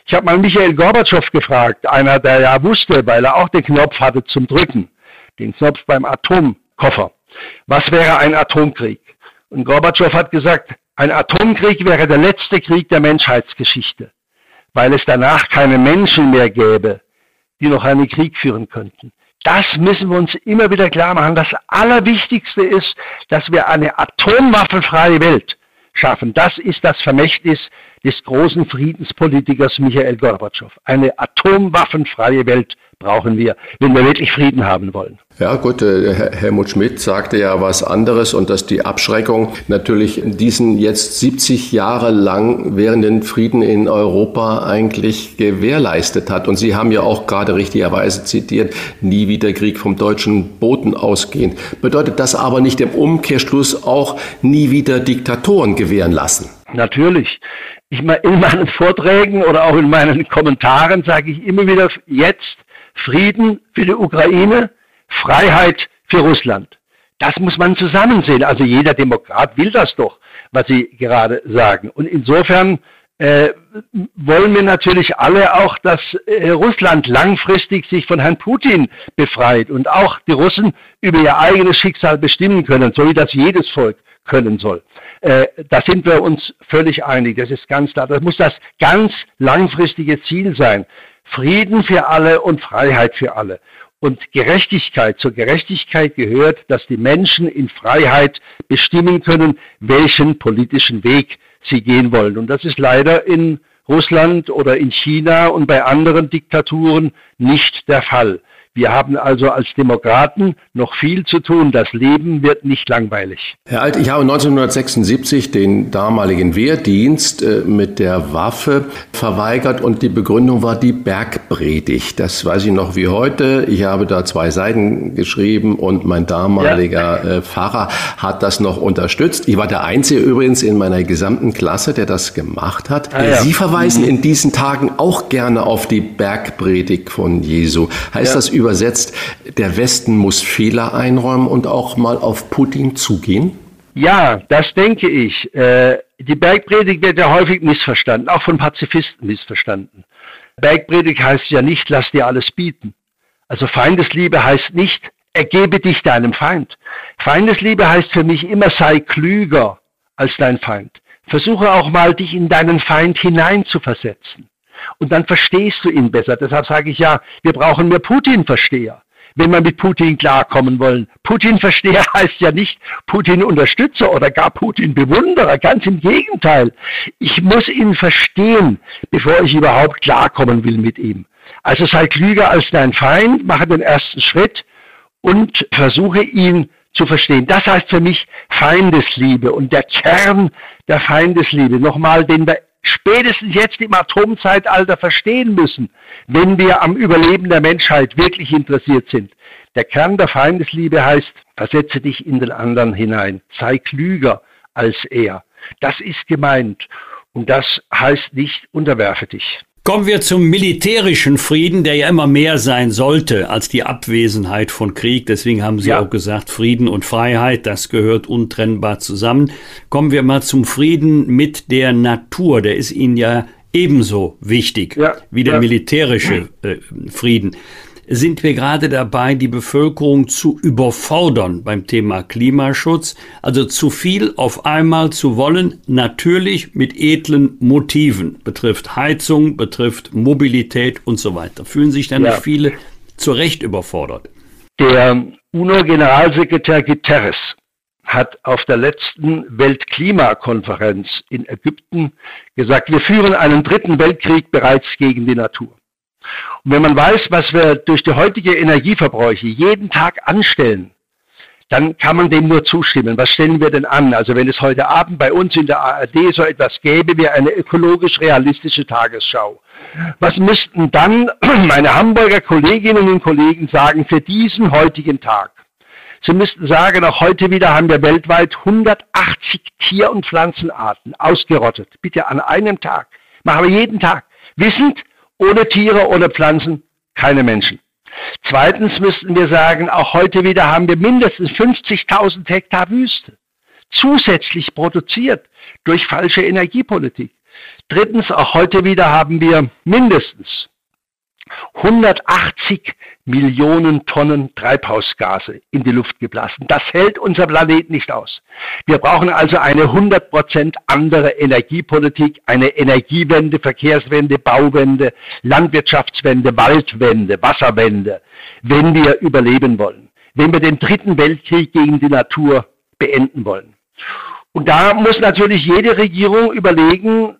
Speaker 7: Ich habe mal Michael Gorbatschow gefragt, einer, der ja wusste, weil er auch den Knopf hatte zum Drücken, den Knopf beim Atomkoffer. Was wäre ein Atomkrieg? Und Gorbatschow hat gesagt, ein Atomkrieg wäre der letzte Krieg der Menschheitsgeschichte, weil es danach keine Menschen mehr gäbe, die noch einen Krieg führen könnten. Das müssen wir uns immer wieder klar machen. Das Allerwichtigste ist, dass wir eine atomwaffenfreie Welt schaffen. Das ist das Vermächtnis des großen Friedenspolitikers Michael Gorbatschow. Eine atomwaffenfreie Welt brauchen wir, wenn wir wirklich Frieden haben wollen.
Speaker 2: Ja gut, äh, Helmut Schmidt sagte ja was anderes und dass die Abschreckung natürlich diesen jetzt 70 Jahre lang währenden Frieden in Europa eigentlich gewährleistet hat. Und Sie haben ja auch gerade richtigerweise zitiert, nie wieder Krieg vom deutschen Boden ausgehend. Bedeutet das aber nicht im Umkehrschluss auch nie wieder Diktatoren gewähren lassen?
Speaker 7: Natürlich. Ich, in meinen Vorträgen oder auch in meinen Kommentaren sage ich immer wieder jetzt Frieden für die Ukraine, Freiheit für Russland. Das muss man zusammen sehen. Also jeder Demokrat will das doch, was Sie gerade sagen. Und insofern äh, wollen wir natürlich alle auch, dass äh, Russland langfristig sich von Herrn Putin befreit und auch die Russen über ihr eigenes Schicksal bestimmen können, so wie das jedes Volk können soll. Äh, da sind wir uns völlig einig, das ist ganz klar. Das muss das ganz langfristige Ziel sein. Frieden für alle und Freiheit für alle. Und Gerechtigkeit, zur Gerechtigkeit gehört, dass die Menschen in Freiheit bestimmen können, welchen politischen Weg sie gehen wollen. Und das ist leider in Russland oder in China und bei anderen Diktaturen nicht der Fall. Wir haben also als Demokraten noch viel zu tun. Das Leben wird nicht langweilig.
Speaker 2: Herr Alt, ich habe 1976 den damaligen Wehrdienst äh, mit der Waffe verweigert und die Begründung war die Bergpredigt. Das weiß ich noch wie heute. Ich habe da zwei Seiten geschrieben und mein damaliger ja. Äh, Pfarrer hat das noch unterstützt. Ich war der Einzige übrigens in meiner gesamten Klasse, der das gemacht hat. Ah, ja. Sie verweisen mhm. in diesen Tagen auch gerne auf die Bergpredigt von Jesu. Heißt ja. das übersetzt, der Westen muss Fehler einräumen und auch mal auf Putin zugehen?
Speaker 7: Ja, das denke ich. Äh, die Bergpredigt wird ja häufig missverstanden, auch von Pazifisten missverstanden. Bergpredigt heißt ja nicht, lass dir alles bieten. Also Feindesliebe heißt nicht, ergebe dich deinem Feind. Feindesliebe heißt für mich immer, sei klüger als dein Feind. Versuche auch mal, dich in deinen Feind hineinzuversetzen und dann verstehst du ihn besser. Deshalb sage ich ja, wir brauchen mehr Putin-Versteher wenn wir mit Putin klarkommen wollen. Putin-Versteher heißt ja nicht Putin-Unterstützer oder gar Putin-Bewunderer, ganz im Gegenteil. Ich muss ihn verstehen, bevor ich überhaupt klarkommen will mit ihm. Also sei klüger als dein Feind, mache den ersten Schritt und versuche ihn zu verstehen. Das heißt für mich Feindesliebe und der Kern der Feindesliebe, nochmal, den wir spätestens jetzt im Atomzeitalter verstehen müssen, wenn wir am Überleben der Menschheit wirklich interessiert sind. Der Kern der Feindesliebe heißt, versetze dich in den anderen hinein, sei klüger als er. Das ist gemeint. Und das heißt nicht, unterwerfe dich.
Speaker 1: Kommen wir zum militärischen Frieden, der ja immer mehr sein sollte als die Abwesenheit von Krieg. Deswegen haben Sie ja. auch gesagt, Frieden und Freiheit, das gehört untrennbar zusammen. Kommen wir mal zum Frieden mit der Natur. Der ist Ihnen ja ebenso wichtig ja, wie der ja. militärische äh, Frieden. Sind wir gerade dabei, die Bevölkerung zu überfordern beim Thema Klimaschutz, also zu viel auf einmal zu wollen, natürlich mit edlen Motiven, betrifft Heizung, betrifft Mobilität und so weiter. Fühlen sich dann ja. viele zu Recht überfordert?
Speaker 7: Der UNO-Generalsekretär Guterres hat auf der letzten Weltklimakonferenz in Ägypten gesagt, wir führen einen dritten Weltkrieg bereits gegen die Natur. Und wenn man weiß, was wir durch die heutige Energieverbräuche jeden Tag anstellen, dann kann man dem nur zustimmen. Was stellen wir denn an? Also wenn es heute Abend bei uns in der ARD so etwas gäbe wie eine ökologisch realistische Tagesschau. Was müssten dann meine Hamburger Kolleginnen und Kollegen sagen für diesen heutigen Tag? Sie müssten sagen, auch heute wieder haben wir weltweit 180 Tier- und Pflanzenarten ausgerottet. Bitte an einem Tag. Machen wir jeden Tag. Wissend, ohne Tiere, ohne Pflanzen, keine Menschen. Zweitens müssten wir sagen, auch heute wieder haben wir mindestens 50.000 Hektar Wüste zusätzlich produziert durch falsche Energiepolitik. Drittens, auch heute wieder haben wir mindestens 180 Millionen Tonnen Treibhausgase in die Luft geblasen. Das hält unser Planet nicht aus. Wir brauchen also eine 100% andere Energiepolitik, eine Energiewende, Verkehrswende, Bauwende, Landwirtschaftswende, Waldwende, Wasserwende, wenn wir überleben wollen, wenn wir den dritten Weltkrieg gegen die Natur beenden wollen. Und da muss natürlich jede Regierung überlegen,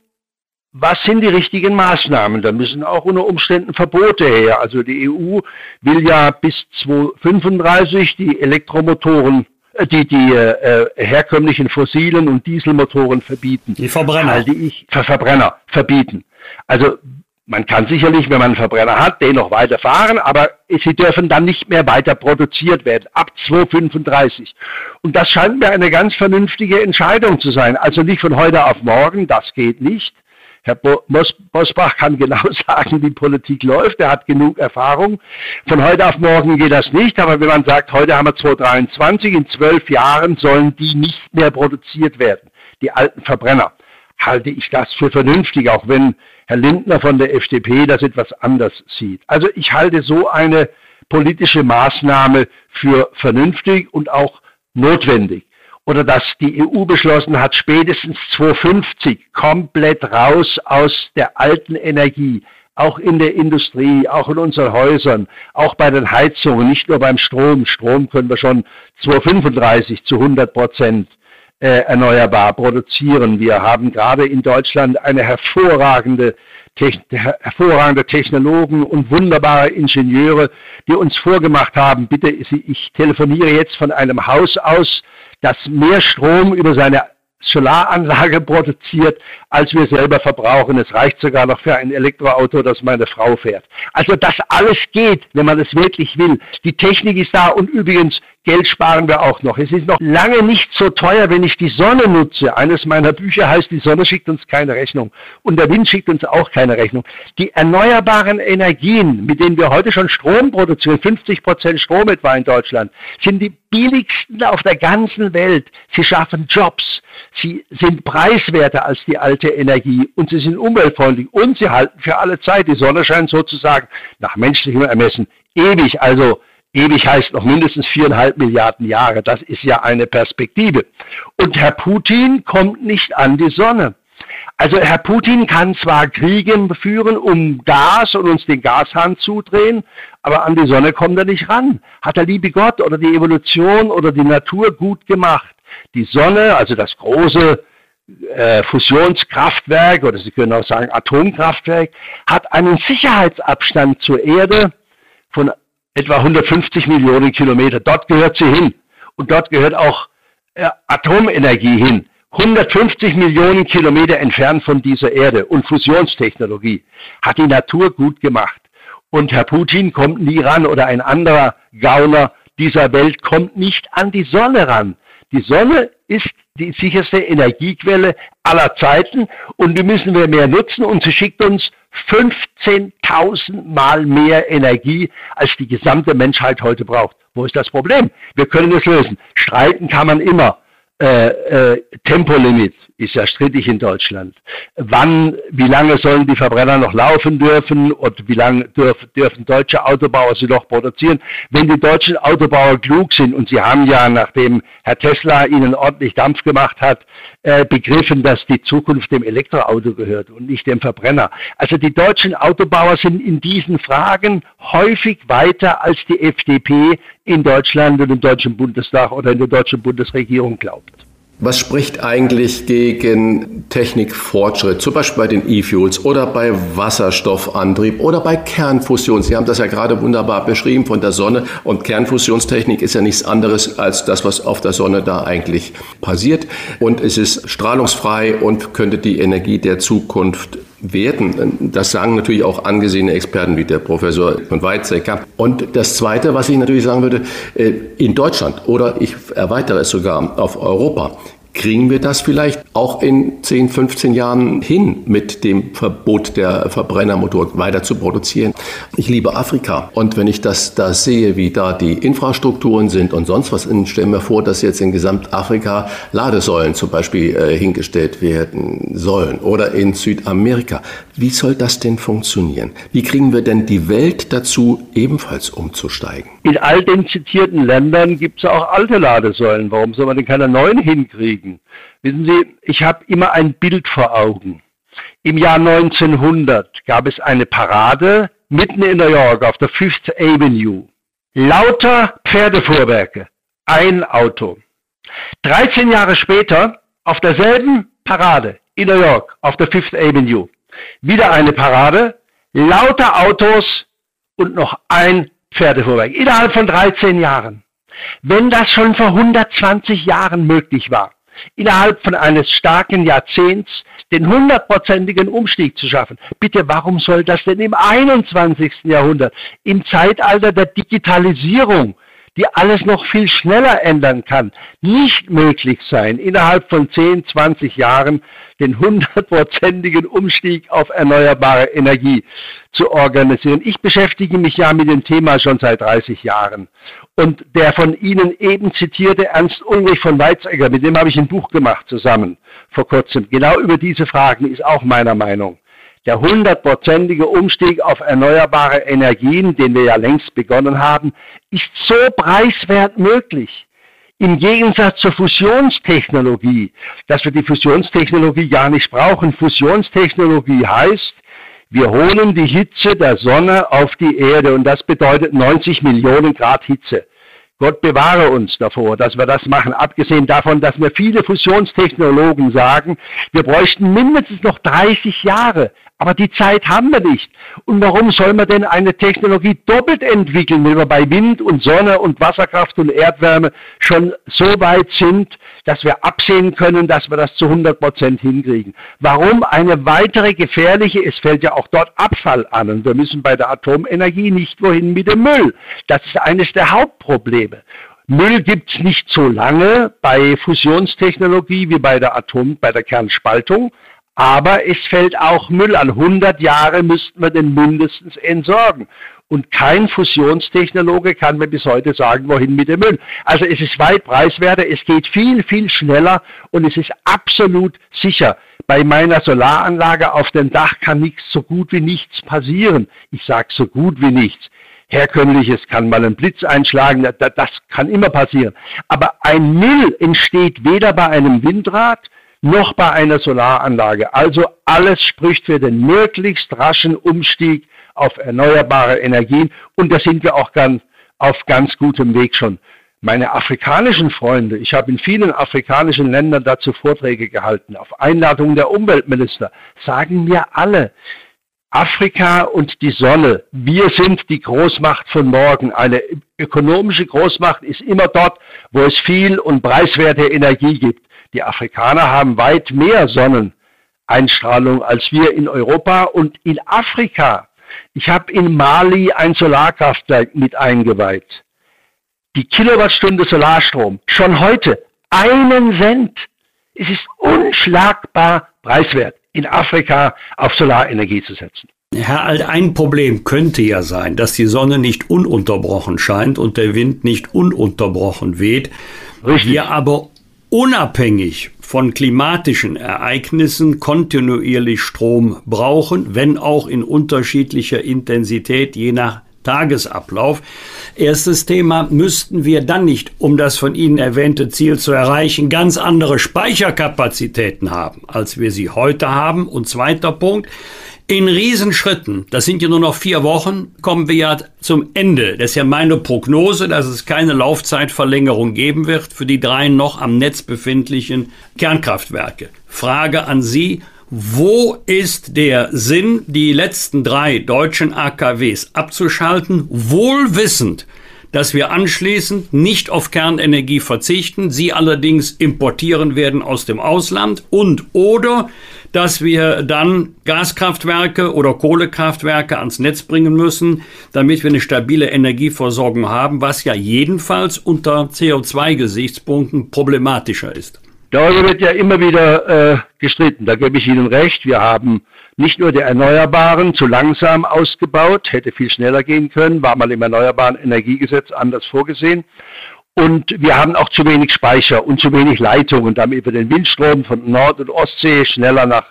Speaker 7: was sind die richtigen Maßnahmen? Da müssen auch unter Umständen Verbote her. Also die EU will ja bis 2035 die Elektromotoren, äh, die, die äh, herkömmlichen fossilen und Dieselmotoren verbieten.
Speaker 1: Die Verbrenner.
Speaker 7: Halte ich für Verbrenner verbieten. Also man kann sicherlich, wenn man einen Verbrenner hat, den noch weiter fahren, aber sie dürfen dann nicht mehr weiter produziert werden, ab 2035. Und das scheint mir eine ganz vernünftige Entscheidung zu sein. Also nicht von heute auf morgen, das geht nicht. Herr Bosbach kann genau sagen, wie Politik läuft. Er hat genug Erfahrung. Von heute auf morgen geht das nicht. Aber wenn man sagt, heute haben wir 2023, in zwölf Jahren sollen die nicht mehr produziert werden, die alten Verbrenner, halte ich das für vernünftig, auch wenn Herr Lindner von der FDP das etwas anders sieht. Also ich halte so eine politische Maßnahme für vernünftig und auch notwendig oder dass die EU beschlossen hat, spätestens 2050 komplett raus aus der alten Energie, auch in der Industrie, auch in unseren Häusern, auch bei den Heizungen, nicht nur beim Strom. Strom können wir schon 2035 zu 100 Prozent äh, erneuerbar produzieren. Wir haben gerade in Deutschland eine hervorragende hervorragende Technologen und wunderbare Ingenieure, die uns vorgemacht haben, bitte, ich telefoniere jetzt von einem Haus aus, das mehr Strom über seine Solaranlage produziert, als wir selber verbrauchen. Es reicht sogar noch für ein Elektroauto, das meine Frau fährt. Also das alles geht, wenn man es wirklich will. Die Technik ist da und übrigens Geld sparen wir auch noch. Es ist noch lange nicht so teuer, wenn ich die Sonne nutze. Eines meiner Bücher heißt, die Sonne schickt uns keine Rechnung und der Wind schickt uns auch keine Rechnung. Die erneuerbaren Energien, mit denen wir heute schon Strom produzieren, 50 Prozent Strom etwa in Deutschland, sind die billigsten auf der ganzen Welt. Sie schaffen Jobs. Sie sind preiswerter als die alte Energie und sie sind umweltfreundlich und sie halten für alle Zeit. Die Sonne scheint sozusagen nach menschlichem Ermessen ewig. Also Ewig heißt noch mindestens viereinhalb Milliarden Jahre. Das ist ja eine Perspektive. Und Herr Putin kommt nicht an die Sonne. Also Herr Putin kann zwar Kriege führen um Gas und uns den Gashahn zudrehen, aber an die Sonne kommt er nicht ran. Hat der liebe Gott oder die Evolution oder die Natur gut gemacht. Die Sonne, also das große äh, Fusionskraftwerk oder Sie können auch sagen Atomkraftwerk, hat einen Sicherheitsabstand zur Erde von etwa 150 Millionen Kilometer. Dort gehört sie hin. Und dort gehört auch äh, Atomenergie hin. 150 Millionen Kilometer entfernt von dieser Erde und Fusionstechnologie hat die Natur gut gemacht. Und Herr Putin kommt nie ran oder ein anderer Gauner dieser Welt kommt nicht an die Sonne ran. Die Sonne ist die sicherste Energiequelle aller Zeiten und die müssen wir mehr nutzen und sie schickt uns 15.000 Mal mehr Energie, als die gesamte Menschheit heute braucht. Wo ist das Problem? Wir können es lösen. Streiten kann man immer. Äh, äh, Tempolimit. Ist ja strittig in Deutschland. Wann, wie lange sollen die Verbrenner noch laufen dürfen und wie lange dürf, dürfen deutsche Autobauer sie noch produzieren? Wenn die deutschen Autobauer klug sind und sie haben ja, nachdem Herr Tesla ihnen ordentlich Dampf gemacht hat, äh, begriffen, dass die Zukunft dem Elektroauto gehört und nicht dem Verbrenner. Also die deutschen Autobauer sind in diesen Fragen häufig weiter als die FDP in Deutschland und im Deutschen Bundestag oder in der deutschen Bundesregierung glaubt.
Speaker 2: Was spricht eigentlich gegen Technikfortschritt, zum Beispiel bei den E-Fuels oder bei Wasserstoffantrieb oder bei Kernfusion? Sie haben das ja gerade wunderbar beschrieben von der Sonne. Und Kernfusionstechnik ist ja nichts anderes als das, was auf der Sonne da eigentlich passiert. Und es ist strahlungsfrei und könnte die Energie der Zukunft werden. Das sagen natürlich auch angesehene Experten wie der Professor von Weizsäcker. Und das Zweite, was ich natürlich sagen würde, äh, in Deutschland oder ich erweitere es sogar auf Europa, Kriegen wir das vielleicht auch in 10, 15 Jahren hin, mit dem Verbot der Verbrennermotoren weiter zu produzieren? Ich liebe Afrika. Und wenn ich das da sehe, wie da die Infrastrukturen sind und sonst was, stelle mir vor, dass jetzt in Gesamtafrika Ladesäulen zum Beispiel äh, hingestellt werden sollen oder in Südamerika. Wie soll das denn funktionieren? Wie kriegen wir denn die Welt dazu, ebenfalls umzusteigen?
Speaker 7: In all den zitierten Ländern gibt es auch alte Ladesäulen. Warum soll man denn keine neuen hinkriegen? Wissen Sie, ich habe immer ein Bild vor Augen. Im Jahr 1900 gab es eine Parade mitten in New York auf der Fifth Avenue. Lauter Pferdefuhrwerke, ein Auto. 13 Jahre später auf derselben Parade in New York auf der Fifth Avenue wieder eine Parade, lauter Autos und noch ein Pferdefuhrwerk. Innerhalb von 13 Jahren. Wenn das schon vor 120 Jahren möglich war, innerhalb von eines starken Jahrzehnts den hundertprozentigen Umstieg zu schaffen. Bitte, warum soll das denn im 21. Jahrhundert, im Zeitalter der Digitalisierung, die alles noch viel schneller ändern kann, nicht möglich sein, innerhalb von 10, 20 Jahren den hundertprozentigen Umstieg auf erneuerbare Energie zu organisieren. Ich beschäftige mich ja mit dem Thema schon seit 30 Jahren. Und der von Ihnen eben zitierte Ernst Ulrich von Weizsäcker, mit dem habe ich ein Buch gemacht zusammen vor kurzem, genau über diese Fragen ist auch meiner Meinung. Der hundertprozentige Umstieg auf erneuerbare Energien, den wir ja längst begonnen haben, ist so preiswert möglich. Im Gegensatz zur Fusionstechnologie, dass wir die Fusionstechnologie gar nicht brauchen. Fusionstechnologie heißt, wir holen die Hitze der Sonne auf die Erde und das bedeutet 90 Millionen Grad Hitze. Gott bewahre uns davor, dass wir das machen. Abgesehen davon, dass mir viele Fusionstechnologen sagen, wir bräuchten mindestens noch 30 Jahre. Aber die Zeit haben wir nicht. Und warum soll man denn eine Technologie doppelt entwickeln, wenn wir bei Wind und Sonne und Wasserkraft und Erdwärme schon so weit sind, dass wir absehen können, dass wir das zu 100 Prozent hinkriegen? Warum eine weitere gefährliche, es fällt ja auch dort Abfall an und wir müssen bei der Atomenergie nicht wohin mit dem Müll. Das ist eines der Hauptprobleme. Müll gibt's nicht so lange bei Fusionstechnologie wie bei der Atom, bei der Kernspaltung. Aber es fällt auch Müll an. 100 Jahre müssten wir den mindestens entsorgen. Und kein Fusionstechnologe kann mir bis heute sagen, wohin mit dem Müll. Also es ist weit preiswerter, es geht viel, viel schneller und es ist absolut sicher. Bei meiner Solaranlage auf dem Dach kann nichts so gut wie nichts passieren. Ich sage so gut wie nichts. Herkömmliches kann mal ein Blitz einschlagen, das kann immer passieren. Aber ein Müll entsteht weder bei einem Windrad, noch bei einer Solaranlage. Also alles spricht für den möglichst raschen Umstieg auf erneuerbare Energien und da sind wir auch ganz, auf ganz gutem Weg schon. Meine afrikanischen Freunde, ich habe in vielen afrikanischen Ländern dazu Vorträge gehalten, auf Einladung der Umweltminister, sagen mir alle, Afrika und die Sonne, wir sind die Großmacht von morgen. Eine ökonomische Großmacht ist immer dort, wo es viel und preiswerte Energie gibt. Die Afrikaner haben weit mehr Sonneneinstrahlung als wir in Europa und in Afrika. Ich habe in Mali ein Solarkraftwerk mit eingeweiht. Die Kilowattstunde Solarstrom schon heute einen Cent. Es ist unschlagbar preiswert, in Afrika auf Solarenergie zu setzen.
Speaker 1: Herr Alt, ein Problem könnte ja sein, dass die Sonne nicht ununterbrochen scheint und der Wind nicht ununterbrochen weht. Richtig. Wir aber unabhängig von klimatischen Ereignissen kontinuierlich Strom brauchen, wenn auch in unterschiedlicher Intensität je nach Tagesablauf. Erstes Thema, müssten wir dann nicht, um das von Ihnen erwähnte Ziel zu erreichen, ganz andere Speicherkapazitäten haben, als wir sie heute haben? Und zweiter Punkt, in Riesenschritten, das sind ja nur noch vier Wochen, kommen wir ja zum Ende. Das ist ja meine Prognose, dass es keine Laufzeitverlängerung geben wird für die drei noch am Netz befindlichen Kernkraftwerke. Frage an Sie, wo ist der Sinn, die letzten drei deutschen AKWs abzuschalten, wohlwissend, dass wir anschließend nicht auf Kernenergie verzichten, sie allerdings importieren werden aus dem Ausland und oder dass wir dann Gaskraftwerke oder Kohlekraftwerke ans Netz bringen müssen, damit wir eine stabile Energieversorgung haben, was ja jedenfalls unter CO2-Gesichtspunkten problematischer ist.
Speaker 7: Darüber wird ja immer wieder äh, gestritten. Da gebe ich Ihnen recht. Wir haben nicht nur die Erneuerbaren zu langsam ausgebaut, hätte viel schneller gehen können, war mal im Erneuerbaren Energiegesetz anders vorgesehen. Und wir haben auch zu wenig Speicher und zu wenig Leitungen, damit wir den Windstrom von Nord- und Ostsee schneller nach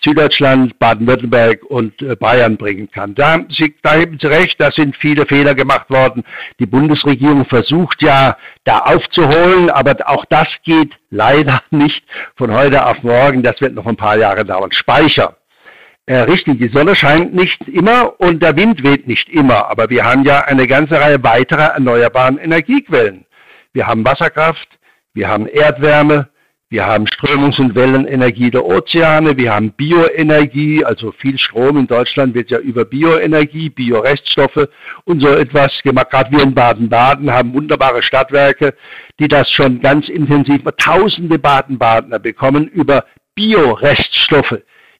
Speaker 7: Süddeutschland, Baden-Württemberg und äh, Bayern bringen kann. Da, Sie, da haben Sie recht, da sind viele Fehler gemacht worden. Die Bundesregierung versucht ja, da aufzuholen, aber auch das geht leider nicht von heute auf morgen. Das wird noch ein paar Jahre dauern. Speicher. Äh, richtig, die Sonne scheint nicht immer und der Wind weht nicht immer, aber wir haben ja eine ganze Reihe weiterer erneuerbaren Energiequellen. Wir haben Wasserkraft, wir haben Erdwärme, wir haben Strömungs- und Wellenenergie der Ozeane, wir haben Bioenergie, also viel Strom in Deutschland wird ja über Bioenergie, Bioreststoffe und so etwas gemacht. Gerade wir in Baden-Baden haben wunderbare Stadtwerke, die das schon ganz intensiv, tausende Baden-Badener bekommen über Bioreststoffe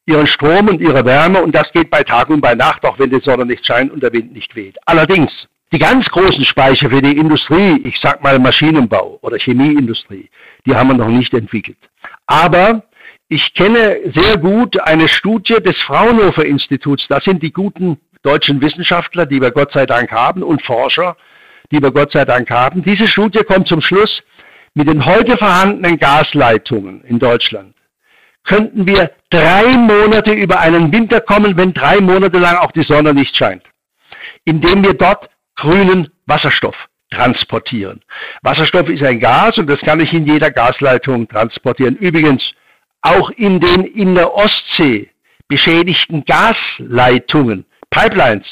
Speaker 7: ihren Strom und ihre Wärme und das geht bei Tag und bei Nacht, auch wenn die Sonne nicht scheint und der Wind nicht weht. Allerdings, die ganz großen Speicher für die Industrie, ich sag mal Maschinenbau oder Chemieindustrie, die haben wir noch nicht entwickelt. Aber ich kenne sehr gut eine Studie des Fraunhofer Instituts. Das sind die guten deutschen Wissenschaftler, die wir Gott sei Dank haben und Forscher, die wir Gott sei Dank haben. Diese Studie kommt zum Schluss, mit den heute vorhandenen Gasleitungen in Deutschland könnten wir drei Monate über einen Winter kommen, wenn drei Monate lang auch die Sonne nicht scheint. Indem wir dort grünen Wasserstoff transportieren. Wasserstoff ist ein Gas und das kann ich in jeder Gasleitung transportieren. Übrigens auch in den in der Ostsee beschädigten Gasleitungen, Pipelines,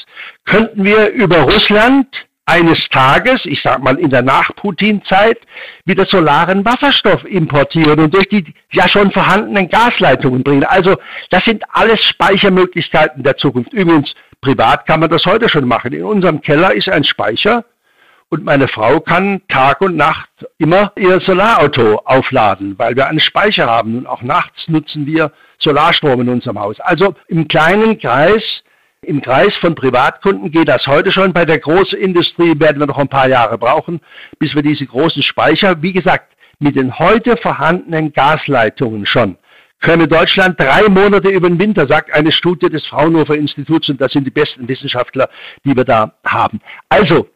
Speaker 7: könnten wir über Russland eines Tages, ich sag mal in der Nach-Putin-Zeit, wieder solaren Wasserstoff importieren und durch die ja schon vorhandenen Gasleitungen bringen. Also das sind alles Speichermöglichkeiten der Zukunft. Übrigens, privat kann man das heute schon machen. In unserem Keller ist ein Speicher und meine Frau kann Tag und Nacht immer ihr Solarauto aufladen, weil wir einen Speicher haben und auch nachts nutzen wir Solarstrom in unserem Haus. Also im kleinen Kreis im Kreis von Privatkunden geht das heute schon. Bei der großen Industrie werden wir noch ein paar Jahre brauchen, bis wir diese großen Speicher, wie gesagt, mit den heute vorhandenen Gasleitungen schon, könne Deutschland drei Monate über den Winter, sagt eine Studie des Fraunhofer Instituts, und das sind die besten Wissenschaftler, die wir da haben. Also,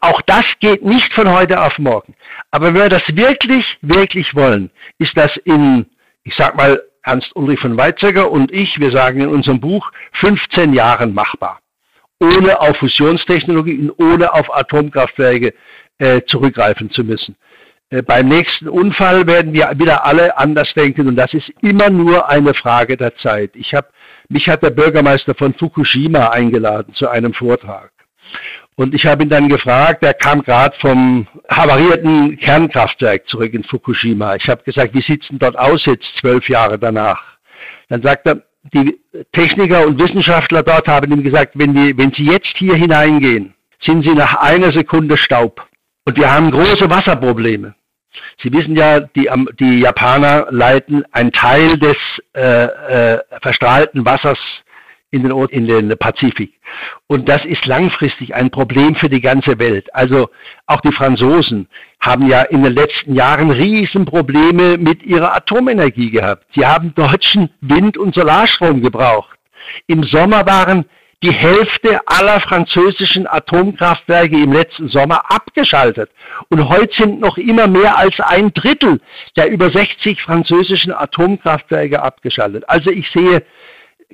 Speaker 7: auch das geht nicht von heute auf morgen. Aber wenn wir das wirklich, wirklich wollen, ist das in, ich sag mal, Ernst Ulrich von Weizsäcker und ich, wir sagen in unserem Buch, 15 Jahren machbar. Ohne auf Fusionstechnologie und ohne auf Atomkraftwerke äh, zurückgreifen zu müssen. Äh, beim nächsten Unfall werden wir wieder alle anders denken und das ist immer nur eine Frage der Zeit. Ich hab, mich hat der Bürgermeister von Fukushima eingeladen zu einem Vortrag. Und ich habe ihn dann gefragt, er kam gerade vom havarierten Kernkraftwerk zurück in Fukushima. Ich habe gesagt, wie sieht's denn dort aus jetzt zwölf Jahre danach? Dann sagt er, die Techniker und Wissenschaftler dort haben ihm gesagt, wenn, die, wenn Sie jetzt hier hineingehen, sind Sie nach einer Sekunde Staub. Und wir haben große Wasserprobleme. Sie wissen ja, die, die Japaner leiten einen Teil des äh, äh, verstrahlten Wassers in den, in den Pazifik. Und das ist langfristig ein Problem für die ganze Welt. Also auch die Franzosen haben ja in den letzten Jahren Riesenprobleme mit ihrer Atomenergie gehabt. Sie haben deutschen Wind- und Solarstrom gebraucht. Im Sommer waren die Hälfte aller französischen Atomkraftwerke im letzten Sommer abgeschaltet. Und heute sind noch immer mehr als ein Drittel der über 60 französischen Atomkraftwerke abgeschaltet. Also ich sehe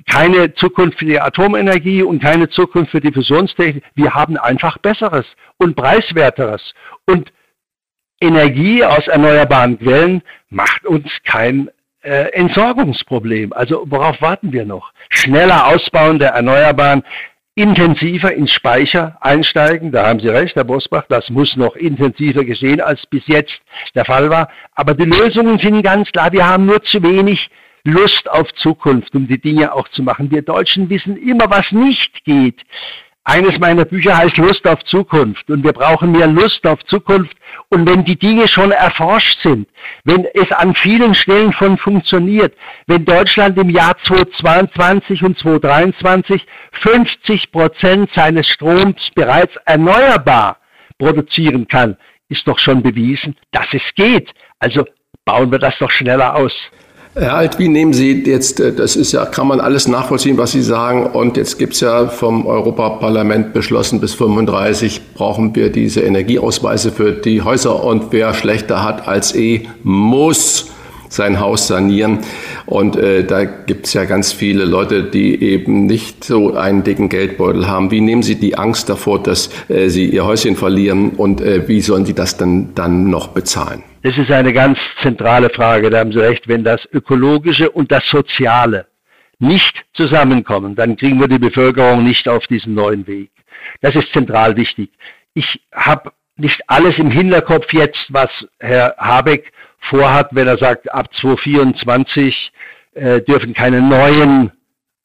Speaker 7: keine Zukunft für die Atomenergie und keine Zukunft für die Fusionstechnik. Wir haben einfach Besseres und Preiswerteres. Und Energie aus erneuerbaren Quellen macht uns kein äh, Entsorgungsproblem. Also worauf warten wir noch? Schneller Ausbauen der Erneuerbaren, intensiver ins Speicher einsteigen. Da haben Sie recht, Herr Bosbach, das muss noch intensiver geschehen, als bis jetzt der Fall war. Aber die Lösungen sind ganz klar. Wir haben nur zu wenig Lust auf Zukunft, um die Dinge auch zu machen. Wir Deutschen wissen immer, was nicht geht. Eines meiner Bücher heißt Lust auf Zukunft und wir brauchen mehr Lust auf Zukunft. Und wenn die Dinge schon erforscht sind, wenn es an vielen Stellen schon funktioniert, wenn Deutschland im Jahr 2022 und 2023 50 Prozent seines Stroms bereits erneuerbar produzieren kann, ist doch schon bewiesen, dass es geht. Also bauen wir das doch schneller aus.
Speaker 2: Herr Alt, wie nehmen Sie jetzt, äh, das ist ja, kann man alles nachvollziehen, was Sie sagen, und jetzt gibt es ja vom Europaparlament beschlossen, bis 35 brauchen wir diese Energieausweise für die Häuser und wer schlechter hat als E, muss sein Haus sanieren. Und äh, da gibt es ja ganz viele Leute, die eben nicht so einen dicken Geldbeutel haben. Wie nehmen Sie die Angst davor, dass äh, Sie Ihr Häuschen verlieren und äh, wie sollen Sie das dann, dann noch bezahlen?
Speaker 7: Das ist eine ganz zentrale Frage, da haben Sie recht. Wenn das Ökologische und das Soziale nicht zusammenkommen, dann kriegen wir die Bevölkerung nicht auf diesen neuen Weg. Das ist zentral wichtig. Ich habe nicht alles im Hinterkopf jetzt, was Herr Habeck vorhat, wenn er sagt, ab 2024 äh, dürfen keine neuen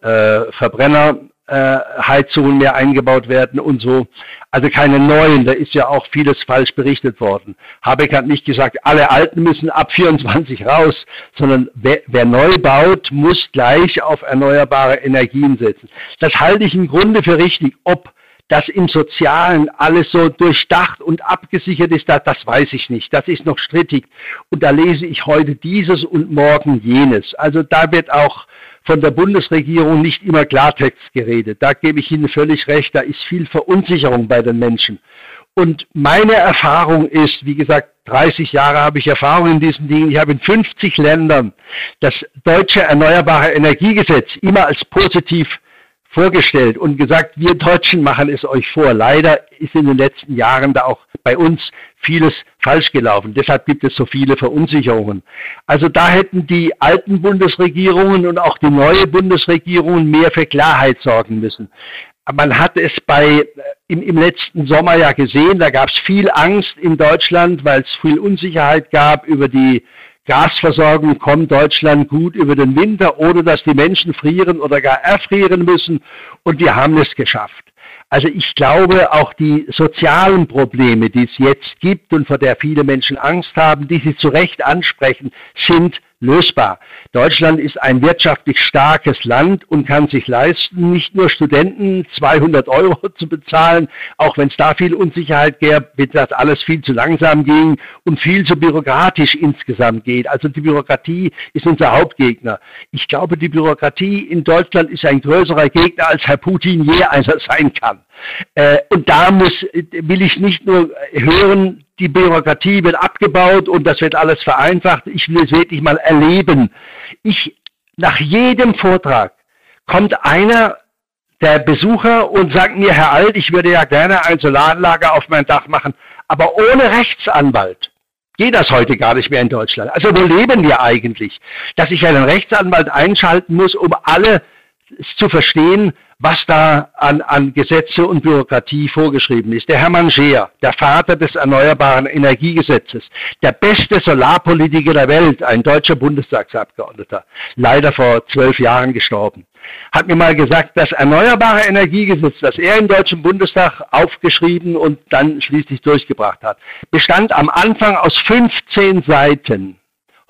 Speaker 7: äh, Verbrenner Heizungen mehr eingebaut werden und so. Also keine neuen, da ist ja auch vieles falsch berichtet worden. Habeck hat nicht gesagt, alle Alten müssen ab 24 raus, sondern wer, wer neu baut, muss gleich auf erneuerbare Energien setzen. Das halte ich im Grunde für richtig. Ob das im Sozialen alles so durchdacht und abgesichert ist, das, das weiß ich nicht. Das ist noch strittig. Und da lese ich heute dieses und morgen jenes. Also da wird auch von der Bundesregierung nicht immer Klartext geredet. Da gebe ich Ihnen völlig recht, da ist viel Verunsicherung bei den Menschen. Und meine Erfahrung ist, wie gesagt, 30 Jahre habe ich Erfahrung in diesen Dingen. Ich habe in 50 Ländern das deutsche Erneuerbare Energiegesetz immer als positiv vorgestellt und gesagt, wir Deutschen machen es euch vor. Leider ist in den letzten Jahren da auch bei uns vieles falsch gelaufen. Deshalb gibt es so viele Verunsicherungen. Also da hätten die alten Bundesregierungen und auch die neue Bundesregierung mehr für Klarheit sorgen müssen. Man hat es bei, äh, im, im letzten Sommer ja gesehen, da gab es viel Angst in Deutschland, weil es viel Unsicherheit gab über die Gasversorgung kommt Deutschland gut über den Winter, ohne dass die Menschen frieren oder gar erfrieren müssen. Und wir haben es geschafft. Also ich glaube, auch die sozialen Probleme, die es jetzt gibt und vor der viele Menschen Angst haben, die Sie zu Recht ansprechen, sind lösbar. Deutschland ist ein wirtschaftlich starkes Land und kann sich leisten, nicht nur Studenten 200 Euro zu bezahlen, auch wenn es da viel Unsicherheit gäbe, wird das alles viel zu langsam gehen und viel zu bürokratisch insgesamt geht. Also die Bürokratie ist unser Hauptgegner. Ich glaube, die Bürokratie in Deutschland ist ein größerer Gegner, als Herr Putin je einer sein kann. Äh, und da muss, will ich nicht nur hören, die Bürokratie wird abgebaut und das wird alles vereinfacht. Ich will es wirklich mal erleben. Ich, nach jedem Vortrag kommt einer der Besucher und sagt mir, Herr Alt, ich würde ja gerne ein Solaranlager auf mein Dach machen, aber ohne Rechtsanwalt. Geht das heute gar nicht mehr in Deutschland? Also wo leben wir eigentlich? Dass ich einen Rechtsanwalt einschalten muss, um alle zu verstehen, was da an, an Gesetze und Bürokratie vorgeschrieben ist. Der Hermann Scheer, der Vater des Erneuerbaren Energiegesetzes, der beste Solarpolitiker der Welt, ein deutscher Bundestagsabgeordneter, leider vor zwölf Jahren gestorben, hat mir mal gesagt, das Erneuerbare Energiegesetz, das er im Deutschen Bundestag aufgeschrieben und dann schließlich durchgebracht hat, bestand am Anfang aus 15 Seiten.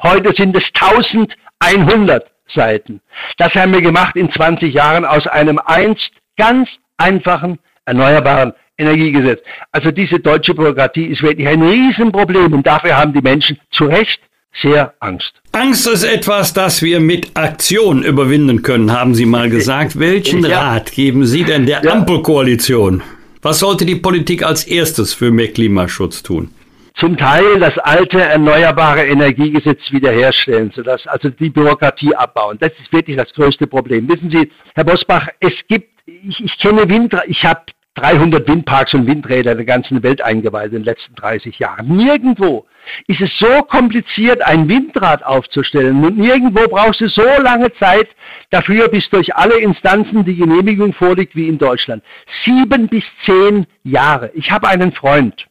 Speaker 7: Heute sind es 1100. Seiten. Das haben wir gemacht in 20 Jahren aus einem einst ganz einfachen erneuerbaren Energiegesetz. Also diese deutsche Bürokratie ist wirklich ein Riesenproblem und dafür haben die Menschen zu Recht sehr Angst.
Speaker 1: Angst ist etwas, das wir mit Aktion überwinden können, haben Sie mal gesagt. Welchen ja. Rat geben Sie denn der ja. Ampelkoalition? Was sollte die Politik als erstes für mehr Klimaschutz tun?
Speaker 7: Zum Teil das alte erneuerbare Energiegesetz wiederherstellen, sodass also die Bürokratie abbauen. Das ist wirklich das größte Problem. Wissen Sie, Herr Bosbach, es gibt, ich, ich kenne Wind, ich habe 300 Windparks und Windräder in der ganzen Welt eingeweiht in den letzten 30 Jahren. Nirgendwo ist es so kompliziert, ein Windrad aufzustellen und nirgendwo brauchst du so lange Zeit dafür, bis durch alle Instanzen die Genehmigung vorliegt wie in Deutschland. Sieben bis zehn Jahre. Ich habe einen Freund,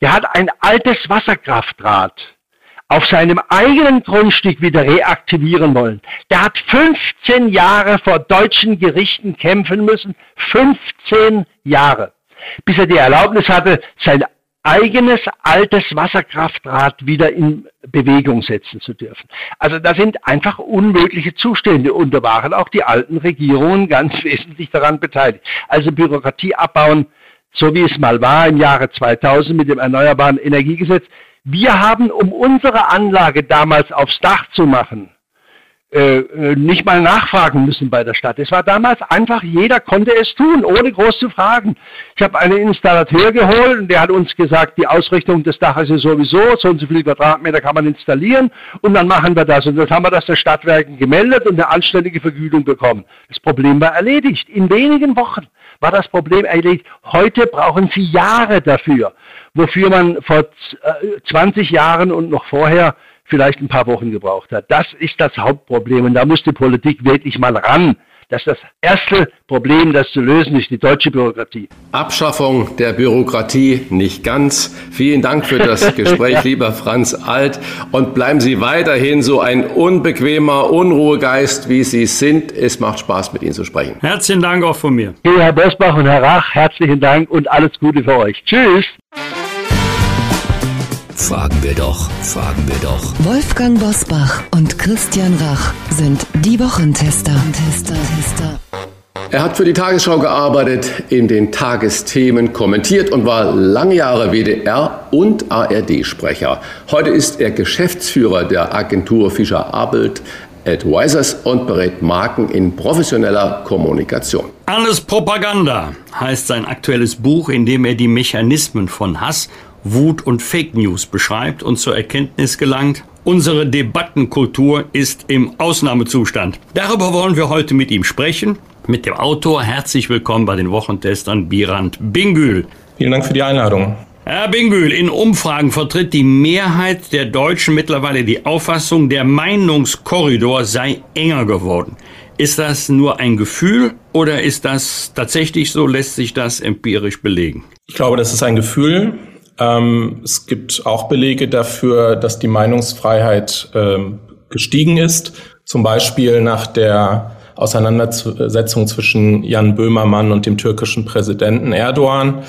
Speaker 7: der hat ein altes Wasserkraftrad auf seinem eigenen Grundstück wieder reaktivieren wollen. Der hat 15 Jahre vor deutschen Gerichten kämpfen müssen. 15 Jahre. Bis er die Erlaubnis hatte, sein eigenes altes Wasserkraftrad wieder in Bewegung setzen zu dürfen. Also da sind einfach unmögliche Zustände und da waren auch die alten Regierungen ganz wesentlich daran beteiligt. Also Bürokratie abbauen, so wie es mal war im Jahre 2000 mit dem Erneuerbaren Energiegesetz, wir haben, um unsere Anlage damals aufs Dach zu machen, äh, äh, nicht mal nachfragen müssen bei der Stadt. Es war damals einfach, jeder konnte es tun, ohne groß zu fragen. Ich habe einen Installateur geholt und der hat uns gesagt, die Ausrichtung des Daches ist sowieso, so und so viele Quadratmeter kann man installieren und dann machen wir das. Und dann haben wir das der Stadtwerken gemeldet und eine anständige Vergütung bekommen. Das Problem war erledigt. In wenigen Wochen war das Problem erledigt. Heute brauchen Sie Jahre dafür, wofür man vor 20 äh, Jahren und noch vorher vielleicht ein paar Wochen gebraucht hat. Das ist das Hauptproblem und da muss die Politik wirklich mal ran. Das ist das erste Problem, das zu lösen ist, die deutsche Bürokratie.
Speaker 2: Abschaffung der Bürokratie nicht ganz. Vielen Dank für das Gespräch, lieber Franz Alt. Und bleiben Sie weiterhin so ein unbequemer Unruhegeist, wie Sie sind. Es macht Spaß, mit Ihnen zu sprechen.
Speaker 1: Herzlichen Dank auch von mir.
Speaker 7: Herr Bosbach und Herr Rach, herzlichen Dank und alles Gute für euch. Tschüss.
Speaker 3: Fragen wir doch, fragen wir doch.
Speaker 6: Wolfgang Bosbach und Christian Rach sind die Wochentester. Tester, Tester.
Speaker 2: Er hat für die Tagesschau gearbeitet, in den Tagesthemen kommentiert und war lange Jahre WDR und ARD-Sprecher. Heute ist er Geschäftsführer der Agentur Fischer Abelt Advisors und berät Marken in professioneller Kommunikation.
Speaker 1: Alles Propaganda heißt sein aktuelles Buch, in dem er die Mechanismen von Hass Wut und Fake News beschreibt und zur Erkenntnis gelangt, unsere Debattenkultur ist im Ausnahmezustand. Darüber wollen wir heute mit ihm sprechen. Mit dem Autor herzlich willkommen bei den Wochentestern Birand Bingül.
Speaker 8: Vielen Dank für die Einladung.
Speaker 1: Herr Bingül, in Umfragen vertritt die Mehrheit der Deutschen mittlerweile die Auffassung, der Meinungskorridor sei enger geworden. Ist das nur ein Gefühl oder ist das tatsächlich so? Lässt sich das empirisch belegen?
Speaker 8: Ich glaube, das ist ein Gefühl. Ähm, es gibt auch Belege dafür, dass die Meinungsfreiheit ähm, gestiegen ist. Zum Beispiel nach der Auseinandersetzung zwischen Jan Böhmermann und dem türkischen Präsidenten Erdogan,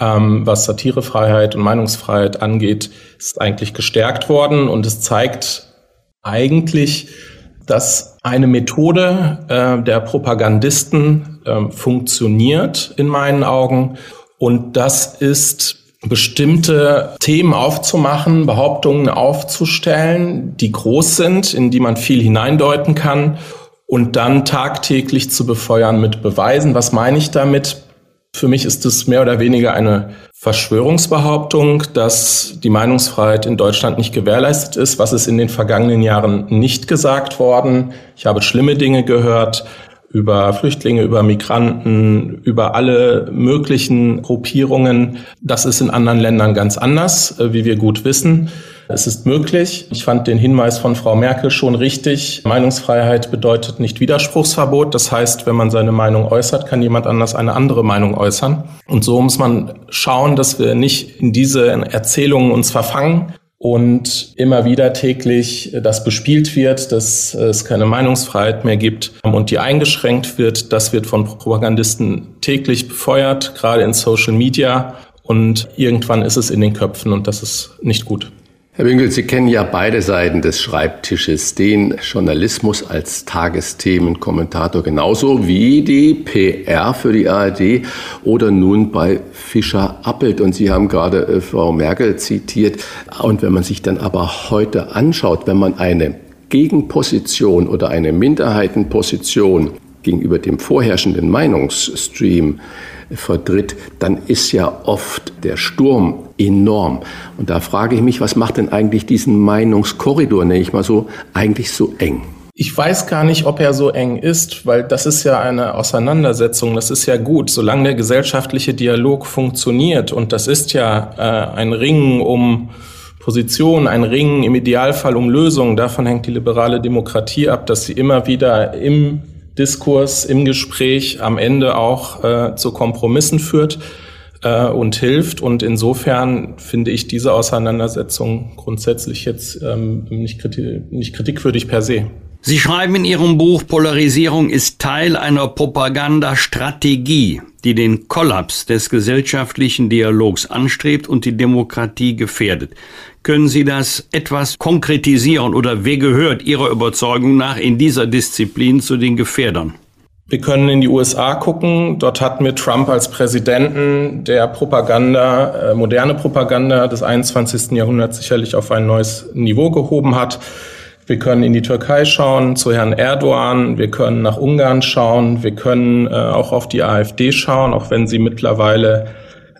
Speaker 8: ähm, was Satirefreiheit und Meinungsfreiheit angeht, ist eigentlich gestärkt worden. Und es zeigt eigentlich, dass eine Methode äh, der Propagandisten äh, funktioniert in meinen Augen. Und das ist bestimmte Themen aufzumachen, Behauptungen aufzustellen, die groß sind, in die man viel hineindeuten kann und dann tagtäglich zu befeuern mit Beweisen. Was meine ich damit? Für mich ist es mehr oder weniger eine Verschwörungsbehauptung, dass die Meinungsfreiheit in Deutschland nicht gewährleistet ist. Was ist in den vergangenen Jahren nicht gesagt worden? Ich habe schlimme Dinge gehört über Flüchtlinge, über Migranten, über alle möglichen Gruppierungen. Das ist in anderen Ländern ganz anders, äh, wie wir gut wissen. Es ist möglich. Ich fand den Hinweis von Frau Merkel schon richtig. Meinungsfreiheit bedeutet nicht Widerspruchsverbot. Das heißt, wenn man seine Meinung äußert, kann jemand anders eine andere Meinung äußern. Und so muss man schauen, dass wir nicht in diese Erzählungen uns verfangen, und immer wieder täglich das bespielt wird, dass es keine Meinungsfreiheit mehr gibt und die eingeschränkt wird. Das wird von Propagandisten täglich befeuert, gerade in Social Media. Und irgendwann ist es in den Köpfen und das ist nicht gut.
Speaker 2: Herr Winkel, Sie kennen ja beide Seiten des Schreibtisches, den Journalismus als Tagesthemenkommentator genauso wie die PR für die ARD oder nun bei Fischer Appelt. Und Sie haben gerade äh, Frau Merkel zitiert. Und wenn man sich dann aber heute anschaut, wenn man eine Gegenposition oder eine Minderheitenposition gegenüber dem vorherrschenden Meinungsstream vertritt, dann ist ja oft der Sturm enorm. Und da frage ich mich, was macht denn eigentlich diesen Meinungskorridor, nenne ich mal so, eigentlich so eng?
Speaker 8: Ich weiß gar nicht, ob er so eng ist, weil das ist ja eine Auseinandersetzung. Das ist ja gut, solange der gesellschaftliche Dialog funktioniert. Und das ist ja äh, ein Ringen um Positionen, ein Ringen im Idealfall um Lösungen. Davon hängt die liberale Demokratie ab, dass sie immer wieder im Diskurs, im Gespräch am Ende auch äh, zu Kompromissen führt äh, und hilft. Und insofern finde ich diese Auseinandersetzung grundsätzlich jetzt ähm, nicht, kritik nicht kritikwürdig per se.
Speaker 1: Sie schreiben in Ihrem Buch, Polarisierung ist Teil einer Propagandastrategie, die den Kollaps des gesellschaftlichen Dialogs anstrebt und die Demokratie gefährdet. Können Sie das etwas konkretisieren oder wer gehört Ihrer Überzeugung nach in dieser Disziplin zu den Gefährdern?
Speaker 8: Wir können in die USA gucken. Dort hatten wir Trump als Präsidenten, der Propaganda, äh, moderne Propaganda des 21. Jahrhunderts sicherlich auf ein neues Niveau gehoben hat. Wir können in die Türkei schauen, zu Herrn Erdogan. Wir können nach Ungarn schauen. Wir können äh, auch auf die AfD schauen, auch wenn sie mittlerweile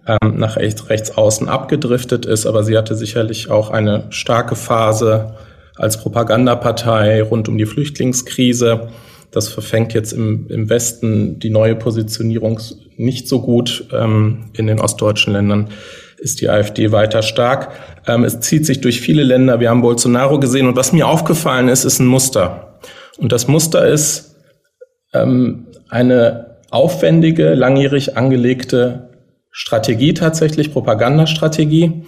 Speaker 8: ähm, nach rechts, rechts außen abgedriftet ist. Aber sie hatte sicherlich auch eine starke Phase als Propagandapartei rund um die Flüchtlingskrise. Das verfängt jetzt im, im Westen die neue Positionierung nicht so gut. Ähm, in den ostdeutschen Ländern ist die AfD weiter stark. Ähm, es zieht sich durch viele Länder. Wir haben Bolsonaro gesehen. Und was mir aufgefallen ist, ist ein Muster. Und das Muster ist ähm, eine aufwendige, langjährig angelegte Strategie tatsächlich, Propagandastrategie.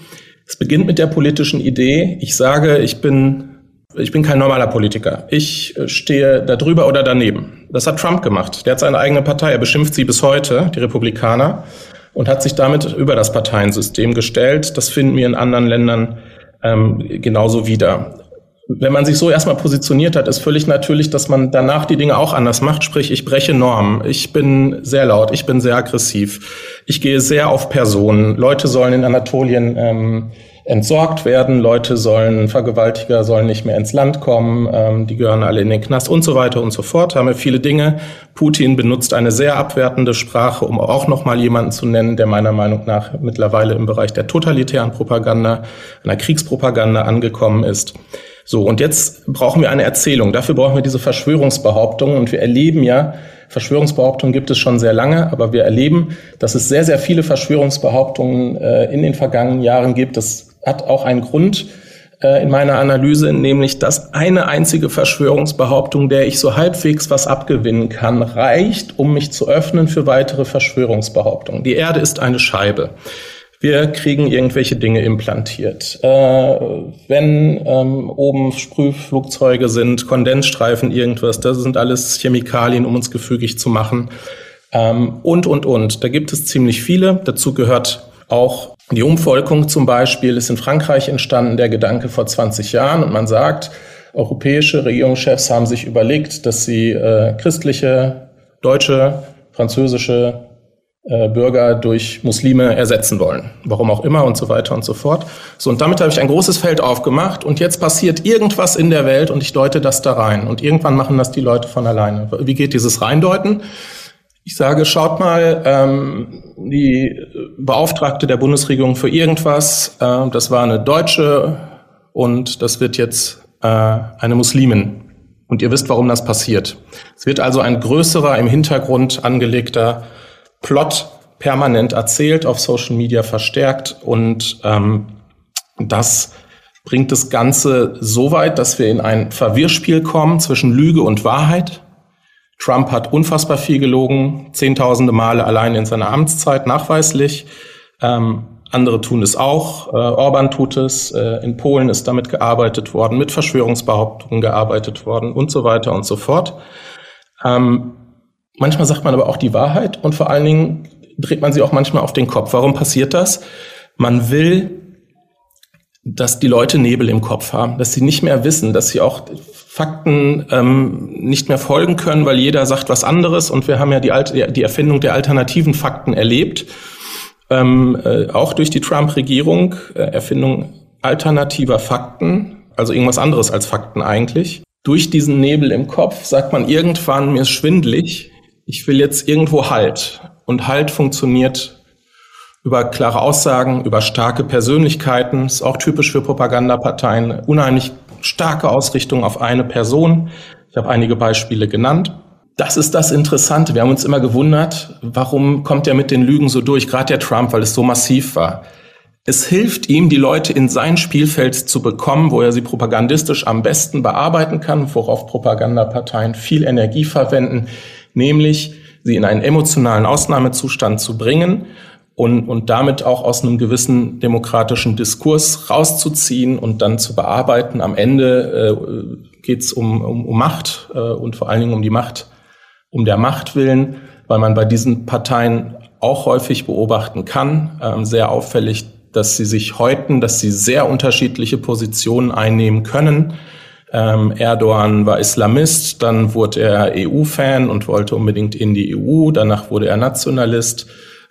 Speaker 8: Es beginnt mit der politischen Idee. Ich sage, ich bin ich bin kein normaler Politiker. Ich äh, stehe da drüber oder daneben. Das hat Trump gemacht. Der hat seine eigene Partei. Er beschimpft sie bis heute, die Republikaner, und hat sich damit über das Parteiensystem gestellt. Das finden wir in anderen Ländern ähm, genauso wieder. Wenn man sich so erstmal positioniert hat, ist völlig natürlich, dass man danach die Dinge auch anders macht. Sprich, ich breche Normen. Ich bin sehr laut. Ich bin sehr aggressiv. Ich gehe sehr auf Personen. Leute sollen in Anatolien ähm, entsorgt werden. Leute sollen, Vergewaltiger sollen nicht mehr ins Land kommen, ähm, die gehören alle in den Knast und so weiter und so fort. Haben wir viele Dinge. Putin benutzt eine sehr abwertende Sprache, um auch nochmal jemanden zu nennen, der meiner Meinung nach mittlerweile im Bereich der totalitären Propaganda, einer Kriegspropaganda angekommen ist. So, und jetzt brauchen wir eine Erzählung. Dafür brauchen wir diese Verschwörungsbehauptungen. Und wir erleben ja, Verschwörungsbehauptungen gibt es schon sehr lange, aber wir erleben, dass es sehr, sehr viele Verschwörungsbehauptungen äh, in den vergangenen Jahren gibt. Das hat auch einen Grund äh, in meiner Analyse, nämlich dass eine einzige Verschwörungsbehauptung, der ich so halbwegs was abgewinnen kann, reicht, um mich zu öffnen für weitere Verschwörungsbehauptungen. Die Erde ist eine Scheibe. Wir kriegen irgendwelche Dinge implantiert. Äh, wenn ähm, oben Sprühflugzeuge sind, Kondensstreifen, irgendwas, das sind alles Chemikalien, um uns gefügig zu machen. Ähm, und, und, und. Da gibt es ziemlich viele. Dazu gehört auch die Umvolkung zum Beispiel ist in Frankreich entstanden, der Gedanke vor 20 Jahren. Und man sagt, europäische Regierungschefs haben sich überlegt, dass sie äh, christliche, deutsche, französische Bürger durch Muslime ersetzen wollen. Warum auch immer und so weiter und so fort. So, und damit habe ich ein großes Feld aufgemacht und jetzt passiert irgendwas in der Welt und ich deute das da rein. Und irgendwann machen das die Leute von alleine. Wie geht dieses Reindeuten? Ich sage, schaut mal, ähm, die Beauftragte der Bundesregierung für irgendwas, äh, das war eine Deutsche und das wird jetzt äh, eine Muslimin. Und ihr wisst, warum das passiert. Es wird also ein größerer, im Hintergrund angelegter Plot permanent erzählt, auf Social Media verstärkt und ähm, das bringt das Ganze so weit, dass wir in ein Verwirrspiel kommen zwischen Lüge und Wahrheit Trump hat unfassbar viel gelogen, zehntausende Male allein in seiner Amtszeit nachweislich. Ähm, andere tun es auch. Äh, Orban tut es. Äh, in Polen ist damit gearbeitet worden, mit Verschwörungsbehauptungen gearbeitet worden und so weiter und so fort. Ähm, manchmal sagt man aber auch die Wahrheit und vor allen Dingen dreht man sie auch manchmal auf den Kopf. Warum passiert das? Man will dass die Leute Nebel im Kopf haben, dass sie nicht mehr wissen, dass sie auch Fakten ähm, nicht mehr folgen können, weil jeder sagt was anderes. Und wir haben ja die, alte, die Erfindung der alternativen Fakten erlebt, ähm, äh, auch durch die Trump-Regierung, äh, Erfindung alternativer Fakten, also irgendwas anderes als Fakten eigentlich. Durch diesen Nebel im Kopf sagt man irgendwann, mir ist schwindlig, ich will jetzt irgendwo Halt. Und Halt funktioniert über klare Aussagen, über starke Persönlichkeiten. Ist auch typisch für Propagandaparteien. Unheimlich starke Ausrichtung auf eine Person. Ich habe einige Beispiele genannt. Das ist das Interessante. Wir haben uns immer gewundert, warum kommt er mit den Lügen so durch, gerade der Trump, weil es so massiv war. Es hilft ihm, die Leute in sein Spielfeld zu bekommen, wo er sie propagandistisch am besten bearbeiten kann, worauf Propagandaparteien viel Energie verwenden, nämlich sie in einen emotionalen Ausnahmezustand zu bringen und, und damit auch aus einem gewissen demokratischen Diskurs rauszuziehen und dann zu bearbeiten. Am Ende äh, geht es um, um, um Macht äh, und vor allen Dingen um die Macht, um der Macht willen, weil man bei diesen Parteien auch häufig beobachten kann, äh, sehr auffällig, dass sie sich häuten, dass sie sehr unterschiedliche Positionen einnehmen können. Ähm, Erdogan war Islamist, dann wurde er EU-Fan und wollte unbedingt in die EU, danach wurde er Nationalist.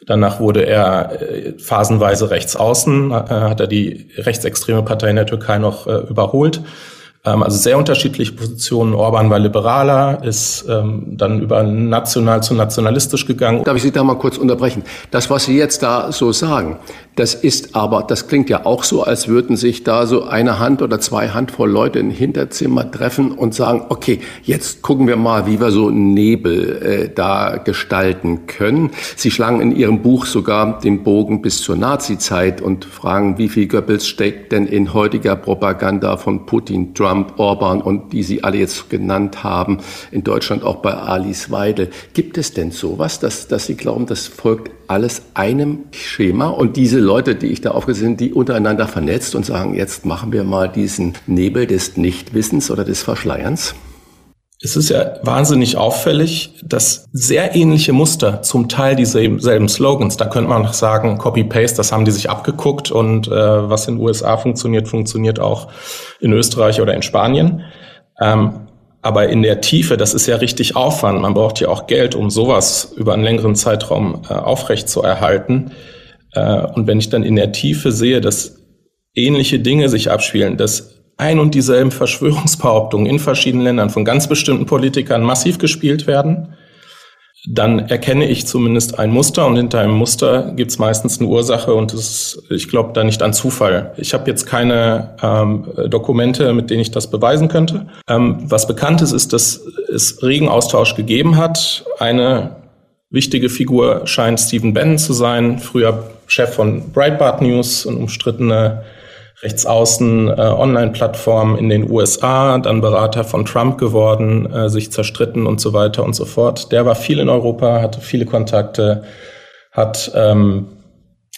Speaker 8: Danach wurde er äh, phasenweise rechts außen, äh, hat er die rechtsextreme Partei in der Türkei noch äh, überholt. Ähm, also sehr unterschiedliche Positionen. Orban war liberaler, ist ähm, dann über national zu nationalistisch gegangen.
Speaker 2: Darf ich Sie da mal kurz unterbrechen? Das, was Sie jetzt da so sagen, das ist aber, das klingt ja auch so, als würden sich da so eine Hand oder zwei Handvoll Leute im Hinterzimmer treffen und sagen, okay, jetzt gucken wir mal, wie wir so Nebel äh, da gestalten können. Sie schlagen in Ihrem Buch sogar den Bogen bis zur Nazizeit und fragen, wie viel Goebbels steckt denn in heutiger Propaganda von Putin, Trump, Orban und die Sie alle jetzt genannt haben, in Deutschland auch bei Alice Weidel. Gibt es denn sowas, dass, dass Sie glauben, das folgt alles einem Schema und diese Leute, die ich da aufgesehen sind, die untereinander vernetzt und sagen, jetzt machen wir mal diesen Nebel des Nichtwissens oder des Verschleierns?
Speaker 8: Es ist ja wahnsinnig auffällig, dass sehr ähnliche Muster, zum Teil dieselben Slogans, da könnte man noch sagen, Copy-Paste, das haben die sich abgeguckt und äh, was in den USA funktioniert, funktioniert auch in Österreich oder in Spanien. Ähm, aber in der Tiefe, das ist ja richtig Aufwand. Man braucht ja auch Geld, um sowas über einen längeren Zeitraum äh, aufrecht zu erhalten. Äh, und wenn ich dann in der Tiefe sehe, dass ähnliche Dinge sich abspielen, dass ein und dieselben Verschwörungsbehauptungen in verschiedenen Ländern von ganz bestimmten Politikern massiv gespielt werden, dann erkenne ich zumindest ein Muster und hinter einem Muster gibt es meistens eine Ursache und das, ich glaube da nicht an Zufall. Ich habe jetzt keine ähm, Dokumente, mit denen ich das beweisen könnte. Ähm, was bekannt ist, ist, dass es regen Austausch gegeben hat. Eine wichtige Figur scheint Stephen Bannon zu sein, früher Chef von Breitbart News und umstrittene Rechtsaußen äh, in den USA, dann Berater von Trump geworden, äh, sich zerstritten und so weiter und so fort. Der war viel in Europa, hatte viele Kontakte, hat ähm,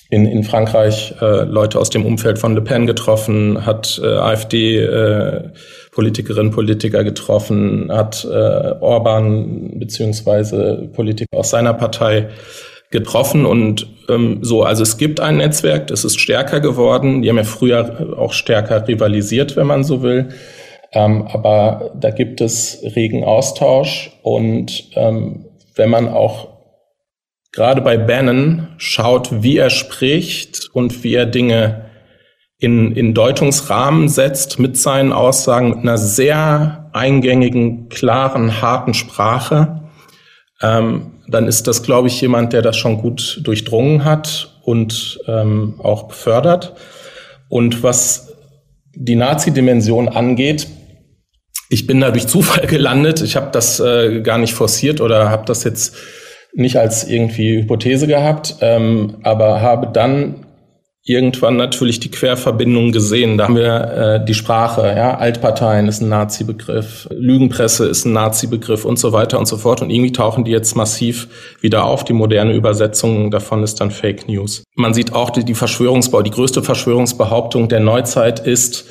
Speaker 8: in, in Frankreich äh, Leute aus dem Umfeld von Le Pen getroffen, hat äh, AfD äh, Politiker getroffen, hat äh, Orban beziehungsweise Politiker aus seiner Partei getroffen und ähm, so, also es gibt ein Netzwerk, das ist stärker geworden. Die haben ja früher auch stärker rivalisiert, wenn man so will. Ähm, aber da gibt es regen Austausch und ähm, wenn man auch gerade bei Bannon schaut, wie er spricht und wie er Dinge in, in Deutungsrahmen setzt mit seinen Aussagen, mit einer sehr eingängigen, klaren, harten Sprache, ähm, dann ist das, glaube ich, jemand, der das schon gut durchdrungen hat und ähm, auch befördert. Und was die Nazi-Dimension angeht, ich bin da durch Zufall gelandet. Ich habe das äh, gar nicht forciert oder habe das jetzt nicht als irgendwie Hypothese gehabt, ähm, aber habe dann irgendwann natürlich die Querverbindung gesehen. Da haben wir äh, die Sprache, ja, Altparteien ist ein Nazi-Begriff, Lügenpresse ist ein Nazi-Begriff und so weiter und so fort. Und irgendwie tauchen die jetzt massiv wieder auf. Die moderne Übersetzung davon ist dann Fake News. Man sieht auch die, die Verschwörungsbau, die größte Verschwörungsbehauptung der Neuzeit ist,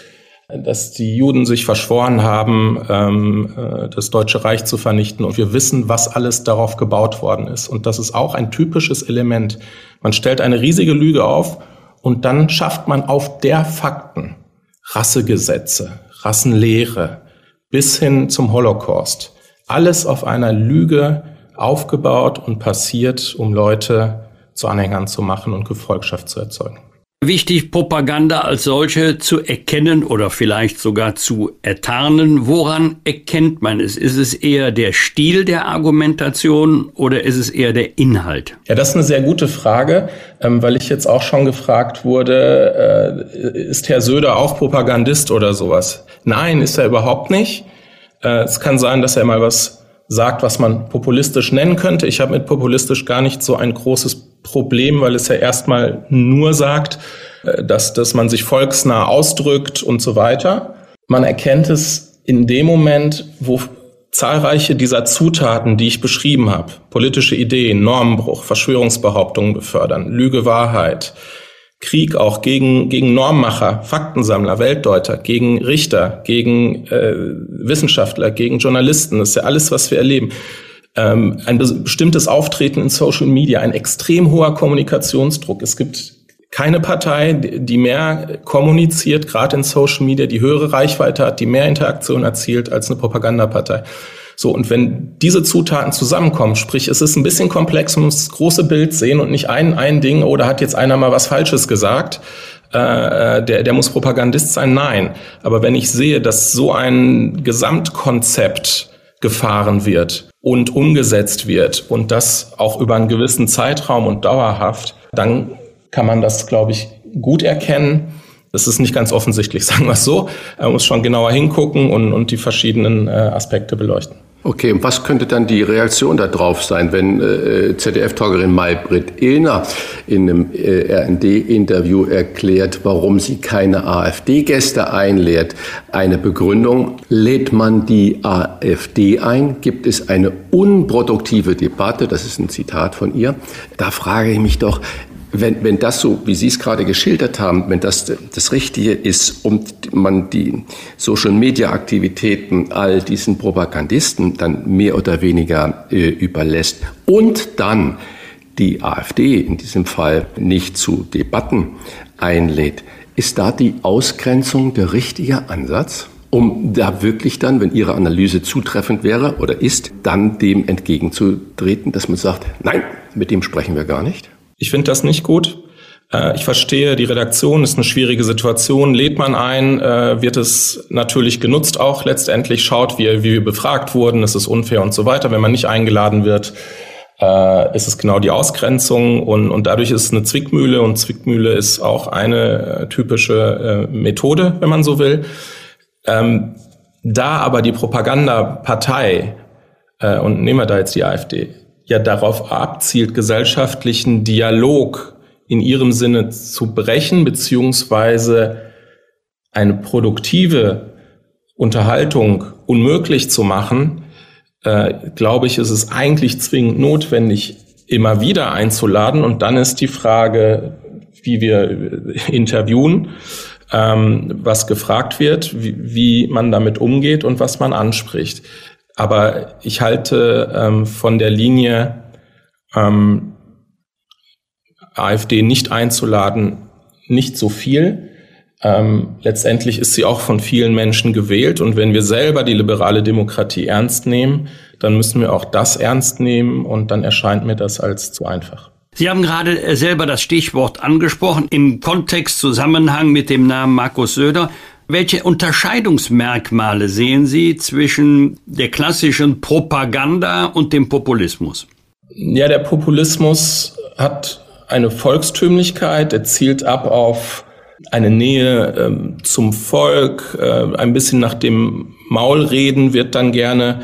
Speaker 8: dass die Juden sich verschworen haben, ähm, äh, das Deutsche Reich zu vernichten. Und wir wissen, was alles darauf gebaut worden ist. Und das ist auch ein typisches Element. Man stellt eine riesige Lüge auf Und dann schafft man auf der Fakten Rassegesetze, Rassenlehre bis hin zum Holocaust. Alles auf einer Lüge aufgebaut und passiert, um Leute zu Anhängern zu machen und Gefolgschaft zu erzeugen
Speaker 1: wichtig, Propaganda als solche zu erkennen oder vielleicht sogar zu ertarnen. Woran erkennt man es? Ist es eher der Stil der Argumentation oder ist es eher der Inhalt?
Speaker 8: Ja, das ist eine sehr gute Frage, ähm, weil ich jetzt auch schon gefragt wurde, äh, ist Herr Söder auch Propagandist oder sowas? Nein, ist er überhaupt nicht. Äh, es kann sein, dass er mal was sagt, was man populistisch nennen könnte. Ich habe mit populistisch gar nicht so ein großes Problem, weil es ja erstmal nur sagt, äh, dass, dass man sich volksnah ausdrückt und so weiter. Man erkennt es in dem Moment, wo zahlreiche dieser Zutaten, die ich beschrieben habe, politische Ideen, Normenbruch, Verschwörungsbehauptungen befördern, Lüge, Wahrheit, Krieg auch gegen, gegen Normmacher, Faktensammler, Weltdeuter, gegen Richter, gegen äh, Wissenschaftler, gegen Journalisten, das ist ja alles, was wir erleben ähm, ein bestimmtes Auftreten in Social Media, ein extrem hoher Kommunikationsdruck. Es gibt keine Partei, die mehr kommuniziert, gerade in Social Media, die höhere Reichweite hat, die mehr Interaktion erzielt als eine Propagandapartei. So, und wenn diese Zutaten zusammenkommen, sprich, es ist ein bisschen komplex, man muss das große Bild sehen und nicht ein, ein Ding, oder oh, hat jetzt einer mal was Falsches gesagt, äh, der, der muss Propagandist sein, nein. Aber wenn ich sehe, dass so ein Gesamtkonzept gefahren wird und umgesetzt wird und das auch über einen gewissen Zeitraum und dauerhaft, dann kann man das, glaube ich, gut erkennen. Das ist nicht ganz offensichtlich, sagen wir es so. Man muss schon genauer hingucken und, und die verschiedenen äh, Aspekte beleuchten.
Speaker 2: Okay, und was könnte dann die Reaktion darauf sein, wenn äh, ZDF-Talkerin Maybrit Illner in einem äh, RND-Interview erklärt, warum sie keine AfD-Gäste einlädt? Eine Begründung, lädt man die AfD ein, gibt es eine unproduktive Debatte, das ist ein Zitat von ihr. Da frage ich mich doch, wenn, wenn das so, wie Sie es gerade geschildert haben, wenn das das Richtige ist und man die Social-Media-Aktivitäten all diesen Propagandisten dann mehr oder weniger äh, überlässt und dann die AfD in diesem Fall nicht zu Debatten einlädt, ist da die Ausgrenzung der richtige Ansatz? um da wirklich dann, wenn Ihre Analyse zutreffend wäre oder ist, dann dem entgegenzutreten, dass man sagt, nein, mit dem sprechen wir gar nicht?
Speaker 8: Ich finde das nicht gut. Äh, ich verstehe, die Redaktion ist eine schwierige Situation. Lädt man ein, äh, wird es natürlich genutzt auch letztendlich, schaut, wie, wir befragt wurden, ist es unfair und so weiter. Wenn man nicht eingeladen wird, äh, ist es genau die Ausgrenzung und, und dadurch ist es eine Zwickmühle und Zwickmühle ist auch eine typische Methode, wenn man so will. Ähm, da aber die Propagandapartei, und nehmen wir da jetzt die AfD, ja darauf abzielt, gesellschaftlichen Dialog in ihrem Sinne zu brechen, beziehungsweise eine produktive Unterhaltung unmöglich zu machen, äh, glaube ich, ist es eigentlich zwingend notwendig, immer wieder einzuladen. Und dann ist die Frage, wie wir interviewen, ähm, was gefragt wird, wie, wie man damit umgeht und was man anspricht. Aber ich halte ähm, von der Linie, ähm, AfD nicht einzuladen, nicht so viel. Ähm, letztendlich ist sie auch von vielen Menschen gewählt. Und wenn wir selber die liberale Demokratie ernst nehmen, dann müssen wir auch das ernst nehmen. Und dann erscheint mir das als zu einfach.
Speaker 1: Sie haben gerade äh, selber das Stichwort angesprochen im Kontext Zusammenhang mit dem Namen Markus Söder. Welche Unterscheidungsmerkmale sehen Sie zwischen der klassischen Propaganda und dem Populismus?
Speaker 8: Ja, der Populismus hat eine Volkstümlichkeit, er zielt ab auf eine Nähe ähm, zum Volk, äh, ein bisschen nach dem Maulreden wird dann gerne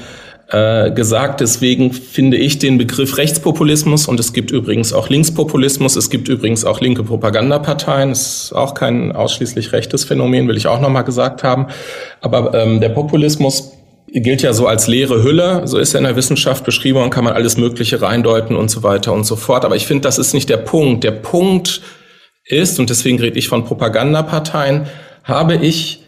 Speaker 8: äh, gesagt. Deswegen finde ich den Begriff Rechtspopulismus und es gibt übrigens auch Linkspopulismus, es gibt übrigens auch linke Propagandaparteien, das ist auch kein ausschließlich rechtes Phänomen, will ich auch nochmal gesagt haben. Aber ähm, der Populismus gilt ja so als leere Hülle, so ist er in der Wissenschaft beschrieben und kann man alles Mögliche reindeuten und so weiter und so fort. Aber ich finde, das ist nicht der Punkt. Der Punkt ist, und deswegen rede ich von Propagandaparteien, habe ich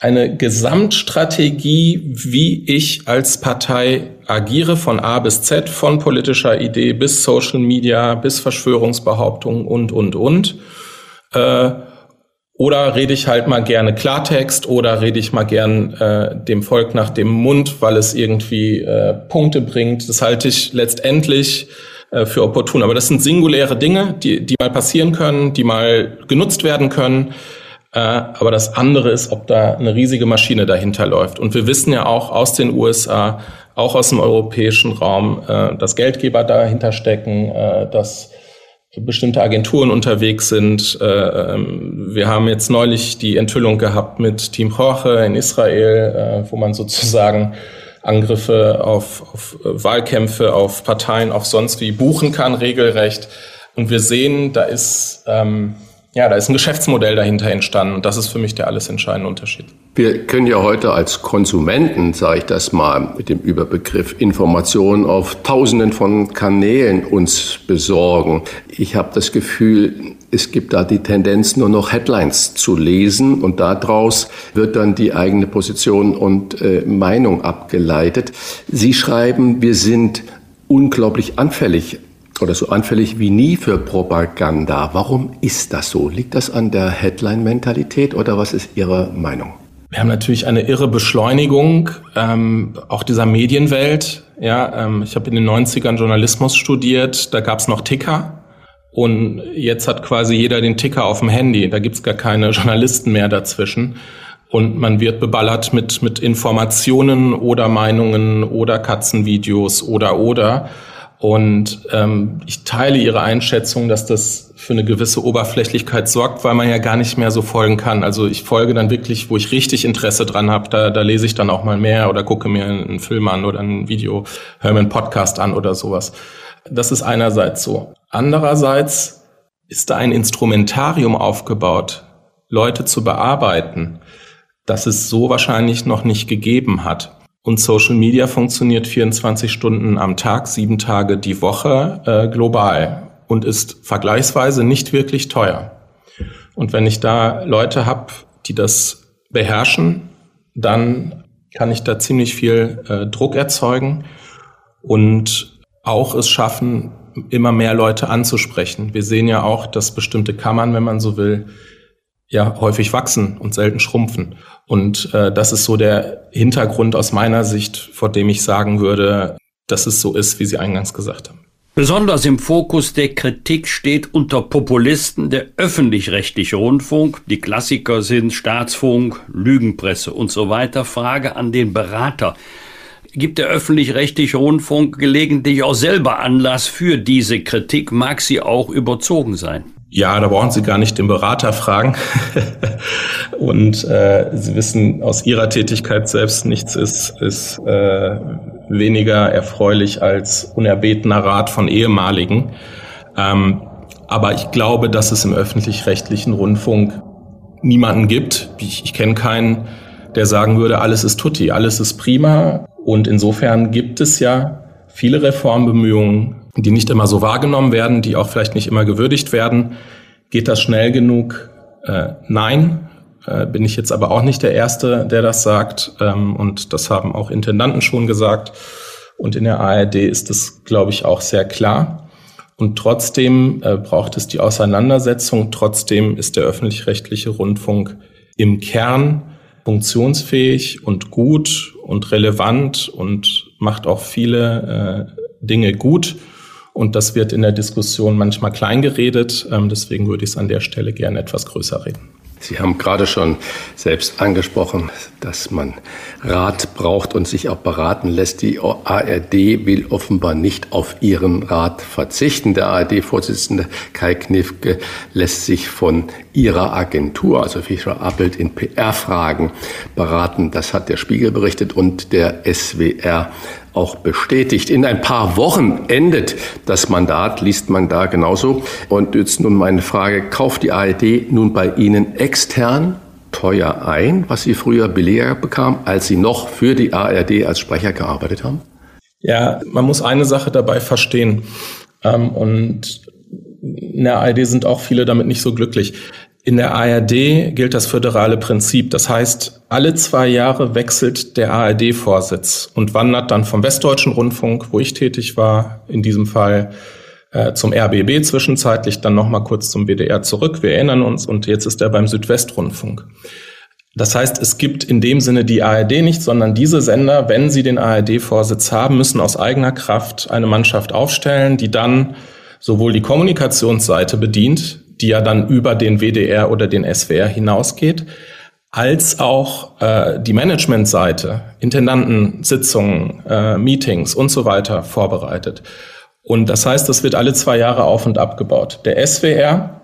Speaker 8: eine Gesamtstrategie, wie ich als Partei agiere, von A bis Z, von politischer Idee bis Social Media, bis Verschwörungsbehauptungen und, und, und. Äh, oder rede ich halt mal gerne Klartext oder rede ich mal gern äh, dem Volk nach dem Mund, weil es irgendwie äh, Punkte bringt. Das halte ich letztendlich äh, für opportun. Aber das sind singuläre Dinge, die, die mal passieren können, die mal genutzt werden können. Äh, aber das andere ist, ob da eine riesige Maschine dahinter läuft. Und wir wissen ja auch aus den USA, auch aus dem europäischen Raum, äh, dass Geldgeber dahinter stecken, äh, dass bestimmte Agenturen unterwegs sind. Äh, ähm, wir haben jetzt neulich die Enthüllung gehabt mit Team Jorge in Israel, wo man sozusagen Angriffe auf, auf Wahlkämpfe, auf Parteien, auch sonst wie buchen kann, regelrecht. Und wir sehen, da ist ähm, ja, da ist ein Geschäftsmodell dahinter entstanden und das ist für mich der alles entscheidende Unterschied.
Speaker 2: Wir können ja heute als Konsumenten, sage ich das mal mit dem Überbegriff Informationen auf tausenden von Kanälen uns besorgen. Ich habe das Gefühl, es gibt da die Tendenz, nur noch Headlines zu lesen und daraus wird dann die eigene Position und äh, Meinung abgeleitet. Sie schreiben, wir sind unglaublich anfällig oder so anfällig wie nie für Propaganda. Warum ist das so? Liegt das an der Headline-Mentalität oder was ist Ihre Meinung?
Speaker 8: Wir haben natürlich eine irre Beschleunigung ähm, auch dieser Medienwelt. Ja, ähm, ich habe in den 90ern Journalismus studiert, da gab es noch Ticker. Und jetzt hat quasi jeder den Ticker auf dem Handy. Da gibt's gar keine Journalisten mehr dazwischen. Und man wird beballert mit, mit Informationen oder Meinungen oder Katzenvideos oder oder. Und ähm, ich teile Ihre Einschätzung, dass das für eine gewisse Oberflächlichkeit sorgt, weil man ja gar nicht mehr so folgen kann. Also ich folge dann wirklich, wo ich richtig Interesse dran habe, da, da lese ich dann auch mal mehr oder gucke mir einen Film an oder ein Video, höre mir einen Podcast an oder sowas. Das ist einerseits so. Andererseits ist da ein Instrumentarium aufgebaut, Leute zu bearbeiten, das es so wahrscheinlich noch nicht gegeben hat. Und Social Media funktioniert 24 Stunden am Tag, sieben Tage die Woche äh, global und ist vergleichsweise nicht wirklich teuer. Und wenn ich da Leute habe, die das beherrschen, dann kann ich da ziemlich viel äh, Druck erzeugen und auch es schaffen, immer mehr Leute anzusprechen. Wir sehen ja auch, dass bestimmte Kammern, wenn man so will, ja häufig wachsen und selten schrumpfen. Und äh, das ist so der Hintergrund aus meiner Sicht, vor dem ich sagen würde, dass es so ist, wie Sie eingangs gesagt haben.
Speaker 1: Besonders im Fokus der Kritik steht unter Populisten der öffentlich-rechtliche Rundfunk. Die Klassiker sind Staatsfunk, Lügenpresse und so weiter. Frage an den Berater. Gibt der öffentlich-rechtliche Rundfunk gelegentlich auch selber Anlass für diese Kritik? Mag sie auch überzogen sein?
Speaker 8: Ja, da brauchen Sie gar nicht den Berater fragen. und äh, Sie wissen aus Ihrer Tätigkeit selbst, nichts ist, ist äh, weniger erfreulich als unerbetener Rat von ehemaligen. Ähm, aber ich glaube, dass es im öffentlich-rechtlichen Rundfunk niemanden gibt. Ich, ich kenne keinen, der sagen würde, alles ist tutti, alles ist prima. Und insofern gibt es ja viele Reformbemühungen, die nicht immer so wahrgenommen werden, die auch vielleicht nicht immer gewürdigt werden. Geht das schnell genug? Äh, nein, äh, bin ich jetzt aber auch nicht der Erste, der das sagt. Ähm, und das haben auch Intendanten schon gesagt. Und in der ARD ist das, glaube ich, auch sehr klar. Und trotzdem äh, braucht es die Auseinandersetzung. Trotzdem ist der öffentlich-rechtliche Rundfunk im Kern funktionsfähig und gut und relevant und macht auch viele äh, Dinge gut. Und das wird in der Diskussion manchmal kleingeredet. Ähm, deswegen würde ich es an der Stelle gerne etwas größer reden.
Speaker 2: Sie haben gerade schon selbst angesprochen, dass man Rat braucht und sich auch beraten lässt. Die ARD will offenbar nicht auf ihren Rat verzichten. Der ARD-Vorsitzende Kai Knifke lässt sich von ihrer Agentur, also Fischer Appelt, in PR-Fragen beraten. Das hat der Spiegel berichtet und der SWR auch bestätigt. In ein paar Wochen endet das Mandat, liest man da genauso. Und jetzt nun meine Frage, kauft die ARD nun bei Ihnen extern teuer ein, was Sie früher billiger bekamen, als Sie noch für die ARD als Sprecher gearbeitet haben?
Speaker 8: Ja, man muss eine Sache dabei verstehen. Ähm, und in der ARD sind auch viele damit nicht so glücklich. In der ARD gilt das föderale Prinzip. Das heißt, alle zwei Jahre wechselt der ARD-Vorsitz und wandert dann vom Westdeutschen Rundfunk, wo ich tätig war, in diesem Fall äh, zum RBB zwischenzeitlich, dann nochmal kurz zum WDR zurück. Wir erinnern uns und jetzt ist er beim Südwestrundfunk. Das heißt, es gibt in dem Sinne die ARD nicht, sondern diese Sender, wenn sie den ARD-Vorsitz haben, müssen aus eigener Kraft eine Mannschaft aufstellen, die dann sowohl die Kommunikationsseite bedient, die ja dann über den WDR oder den SWR hinausgeht, als auch äh, die Managementseite, Intendantensitzungen, äh, Meetings und so weiter vorbereitet. Und das heißt, das wird alle zwei Jahre auf und abgebaut. Der SWR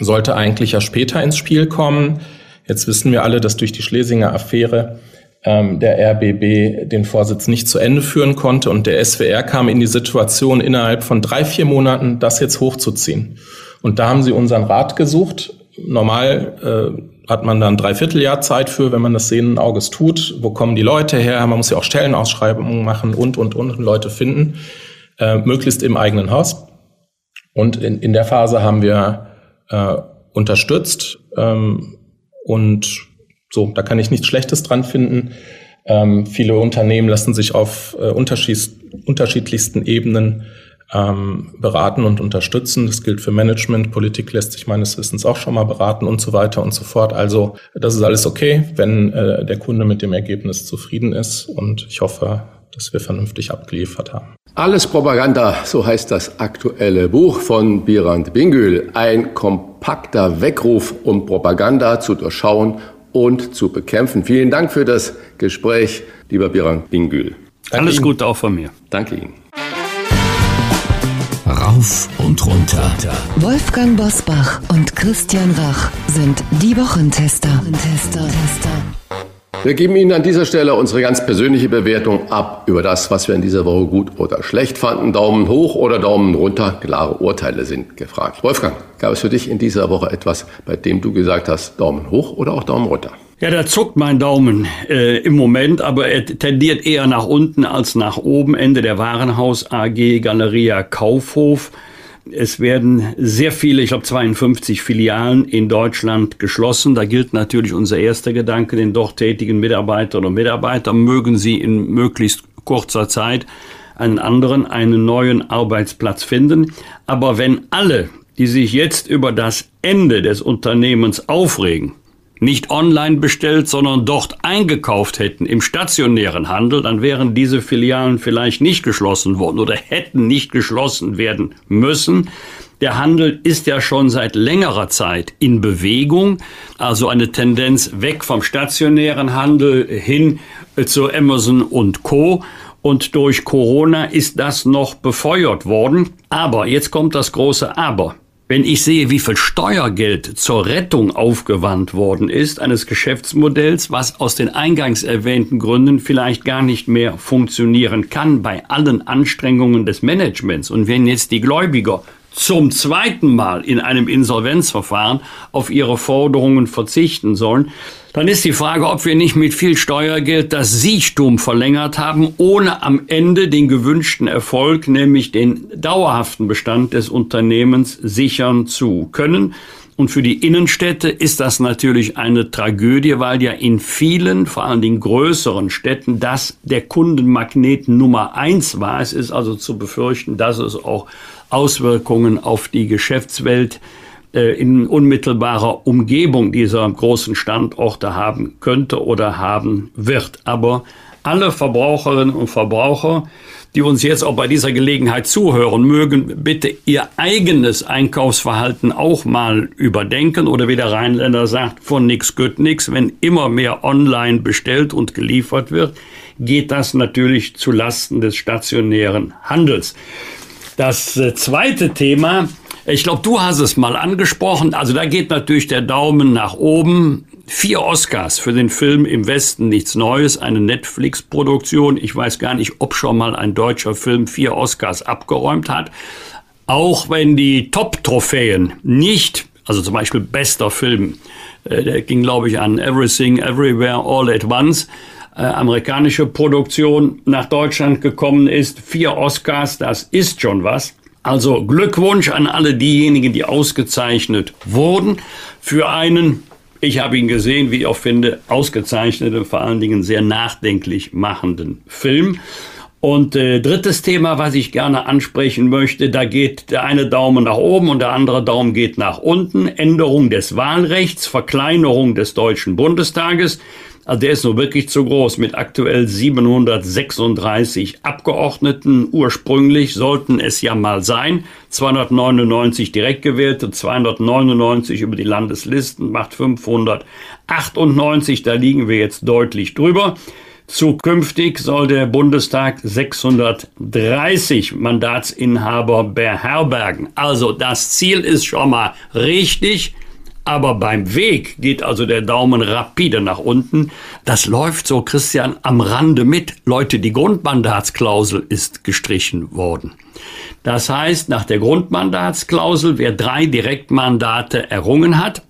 Speaker 8: sollte eigentlich ja später ins Spiel kommen. Jetzt wissen wir alle, dass durch die Schlesinger Affäre ähm, der RBB den Vorsitz nicht zu Ende führen konnte und der SWR kam in die Situation, innerhalb von drei, vier Monaten das jetzt hochzuziehen. Und da haben sie unseren Rat gesucht. Normal äh, hat man dann drei Vierteljahr Zeit für, wenn man das sehenden Auges tut. Wo kommen die Leute her? Man muss ja auch Stellenausschreibungen machen und, und, und Leute finden. Äh, möglichst im eigenen Haus. Und in, in der Phase haben wir äh, unterstützt. Ähm, und so, da kann ich nichts Schlechtes dran finden. Ähm, viele Unternehmen lassen sich auf äh, unterschiedlichsten Ebenen ähm, beraten und unterstützen. Das gilt für Management. Politik lässt sich meines Wissens auch schon mal beraten und so weiter und so fort. Also das ist alles okay, wenn äh, der Kunde mit dem Ergebnis zufrieden ist. Und ich hoffe, dass wir vernünftig abgeliefert haben.
Speaker 2: Alles Propaganda, so heißt das aktuelle Buch von Birand Bingül. Ein kompakter Weckruf, um Propaganda zu durchschauen und zu bekämpfen. Vielen Dank für das Gespräch, lieber Birand Bingül.
Speaker 1: Alles Ihnen. Gute auch von mir.
Speaker 2: Danke Ihnen.
Speaker 3: Rauf und runter.
Speaker 6: Wolfgang Bosbach und Christian Rach sind die Wochentester. Tester, Tester.
Speaker 2: Wir geben Ihnen an dieser Stelle unsere ganz persönliche Bewertung ab über das, was wir in dieser Woche gut oder schlecht fanden. Daumen hoch oder Daumen runter. Klare Urteile sind gefragt. Wolfgang, gab es für dich in dieser Woche etwas, bei dem du gesagt hast, Daumen hoch oder auch Daumen runter?
Speaker 1: Ja, da zuckt mein Daumen äh, im Moment, aber er tendiert eher nach unten als nach oben. Ende der Warenhaus AG Galeria Kaufhof. Es werden sehr viele, ich glaube 52 Filialen in Deutschland geschlossen. Da gilt natürlich unser erster Gedanke, den dort tätigen Mitarbeiterinnen und Mitarbeiter mögen sie in möglichst kurzer Zeit einen anderen, einen neuen Arbeitsplatz finden. Aber wenn alle, die sich jetzt über das Ende des Unternehmens aufregen, nicht online bestellt, sondern dort eingekauft hätten im stationären Handel, dann wären diese Filialen vielleicht nicht geschlossen worden oder hätten nicht geschlossen werden müssen. Der Handel ist ja schon seit längerer Zeit in Bewegung, also eine Tendenz weg vom stationären Handel hin zu Amazon und Co. Und durch Corona ist das noch befeuert worden. Aber jetzt kommt das große Aber. Wenn ich sehe, wie viel Steuergeld zur Rettung aufgewandt worden ist eines Geschäftsmodells, was aus den eingangs erwähnten Gründen vielleicht gar nicht mehr funktionieren kann bei allen Anstrengungen des Managements. Und wenn jetzt die Gläubiger zum zweiten Mal in einem Insolvenzverfahren auf ihre Forderungen verzichten sollen, dann ist die Frage, ob wir nicht mit viel Steuergeld das Siechtum verlängert haben, ohne am Ende den gewünschten Erfolg, nämlich den dauerhaften Bestand des Unternehmens sichern zu können. Und für die Innenstädte ist das natürlich eine Tragödie, weil ja in vielen, vor allen Dingen größeren Städten, das der Kundenmagnet Nummer eins war. Es ist also zu befürchten, dass es auch Auswirkungen auf die Geschäftswelt äh, in unmittelbarer Umgebung dieser großen Standorte haben könnte oder haben wird. Aber alle Verbraucherinnen und Verbraucher, die uns jetzt auch bei dieser Gelegenheit zuhören, mögen bitte ihr eigenes Einkaufsverhalten auch mal überdenken oder wie der Rheinländer sagt, von nix gött nix. Wenn immer mehr online bestellt und geliefert wird, geht das natürlich zu Lasten des stationären Handels. Das äh, zweite Thema, ich glaube, du hast es mal angesprochen, also da geht natürlich der Daumen nach oben. Vier Oscars für den Film Im Westen nichts Neues, eine Netflix-Produktion. Ich weiß gar nicht, ob schon mal ein deutscher Film vier Oscars abgeräumt hat. Auch wenn die Top-Trophäen nicht, also zum Beispiel bester Film, äh, der ging, glaube ich, an Everything, Everywhere, All at Once, äh, amerikanische Produktion nach Deutschland gekommen ist. Vier Oscars, das ist schon was. Also Glückwunsch an alle diejenigen, die ausgezeichnet wurden für einen, ich habe ihn gesehen, wie ich auch finde, ausgezeichneten, vor allen Dingen sehr nachdenklich machenden Film. Und äh, drittes Thema, was ich gerne ansprechen möchte, da geht der eine Daumen nach oben und der andere Daumen geht nach unten. Änderung des Wahlrechts, Verkleinerung des Deutschen Bundestages. Also der ist nur wirklich zu groß mit aktuell 736 Abgeordneten. Ursprünglich sollten es ja mal sein. 299 direkt gewählte, 299 über die Landeslisten, macht 598. Da liegen wir jetzt deutlich drüber. Zukünftig soll der Bundestag 630 Mandatsinhaber beherbergen. Also das Ziel ist schon mal richtig. Aber beim Weg geht also der Daumen rapide nach unten. Das läuft so, Christian, am Rande mit. Leute, die Grundmandatsklausel ist gestrichen worden. Das heißt, nach der Grundmandatsklausel, wer drei Direktmandate errungen hat,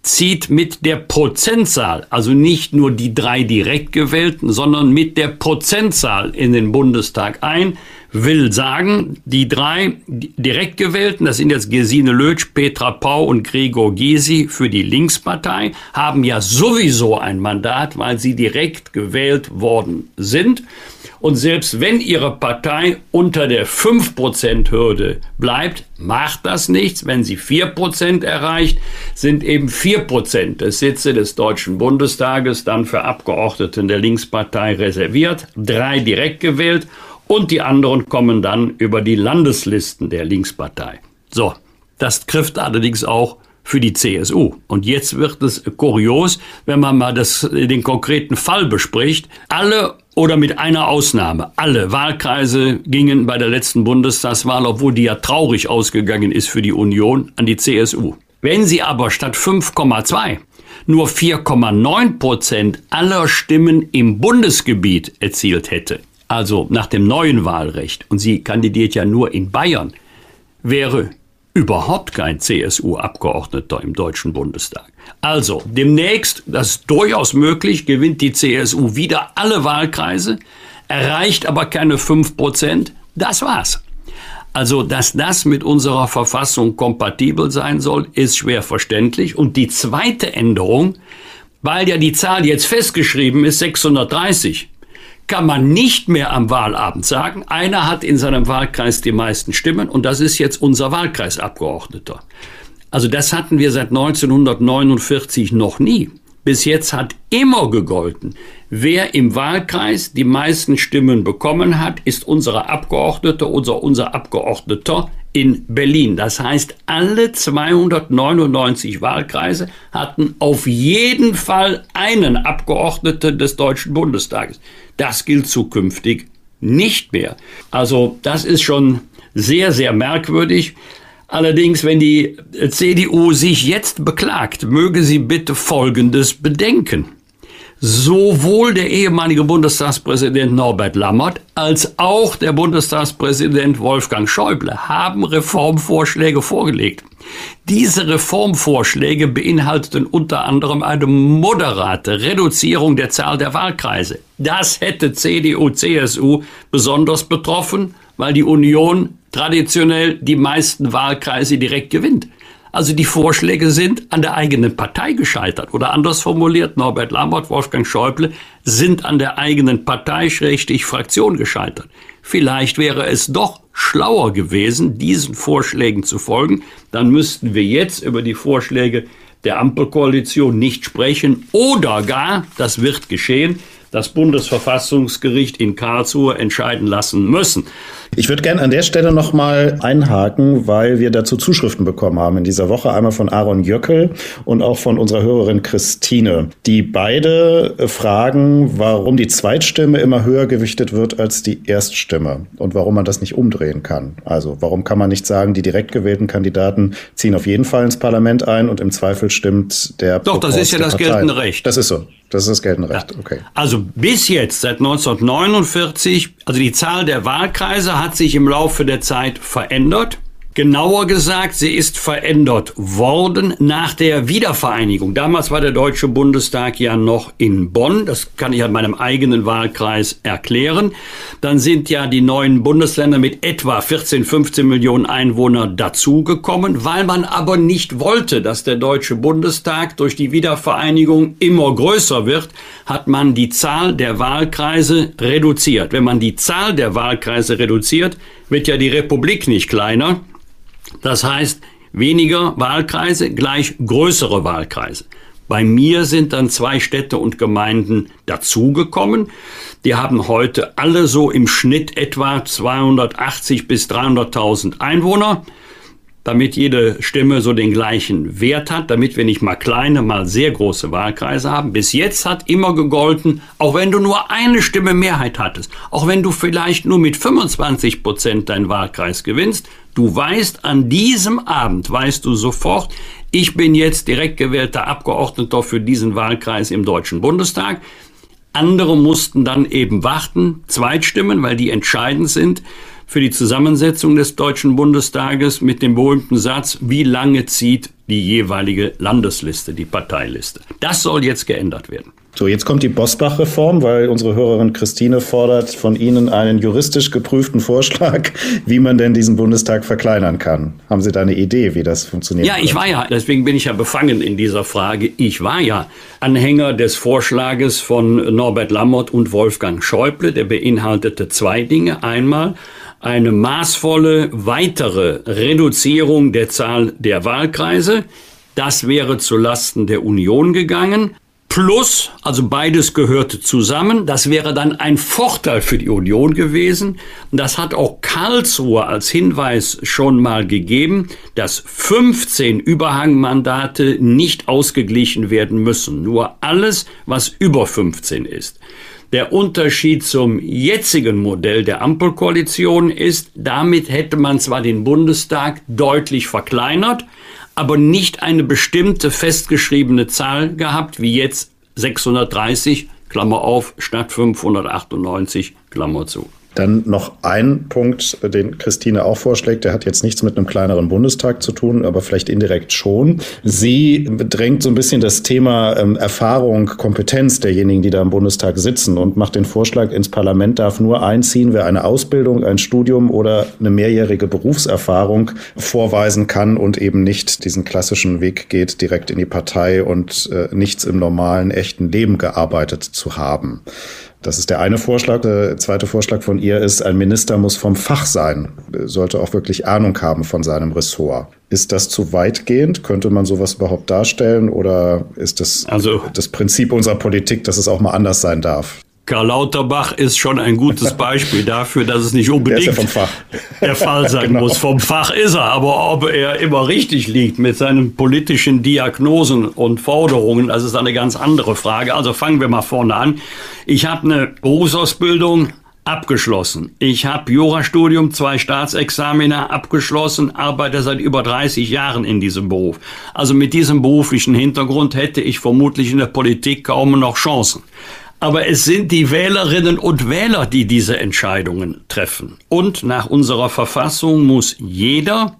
Speaker 1: zieht mit der Prozentzahl, also nicht nur die drei direkt gewählten, sondern mit der Prozentzahl in den Bundestag ein, will sagen, die drei direkt gewählten, das sind jetzt Gesine Lötsch, Petra Pau und Gregor Gysi für die Linkspartei, haben ja sowieso ein Mandat, weil sie direkt gewählt worden sind. Und selbst wenn Ihre Partei unter der 5%-Hürde bleibt, macht das nichts. Wenn sie 4% erreicht, sind eben 4% des Sitze des Deutschen Bundestages dann für Abgeordneten der Linkspartei reserviert, drei direkt gewählt und die anderen kommen dann über die Landeslisten der Linkspartei. So, das trifft allerdings auch für die CSU. Und jetzt wird es kurios, wenn man mal das, den konkreten Fall bespricht. Alle oder mit einer Ausnahme, alle Wahlkreise gingen bei der letzten Bundestagswahl, obwohl die ja traurig ausgegangen ist für die Union, an die CSU. Wenn sie aber statt 5,2 nur 4,9 Prozent aller Stimmen im Bundesgebiet erzielt hätte, also nach dem neuen Wahlrecht, und sie kandidiert ja nur in Bayern, wäre überhaupt kein CSU-Abgeordneter im Deutschen Bundestag. Also demnächst, das ist durchaus möglich, gewinnt die CSU wieder alle Wahlkreise, erreicht aber keine 5 Prozent. Das war's. Also, dass das mit unserer Verfassung kompatibel sein soll, ist schwer verständlich. Und die zweite Änderung, weil ja die Zahl jetzt festgeschrieben ist, 630, kann man nicht mehr am Wahlabend sagen, einer hat in seinem Wahlkreis die meisten Stimmen und das ist jetzt unser Wahlkreisabgeordneter. Also das hatten wir seit 1949 noch nie. Bis jetzt hat immer gegolten, wer im Wahlkreis die meisten Stimmen bekommen hat, ist unsere Abgeordnete, unser, unser Abgeordneter in Berlin. Das heißt, alle 299 Wahlkreise hatten auf jeden Fall einen Abgeordneten des Deutschen Bundestages. Das gilt zukünftig nicht mehr. Also das ist schon sehr, sehr merkwürdig. Allerdings, wenn die CDU sich jetzt beklagt, möge sie bitte Folgendes bedenken. Sowohl der ehemalige Bundestagspräsident Norbert Lammert als auch der Bundestagspräsident Wolfgang Schäuble haben Reformvorschläge vorgelegt. Diese Reformvorschläge beinhalteten unter anderem eine moderate Reduzierung der Zahl der Wahlkreise. Das hätte CDU, CSU besonders betroffen, weil die Union traditionell die meisten Wahlkreise direkt gewinnt. Also die Vorschläge sind an der eigenen Partei gescheitert. Oder anders formuliert, Norbert Lambert, Wolfgang Schäuble sind an der eigenen Partei, schrägstrich Fraktion gescheitert. Vielleicht wäre es doch schlauer gewesen, diesen Vorschlägen zu folgen. Dann müssten wir jetzt über die Vorschläge der Ampelkoalition nicht sprechen oder gar, das wird geschehen, das Bundesverfassungsgericht in Karlsruhe entscheiden lassen müssen.
Speaker 4: Ich würde gerne an der Stelle noch mal einhaken, weil wir dazu Zuschriften bekommen haben in dieser Woche. Einmal von Aaron Jöckel und auch von unserer Hörerin Christine, die beide fragen, warum die Zweitstimme immer höher gewichtet wird als die Erststimme und warum man das nicht umdrehen kann. Also warum kann man nicht sagen, die direkt gewählten Kandidaten ziehen auf jeden Fall ins Parlament ein und im Zweifel stimmt der.
Speaker 1: Doch, das ist ja das Partei. geltende Recht.
Speaker 4: Das ist so. Das ist das geltende Recht. Okay.
Speaker 1: Also bis jetzt, seit 1949, also die Zahl der Wahlkreise hat sich im Laufe der Zeit verändert. Genauer gesagt, sie ist verändert worden nach der Wiedervereinigung. Damals war der Deutsche Bundestag ja noch in Bonn. Das kann ich an meinem eigenen Wahlkreis erklären. Dann sind ja die neuen Bundesländer mit etwa 14, 15 Millionen Einwohnern dazugekommen, weil man aber nicht wollte, dass der Deutsche Bundestag durch die Wiedervereinigung immer größer wird, hat man die Zahl der Wahlkreise reduziert. Wenn man die Zahl der Wahlkreise reduziert, wird ja die Republik nicht kleiner. Das heißt, weniger Wahlkreise gleich größere Wahlkreise. Bei mir sind dann zwei Städte und Gemeinden dazugekommen. Die haben heute alle so im Schnitt etwa 280 bis 300.000 Einwohner damit jede Stimme so den gleichen Wert hat, damit wir nicht mal kleine, mal sehr große Wahlkreise haben. Bis jetzt hat immer gegolten, auch wenn du nur eine Stimme Mehrheit hattest, auch wenn du vielleicht nur mit 25 Prozent deinen Wahlkreis gewinnst, du weißt, an diesem Abend weißt du sofort, ich bin jetzt direkt gewählter Abgeordneter für diesen Wahlkreis im Deutschen Bundestag. Andere mussten dann eben warten, Zweitstimmen, weil die entscheidend sind für die Zusammensetzung des Deutschen Bundestages mit dem berühmten Satz, wie lange zieht die jeweilige Landesliste, die Parteiliste. Das soll jetzt geändert werden.
Speaker 4: So, jetzt kommt die Bosbach-Reform, weil unsere Hörerin Christine fordert von Ihnen einen juristisch geprüften Vorschlag, wie man denn diesen Bundestag verkleinern kann. Haben Sie da eine Idee, wie das funktioniert?
Speaker 1: Ja, ich war ja, deswegen bin ich ja befangen in dieser Frage. Ich war ja Anhänger des Vorschlages von Norbert Lammert und Wolfgang Schäuble. Der beinhaltete zwei Dinge. Einmal eine maßvolle weitere Reduzierung der Zahl der Wahlkreise. Das wäre zu Lasten der Union gegangen. Plus, also beides gehörte zusammen. Das wäre dann ein Vorteil für die Union gewesen. Das hat auch Karlsruhe als Hinweis schon mal gegeben, dass 15 Überhangmandate nicht ausgeglichen werden müssen. Nur alles, was über 15 ist. Der Unterschied zum jetzigen Modell der Ampelkoalition ist, damit hätte man zwar den Bundestag deutlich verkleinert, aber nicht eine bestimmte festgeschriebene Zahl gehabt, wie jetzt 630, Klammer auf, statt 598, Klammer zu.
Speaker 4: Dann noch ein Punkt, den Christine auch vorschlägt. Der hat jetzt nichts mit einem kleineren Bundestag zu tun, aber vielleicht indirekt schon. Sie bedrängt so ein bisschen das Thema ähm, Erfahrung, Kompetenz derjenigen, die da im Bundestag sitzen und macht den Vorschlag, ins Parlament darf nur einziehen, wer eine Ausbildung, ein Studium oder eine mehrjährige Berufserfahrung vorweisen kann und eben nicht diesen klassischen Weg geht, direkt in die Partei und äh, nichts im normalen, echten Leben gearbeitet zu haben. Das ist der eine Vorschlag. Der zweite Vorschlag von ihr ist, ein Minister muss vom Fach sein, sollte auch wirklich Ahnung haben von seinem Ressort. Ist das zu weitgehend? Könnte man sowas überhaupt darstellen? Oder ist das also, das Prinzip unserer Politik, dass es auch mal anders sein darf?
Speaker 1: Karl Lauterbach ist schon ein gutes Beispiel dafür, dass es nicht unbedingt der, der Fall sein genau. muss. Vom Fach ist er, aber ob er immer richtig liegt mit seinen politischen Diagnosen und Forderungen, das ist eine ganz andere Frage. Also fangen wir mal vorne an. Ich habe eine Berufsausbildung abgeschlossen. Ich habe Jurastudium, zwei Staatsexamina abgeschlossen, arbeite seit über 30 Jahren in diesem Beruf. Also mit diesem beruflichen Hintergrund hätte ich vermutlich in der Politik kaum noch Chancen. Aber es sind die Wählerinnen und Wähler, die diese Entscheidungen treffen. Und nach unserer Verfassung muss jeder,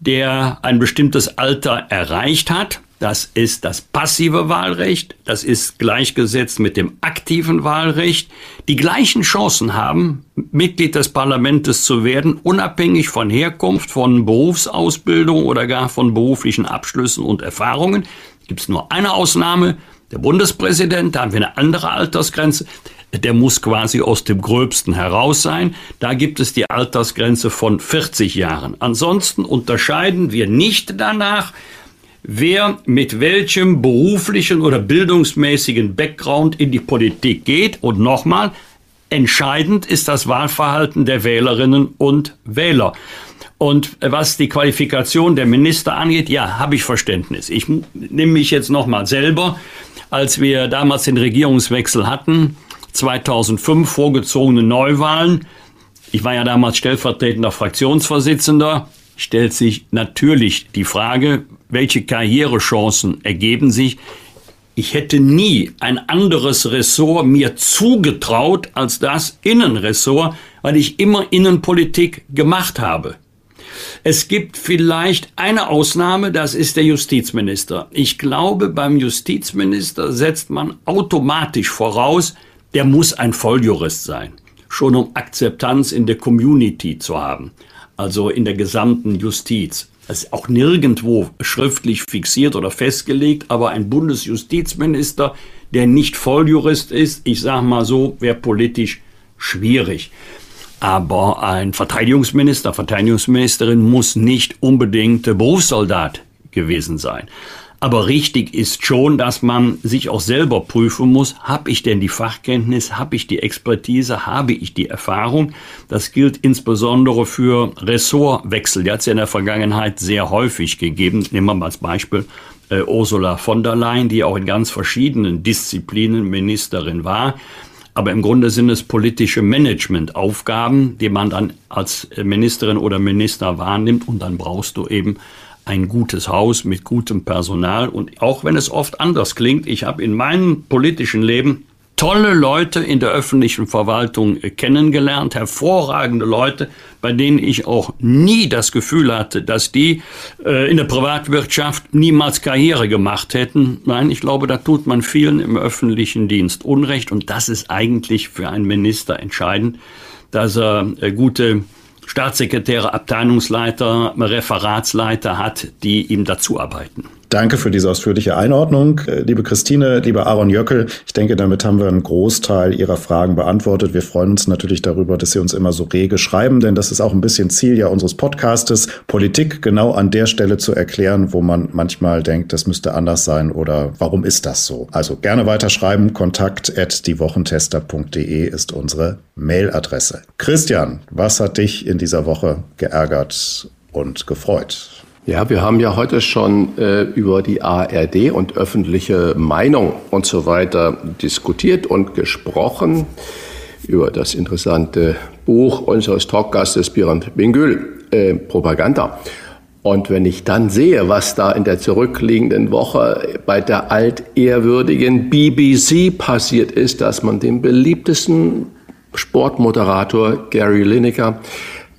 Speaker 1: der ein bestimmtes Alter erreicht hat, das ist das passive Wahlrecht, das ist gleichgesetzt mit dem aktiven Wahlrecht, die gleichen Chancen haben, Mitglied des Parlaments zu werden, unabhängig von Herkunft, von Berufsausbildung oder gar von beruflichen Abschlüssen und Erfahrungen. Gibt es nur eine Ausnahme, der Bundespräsident, da haben wir eine andere Altersgrenze. Der muss quasi aus dem Gröbsten heraus sein. Da gibt es die Altersgrenze von 40 Jahren. Ansonsten unterscheiden wir nicht danach, wer mit welchem beruflichen oder bildungsmäßigen Background in die Politik geht. Und nochmal, entscheidend ist das Wahlverhalten der Wählerinnen und Wähler. Und was die Qualifikation der Minister angeht, ja, habe ich Verständnis. Ich nehme mich jetzt nochmal selber als wir damals den Regierungswechsel hatten, 2005 vorgezogene Neuwahlen. Ich war ja damals stellvertretender Fraktionsvorsitzender. Stellt sich natürlich die Frage, welche Karrierechancen ergeben sich. Ich hätte nie ein anderes Ressort mir zugetraut als das Innenressort, weil ich immer Innenpolitik gemacht habe. Es gibt vielleicht eine Ausnahme, das ist der Justizminister. Ich glaube, beim Justizminister setzt man automatisch voraus, der muss ein Volljurist sein, schon um Akzeptanz in der Community zu haben, also in der gesamten Justiz. Das ist auch nirgendwo schriftlich fixiert oder festgelegt, aber ein Bundesjustizminister, der nicht Volljurist ist, ich sage mal so, wäre politisch schwierig. Aber ein Verteidigungsminister, Verteidigungsministerin muss nicht unbedingt Berufssoldat gewesen sein. Aber richtig ist schon, dass man sich auch selber prüfen muss, habe ich denn die Fachkenntnis, habe ich die Expertise, habe ich die Erfahrung. Das gilt insbesondere für Ressortwechsel. Die hat es ja in der Vergangenheit sehr häufig gegeben. Nehmen wir mal als Beispiel äh, Ursula von der Leyen, die auch in ganz verschiedenen Disziplinen Ministerin war. Aber im Grunde sind es politische Managementaufgaben, die man dann als Ministerin oder Minister wahrnimmt. Und dann brauchst du eben ein gutes Haus mit gutem Personal. Und auch wenn es oft anders klingt, ich habe in meinem politischen Leben tolle Leute in der öffentlichen Verwaltung kennengelernt, hervorragende Leute, bei denen ich auch nie das Gefühl hatte, dass die äh, in der Privatwirtschaft niemals Karriere gemacht hätten. Nein, ich glaube, da tut man vielen im öffentlichen Dienst Unrecht und das ist eigentlich für einen Minister entscheidend, dass er äh, gute Staatssekretäre, Abteilungsleiter, Referatsleiter hat, die ihm dazu arbeiten.
Speaker 4: Danke für diese ausführliche Einordnung. Äh, liebe Christine, lieber Aaron Jöckel, ich denke, damit haben wir einen Großteil Ihrer Fragen beantwortet. Wir freuen uns natürlich darüber, dass Sie uns immer so rege schreiben, denn das ist auch ein bisschen Ziel ja unseres Podcastes, Politik genau an der Stelle zu erklären, wo man manchmal denkt, das müsste anders sein oder warum ist das so? Also gerne weiterschreiben. Kontakt at diewochentester.de ist unsere Mailadresse. Christian, was hat dich in dieser Woche geärgert und gefreut?
Speaker 2: Ja, wir haben ja heute schon äh, über die ARD und öffentliche Meinung und so weiter diskutiert und gesprochen, über das interessante Buch unseres Talkgastes Birand Bingül, äh, Propaganda. Und wenn ich dann sehe, was da in der zurückliegenden Woche bei der altehrwürdigen BBC passiert ist, dass man den beliebtesten Sportmoderator Gary Lineker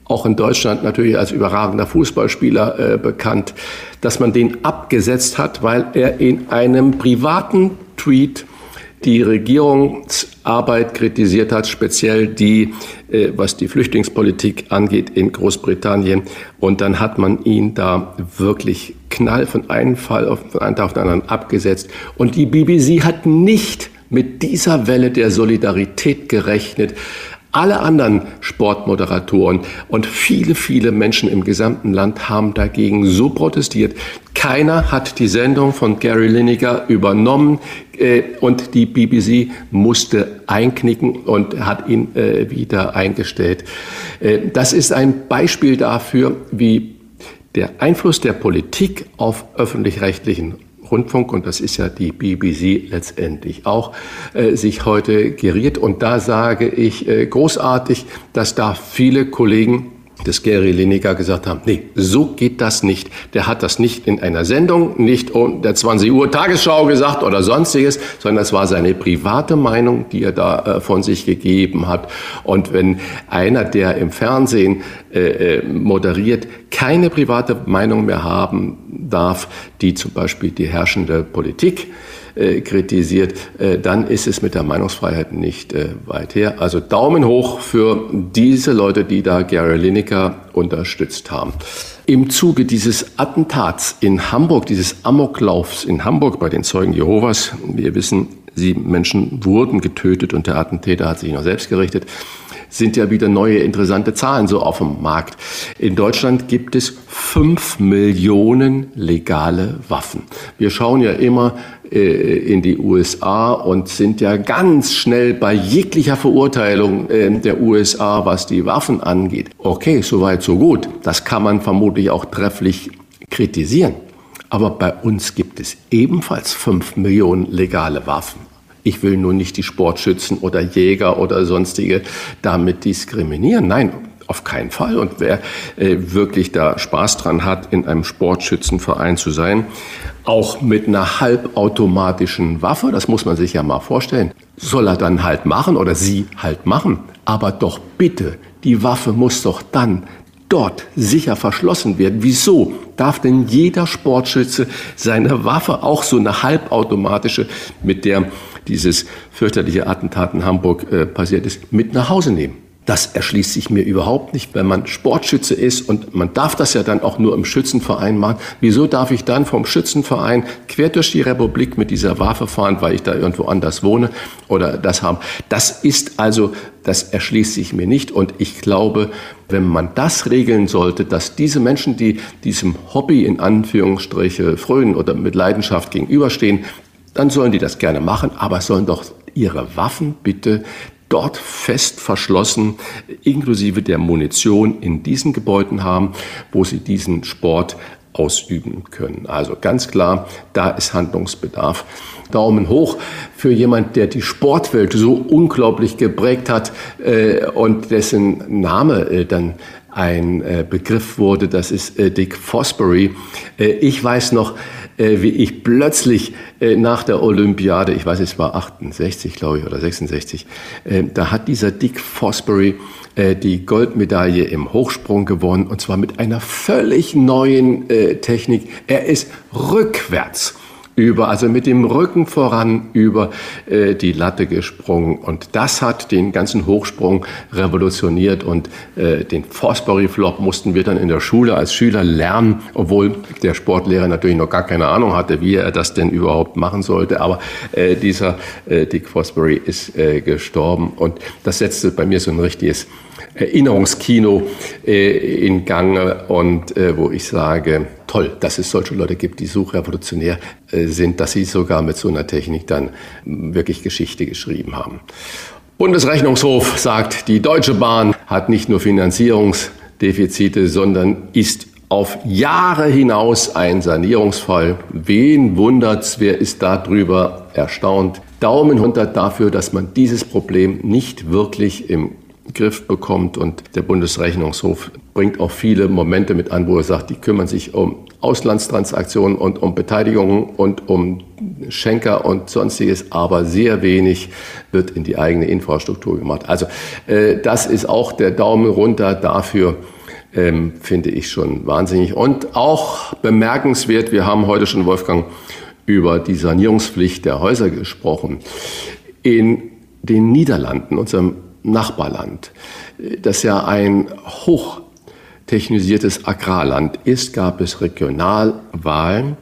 Speaker 2: auch in Deutschland natürlich als überragender Fußballspieler äh, bekannt, dass man den abgesetzt hat, weil er in einem privaten Tweet die Regierungsarbeit kritisiert hat, speziell die, äh, was die Flüchtlingspolitik angeht in Großbritannien. Und dann hat man ihn da wirklich knall von einem Fall auf, von einem Tag auf den anderen abgesetzt. Und die BBC hat nicht mit dieser Welle der Solidarität gerechnet alle anderen Sportmoderatoren und viele, viele Menschen im gesamten Land haben dagegen so protestiert. Keiner hat die Sendung von Gary Lineker übernommen äh, und die BBC musste einknicken und hat ihn äh, wieder eingestellt. Äh, das ist ein Beispiel dafür, wie der Einfluss der Politik auf öffentlich-rechtlichen Rundfunk, und das ist ja die BBC letztendlich auch, äh, sich heute geriert. Und da sage ich äh, großartig, dass da viele Kollegen des Gary Lineker gesagt haben, nee, so geht das nicht. Der hat das nicht in einer Sendung, nicht um der 20 Uhr Tagesschau gesagt oder sonstiges, sondern es war seine private Meinung, die er da äh, von sich gegeben hat. Und wenn einer, der im Fernsehen äh, äh moderiert, keine private Meinung mehr haben darf, die zum Beispiel die herrschende Politik äh, kritisiert, äh, dann ist es mit der Meinungsfreiheit nicht äh, weit her. Also Daumen hoch für diese Leute, die da Gary Lineker unterstützt haben. Im Zuge dieses Attentats in Hamburg, dieses Amoklaufs in Hamburg bei den Zeugen Jehovas, wir wissen, sieben Menschen wurden getötet und der Attentäter hat sich noch selbst gerichtet, sind ja wieder neue interessante Zahlen so auf dem Markt. In Deutschland gibt es fünf Millionen legale Waffen. Wir schauen ja immer äh, in die USA und sind ja ganz schnell bei jeglicher Verurteilung äh, der USA, was die Waffen angeht. Okay, soweit, so gut. Das kann man vermutlich auch trefflich kritisieren. Aber bei uns gibt es ebenfalls fünf Millionen legale Waffen. Ich will nur nicht die Sportschützen oder Jäger oder sonstige damit diskriminieren. Nein, auf keinen Fall. Und wer äh, wirklich da Spaß dran hat, in einem Sportschützenverein zu sein, auch mit einer halbautomatischen Waffe, das muss man sich ja mal vorstellen, soll er dann halt machen oder sie halt machen. Aber doch bitte, die Waffe muss doch dann dort sicher verschlossen werden. Wieso darf denn jeder Sportschütze seine Waffe, auch so eine halbautomatische, mit der dieses fürchterliche Attentat in Hamburg äh, passiert ist, mit nach Hause nehmen? Das erschließt sich mir überhaupt nicht, wenn man Sportschütze ist und man darf das ja dann auch nur im Schützenverein machen. Wieso darf ich dann vom Schützenverein quer durch die Republik mit dieser Waffe fahren, weil ich da irgendwo anders wohne oder das haben? Das ist also, das erschließt sich mir nicht und ich glaube, wenn man das regeln sollte, dass diese Menschen, die diesem Hobby in Anführungsstriche frönen oder mit Leidenschaft gegenüberstehen, dann sollen die das gerne machen, aber sollen doch ihre Waffen bitte dort fest verschlossen, inklusive der Munition in diesen Gebäuden haben, wo sie diesen Sport ausüben können. Also ganz klar, da ist Handlungsbedarf. Daumen hoch für jemand, der die Sportwelt so unglaublich geprägt hat äh, und dessen Name äh, dann ein äh, Begriff wurde, das ist äh, Dick Fosbury. Äh, ich weiß noch, äh, wie ich plötzlich äh, nach der Olympiade, ich weiß, es war 68, glaube ich, oder 66, äh, da hat dieser Dick Fosbury die Goldmedaille im Hochsprung gewonnen und zwar mit einer völlig neuen Technik. Er ist rückwärts über, also mit dem Rücken voran über äh, die Latte gesprungen. Und das hat den ganzen Hochsprung revolutioniert und äh, den Fosbury Flop mussten wir dann in der Schule als Schüler lernen, obwohl der Sportlehrer natürlich noch gar keine Ahnung hatte, wie er das denn überhaupt machen sollte. Aber äh, dieser äh, Dick Fosbury ist äh, gestorben und das setzte bei mir so ein richtiges Erinnerungskino äh, in Gange und äh, wo ich sage, toll, dass es solche Leute gibt, die so revolutionär äh, sind, dass sie sogar mit so einer Technik dann wirklich Geschichte geschrieben haben. Bundesrechnungshof sagt, die Deutsche Bahn hat nicht nur Finanzierungsdefizite, sondern ist auf Jahre hinaus ein Sanierungsfall. Wen wundert's? Wer ist darüber erstaunt? Daumen runter dafür, dass man dieses Problem nicht wirklich im Griff bekommt. Und der Bundesrechnungshof bringt auch viele Momente mit an, wo er sagt, die kümmern sich um Auslandstransaktionen und um Beteiligungen und um Schenker und sonstiges, aber sehr wenig wird in die eigene Infrastruktur gemacht. Also äh, das ist auch der Daumen runter dafür. Ähm, finde ich schon wahnsinnig. Und auch bemerkenswert, wir haben heute schon, Wolfgang, über die Sanierungspflicht der Häuser gesprochen. In den Niederlanden, unserem Nachbarland, das ja ein hochtechnisiertes Agrarland ist, gab es Regionalwahlen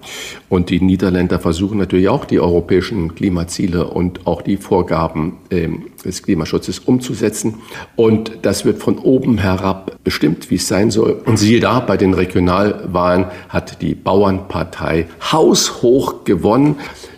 Speaker 2: und die Niederländer versuchen natürlich auch die europäischen Klimaziele und auch die Vorgaben äh, des Klimaschutzes umzusetzen. Und das wird von oben herab bestimmt, wie es sein soll. Und siehe da, bei den Regionalwahlen hat die Bauernpartei haushoch gewonnen,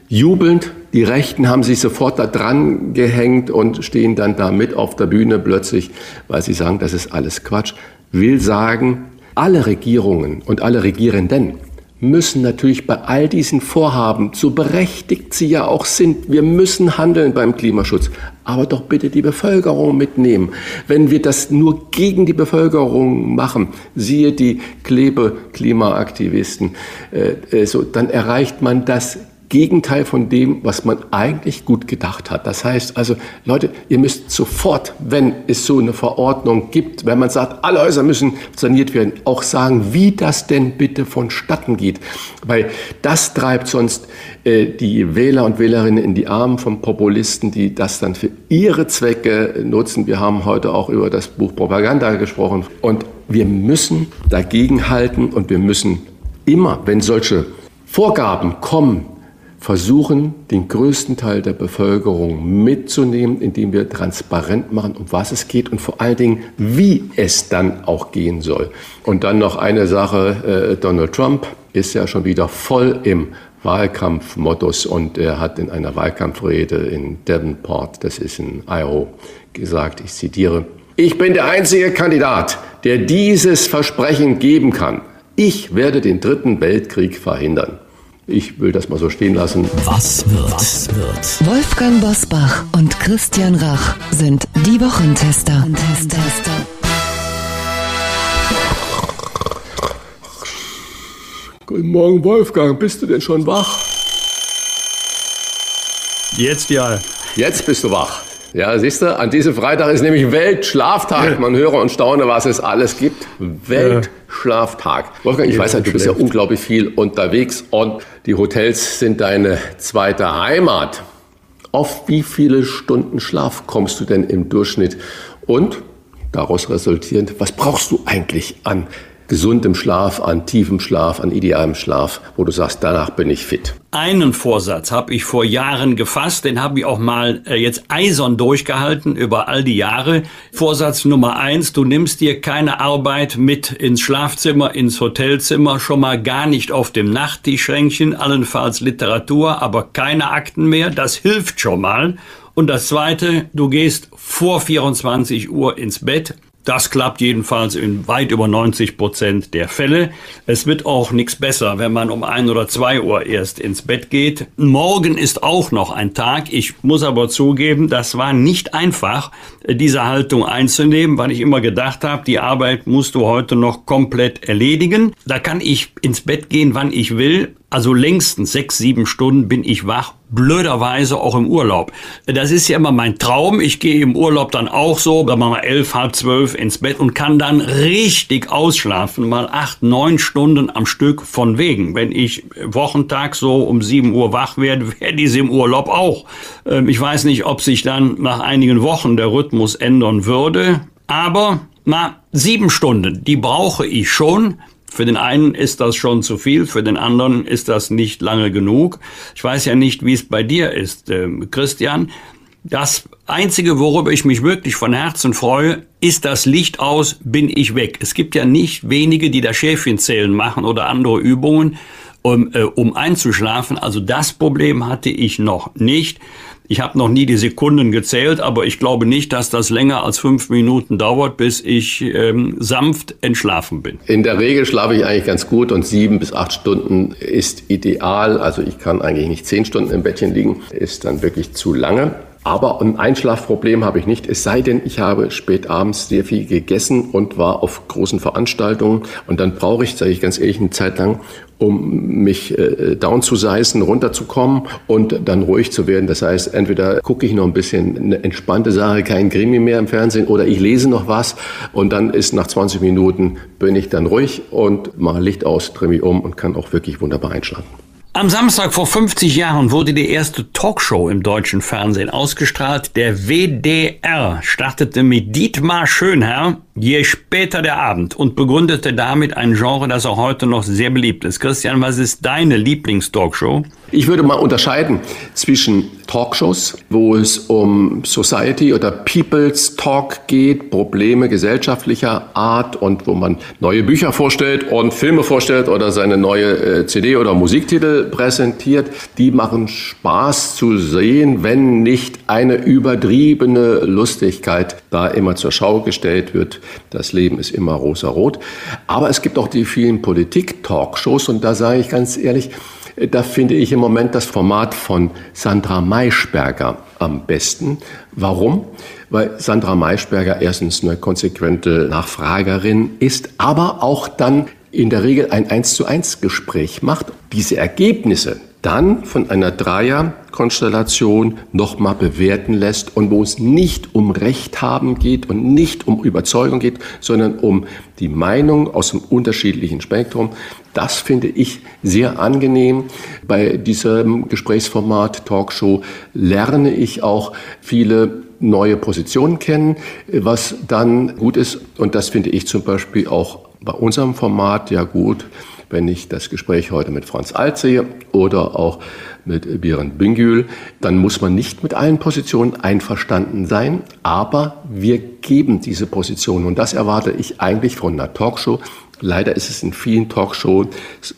Speaker 2: jubelnd die Rechten haben sich sofort da dran gehängt und stehen dann da mit auf der Bühne plötzlich, weil sie sagen, das ist alles Quatsch. Will sagen, alle Regierungen und alle Regierenden müssen natürlich bei all diesen Vorhaben, so berechtigt sie ja auch sind, wir müssen handeln beim Klimaschutz, aber doch bitte die Bevölkerung mitnehmen. Wenn wir das nur gegen die Bevölkerung machen, siehe die Klebe-Klimaaktivisten, äh, äh so, dann erreicht man das Gegenteil von dem, was man eigentlich gut gedacht hat. Das heißt also, Leute, ihr müsst sofort, wenn es so eine Verordnung gibt, wenn man sagt, alle Häuser müssen saniert werden, auch sagen, wie das denn bitte vonstatten geht. Weil das treibt sonst äh, die Wähler und Wählerinnen in die Arme von Populisten, die das dann für ihre Zwecke nutzen. Wir haben heute auch über das Buch Propaganda gesprochen. Und wir müssen dagegenhalten und wir müssen immer, wenn solche Vorgaben kommen, versuchen, den größten Teil der Bevölkerung mitzunehmen, indem wir transparent machen, um was es geht und vor allen Dingen, wie es dann auch gehen soll. Und dann noch eine Sache, äh, Donald Trump ist ja schon wieder voll im Wahlkampfmodus und er hat in einer Wahlkampfrede in Devonport, das ist in Iowa, gesagt, ich zitiere, ich bin der einzige Kandidat, der dieses Versprechen geben kann. Ich werde den dritten Weltkrieg verhindern. Ich will das mal so stehen lassen.
Speaker 6: Was wird? Was wird? Wolfgang Bosbach und Christian Rach sind die Wochentester.
Speaker 2: Guten Morgen, Wolfgang. Bist du denn schon wach?
Speaker 1: Jetzt ja.
Speaker 2: Jetzt bist du wach. Ja, siehst du, an diesem Freitag ist nämlich Weltschlaftag. Man höre und staune, was es alles gibt. Weltschlaftag. Wolfgang, ich weiß ja, du bist ja unglaublich viel unterwegs und die Hotels sind deine zweite Heimat. Auf wie viele Stunden Schlaf kommst du denn im Durchschnitt? Und daraus resultierend, was brauchst du eigentlich an gesundem Schlaf, an tiefem Schlaf, an idealem Schlaf, wo du sagst, danach bin ich fit?
Speaker 1: Einen Vorsatz habe ich vor Jahren gefasst, den habe ich auch mal äh, jetzt eisern durchgehalten über all die Jahre. Vorsatz Nummer eins, du nimmst dir keine Arbeit mit ins Schlafzimmer, ins Hotelzimmer, schon mal gar nicht auf dem Nachttischschränkchen, allenfalls Literatur, aber keine Akten mehr, das hilft schon mal. Und das zweite, du gehst vor 24 Uhr ins Bett, das klappt jedenfalls in weit über 90 Prozent der Fälle. Es wird auch nichts besser, wenn man um ein oder zwei Uhr erst ins Bett geht. Morgen ist auch noch ein Tag. Ich muss aber zugeben, das war nicht einfach, diese Haltung einzunehmen, weil ich immer gedacht habe, die Arbeit musst du heute noch komplett erledigen. Da kann ich ins Bett gehen, wann ich will. Also längstens sechs, sieben Stunden bin ich wach, blöderweise auch im Urlaub. Das ist ja immer mein Traum. Ich gehe im Urlaub dann auch so, dann machen wir elf, halb zwölf ins Bett und kann dann richtig ausschlafen, mal acht, neun Stunden am Stück von wegen. Wenn ich Wochentag so um sieben Uhr wach werde, wäre diese im Urlaub auch. Ähm, ich weiß nicht, ob sich dann nach einigen Wochen der Rhythmus ändern würde, aber na, sieben Stunden, die brauche ich schon. Für den einen ist das schon zu viel, für den anderen ist das nicht lange genug. Ich weiß ja nicht, wie es bei dir ist, äh, Christian. Das Einzige, worüber ich mich wirklich von Herzen freue, ist das Licht aus, bin ich weg. Es gibt ja nicht wenige, die da Schäfchenzählen machen oder andere Übungen, um, äh, um einzuschlafen. Also das Problem hatte ich noch nicht. Ich habe noch nie die Sekunden gezählt, aber ich glaube nicht, dass das länger als fünf Minuten dauert, bis ich ähm, sanft entschlafen bin.
Speaker 2: In der Regel schlafe ich eigentlich ganz gut und sieben bis acht Stunden ist ideal. Also ich kann eigentlich nicht zehn Stunden im Bettchen liegen, ist dann wirklich zu lange. Aber ein Einschlafproblem habe ich nicht, es sei denn, ich habe spät abends sehr viel gegessen und war auf großen Veranstaltungen. Und dann brauche ich, sage ich ganz ehrlich, eine Zeit lang, um mich äh, down zu seißen, runterzukommen und dann ruhig zu werden. Das heißt, entweder gucke ich noch ein bisschen eine entspannte Sache, kein Krimi mehr im Fernsehen, oder ich lese noch was und dann ist nach 20 Minuten bin ich dann ruhig und mache Licht aus, drehe mich um und kann auch wirklich wunderbar einschlafen.
Speaker 1: Am Samstag vor 50 Jahren wurde die erste Talkshow im deutschen Fernsehen ausgestrahlt. Der WDR startete mit Dietmar Schönherr, je später der Abend, und begründete damit ein Genre, das auch heute noch sehr beliebt ist. Christian, was ist deine Lieblingstalkshow?
Speaker 2: Ich würde mal unterscheiden zwischen Talkshows, wo es um Society oder People's Talk geht, Probleme gesellschaftlicher Art und wo man neue Bücher vorstellt und Filme vorstellt oder seine neue äh, CD oder Musiktitel präsentiert. Die machen Spaß zu sehen, wenn nicht eine übertriebene Lustigkeit da immer zur Schau gestellt wird. Das Leben ist immer rosa-rot. Aber es gibt auch die vielen Politik-Talkshows und da sage ich ganz ehrlich, da finde ich im Moment das Format von Sandra Maischberger am besten. Warum? Weil Sandra Maischberger erstens eine konsequente Nachfragerin ist, aber auch dann in der Regel ein 1 zu 1 Gespräch macht. Diese Ergebnisse dann von einer Dreierkonstellation nochmal bewerten lässt und wo es nicht um Recht haben geht und nicht um Überzeugung geht, sondern um die Meinung aus dem unterschiedlichen Spektrum. Das finde ich sehr angenehm. Bei diesem Gesprächsformat Talkshow lerne ich auch viele neue Positionen kennen, was dann gut ist. Und das finde ich zum Beispiel auch bei unserem Format ja gut wenn ich das Gespräch heute mit Franz Alt sehe oder auch mit Biren Büngül, dann muss man nicht mit allen Positionen einverstanden sein, aber wir geben diese Positionen und das erwarte ich eigentlich von einer Talkshow. Leider ist es in vielen Talkshows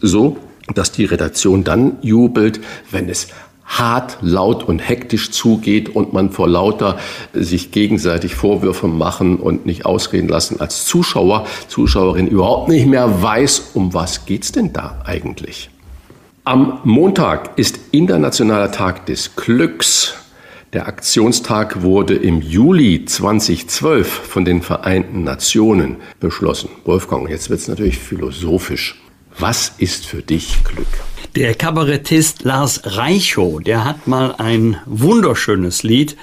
Speaker 2: so, dass die Redaktion dann jubelt, wenn es hart, laut und hektisch zugeht und man vor lauter sich gegenseitig Vorwürfe machen und nicht ausreden lassen als Zuschauer, Zuschauerin überhaupt nicht mehr weiß, um was geht's denn da eigentlich. Am Montag ist Internationaler Tag des Glücks. Der Aktionstag wurde im Juli 2012 von den Vereinten Nationen beschlossen. Wolfgang, jetzt wird es natürlich philosophisch. Was ist für dich Glück?
Speaker 1: Der Kabarettist Lars Reichow, der hat mal ein wunderschönes Lied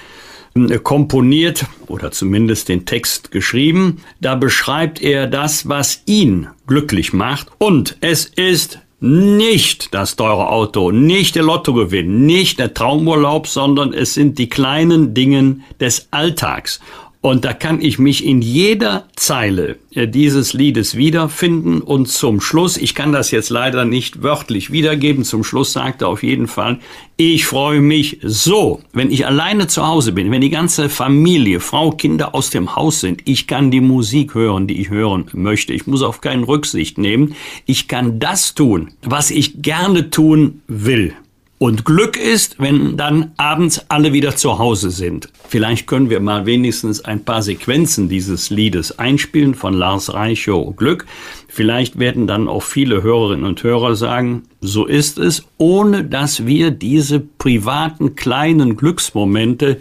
Speaker 1: komponiert oder zumindest den Text geschrieben. Da beschreibt er das, was ihn glücklich macht. Und es ist nicht das teure Auto, nicht der Lottogewinn, nicht der Traumurlaub, sondern es sind die kleinen Dingen des Alltags. Und da kann ich mich in jeder Zeile äh, dieses Liedes wiederfinden. Und zum Schluss, ich kann das jetzt leider nicht wörtlich wiedergeben, zum Schluss sagt er auf jeden Fall, ich freue mich so, wenn ich alleine zu Hause bin, wenn die ganze Familie, Frau, Kinder aus dem Haus sind. Ich kann die Musik hören, die ich hören möchte. Ich muss auf keinen Rücksicht nehmen. Ich kann das tun, was ich gerne tun will. Und Glück ist, wenn dann abends alle wieder zu Hause sind. Vielleicht können wir mal wenigstens ein paar Sequenzen dieses Liedes einspielen von Lars Reichow Glück. Vielleicht werden dann auch viele Hörerinnen und Hörer sagen, so ist es, ohne dass wir diese privaten kleinen Glücksmomente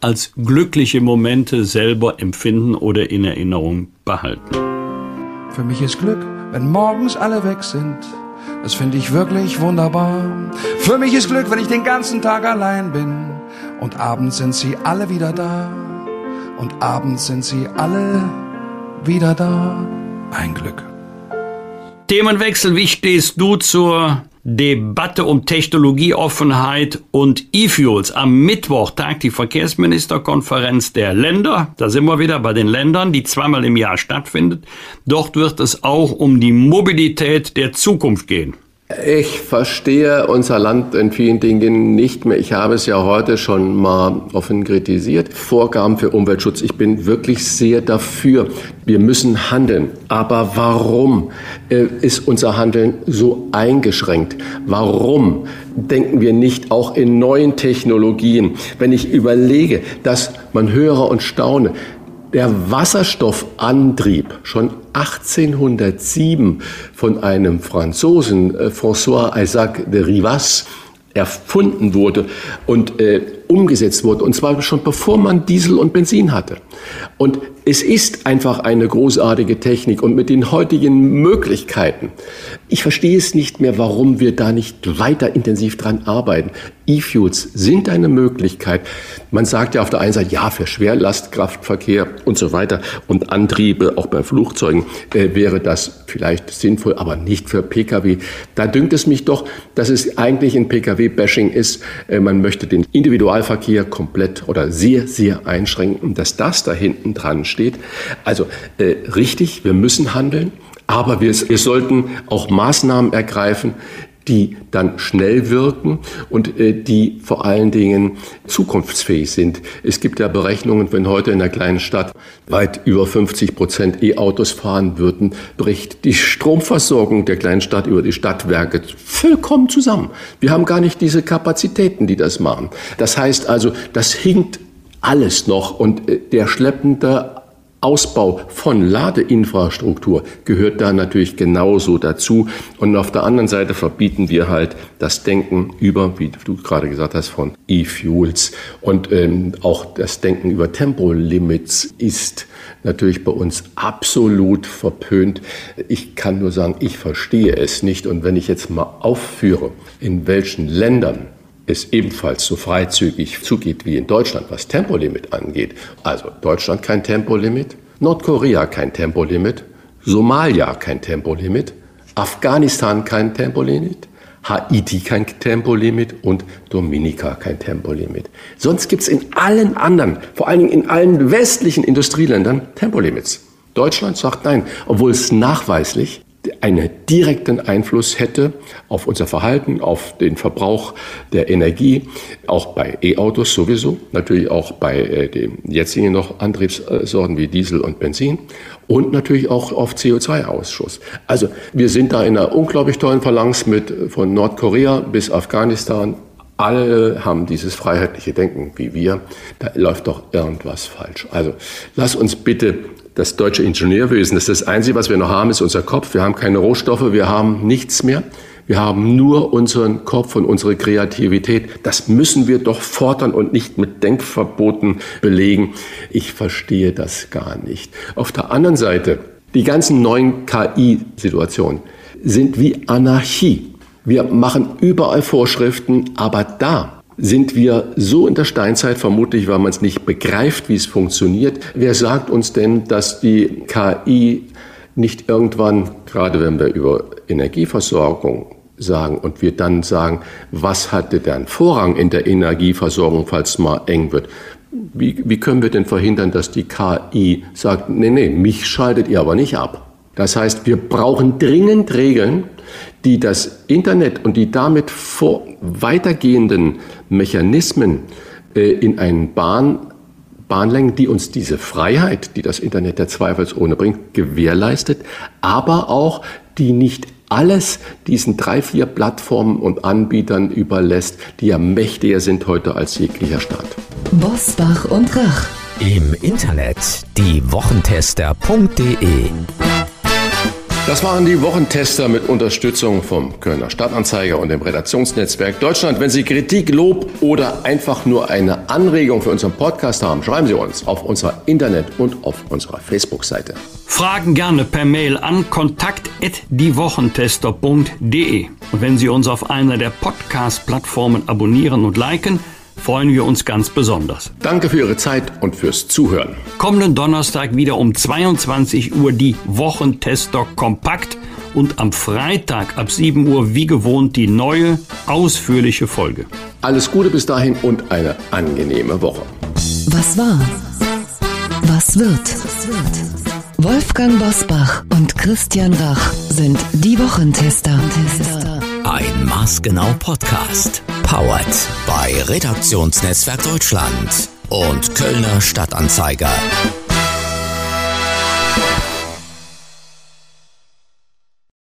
Speaker 1: als glückliche Momente selber empfinden oder in Erinnerung behalten.
Speaker 9: Für mich ist Glück, wenn morgens alle weg sind das finde ich wirklich wunderbar. Für mich ist Glück, wenn ich den ganzen Tag allein bin. Und abends sind sie alle wieder da. Und abends sind sie alle wieder da. Ein Glück.
Speaker 1: Themenwechsel, wie stehst du zur Debatte um Technologieoffenheit und E-Fuels. Am Mittwoch tagt die Verkehrsministerkonferenz der Länder. Da sind wir wieder bei den Ländern, die zweimal im Jahr stattfindet. Dort wird es auch um die Mobilität der Zukunft gehen.
Speaker 2: Ich verstehe unser Land in vielen Dingen nicht mehr. Ich habe es ja heute schon mal offen kritisiert. Vorgaben für Umweltschutz. Ich bin wirklich sehr dafür. Wir müssen handeln. Aber warum äh, ist unser Handeln so eingeschränkt? Warum denken wir nicht auch in neuen Technologien? Wenn ich überlege, dass man höre und staune, der Wasserstoffantrieb schon 1807 von einem Franzosen, äh, François Isaac de Rivas, erfunden wurde und äh, umgesetzt wurde. Und zwar schon bevor man Diesel und Benzin hatte. Und es ist einfach eine großartige Technik und mit den heutigen Möglichkeiten. Ich verstehe es nicht mehr, warum wir da nicht weiter intensiv dran arbeiten. E-Fuels sind eine Möglichkeit. Man sagt ja auf der einen Seite, ja, für Schwerlastkraftverkehr und so weiter und Antriebe, auch bei Flugzeugen, äh, wäre das vielleicht sinnvoll, aber nicht für Pkw. Da dünkt es mich doch, dass es eigentlich ein Pkw-Bashing ist. Äh, man möchte den Individualverkehr komplett oder sehr, sehr einschränken, dass das da hinten dran steht. Also äh, richtig, wir müssen handeln. Aber wir, wir sollten auch Maßnahmen ergreifen, die dann schnell wirken und äh, die vor allen Dingen zukunftsfähig sind. Es gibt ja Berechnungen, wenn heute in einer kleinen Stadt weit über 50 Prozent E-Autos fahren würden, bricht die Stromversorgung der kleinen Stadt über die Stadtwerke vollkommen zusammen. Wir haben gar nicht diese Kapazitäten, die das machen. Das heißt also, das hinkt alles noch und äh, der schleppende Ausbau von Ladeinfrastruktur gehört da natürlich genauso dazu. Und auf der anderen Seite verbieten wir halt das Denken über, wie du gerade gesagt hast, von E-Fuels. Und ähm, auch das Denken über Tempolimits ist natürlich bei uns absolut verpönt. Ich kann nur sagen, ich verstehe es nicht. Und wenn ich jetzt mal aufführe, in welchen Ländern es ebenfalls so freizügig zugeht wie in Deutschland, was Tempolimit angeht. Also Deutschland kein Tempolimit, Nordkorea kein Tempolimit, Somalia kein Tempolimit, Afghanistan kein Tempolimit, Haiti kein Tempolimit und Dominika kein Tempolimit. Sonst gibt es in allen anderen, vor allen Dingen in allen westlichen Industrieländern Tempolimits. Deutschland sagt nein, obwohl es nachweislich einen direkten Einfluss hätte auf unser Verhalten, auf den Verbrauch der Energie, auch bei E-Autos sowieso, natürlich auch bei äh, den jetzigen noch Antriebssorten wie Diesel und Benzin und natürlich auch auf CO2-Ausschuss. Also wir sind da in einer unglaublich tollen Phalanx mit von Nordkorea bis Afghanistan. Alle haben dieses freiheitliche Denken wie wir. Da läuft doch irgendwas falsch. Also lass uns bitte das deutsche Ingenieurwesen. Das ist das Einzige, was wir noch haben, ist unser Kopf. Wir haben keine Rohstoffe, wir haben nichts mehr. Wir haben nur unseren Kopf und unsere Kreativität. Das müssen wir doch fordern und nicht mit Denkverboten belegen. Ich verstehe das gar nicht. Auf der anderen Seite, die ganzen neuen KI-Situationen sind wie Anarchie. Wir machen überall Vorschriften, aber da, sind wir so in der Steinzeit, vermutlich weil man es nicht begreift, wie es funktioniert. Wer sagt uns denn, dass die KI nicht irgendwann, gerade wenn wir über Energieversorgung sagen und wir dann sagen, was hatte dann Vorrang in der Energieversorgung, falls es mal eng wird? Wie, wie können wir denn verhindern, dass die KI sagt, nee, nee, mich schaltet ihr aber nicht ab? Das heißt, wir brauchen dringend Regeln, die das Internet und die damit vor, weitergehenden Mechanismen äh, in einen Bahn, Bahn lenken, die uns diese Freiheit, die das Internet der zweifelsohne bringt, gewährleistet, aber auch die nicht alles diesen drei, vier Plattformen und Anbietern überlässt, die ja mächtiger sind heute als jeglicher Staat.
Speaker 6: Bosbach und Rach.
Speaker 3: Im Internet diewochentester.de
Speaker 2: Das waren die Wochentester mit Unterstützung vom Kölner Stadtanzeiger und dem Redaktionsnetzwerk Deutschland. Wenn Sie Kritik, Lob oder einfach nur eine Anregung für unseren Podcast haben, schreiben Sie uns auf unserer Internet- und auf unserer Facebook-Seite.
Speaker 1: Fragen gerne per Mail an kontakt.diewochentester.de. Und wenn Sie uns auf einer der Podcast-Plattformen abonnieren und liken, freuen wir uns ganz besonders.
Speaker 2: Danke für Ihre Zeit und fürs Zuhören.
Speaker 1: Kommenden Donnerstag wieder um 22 Uhr die Wochentester kompakt und am Freitag ab 7 Uhr wie gewohnt die neue, ausführliche Folge.
Speaker 2: Alles Gute bis dahin und eine angenehme Woche.
Speaker 6: Was war? Was wird? Wolfgang Bosbach und Christian Rach sind die Wochentester.
Speaker 3: Ein maßgenau Podcast. Powered bei Redaktionsnetzwerk Deutschland und Kölner Stadtanzeiger.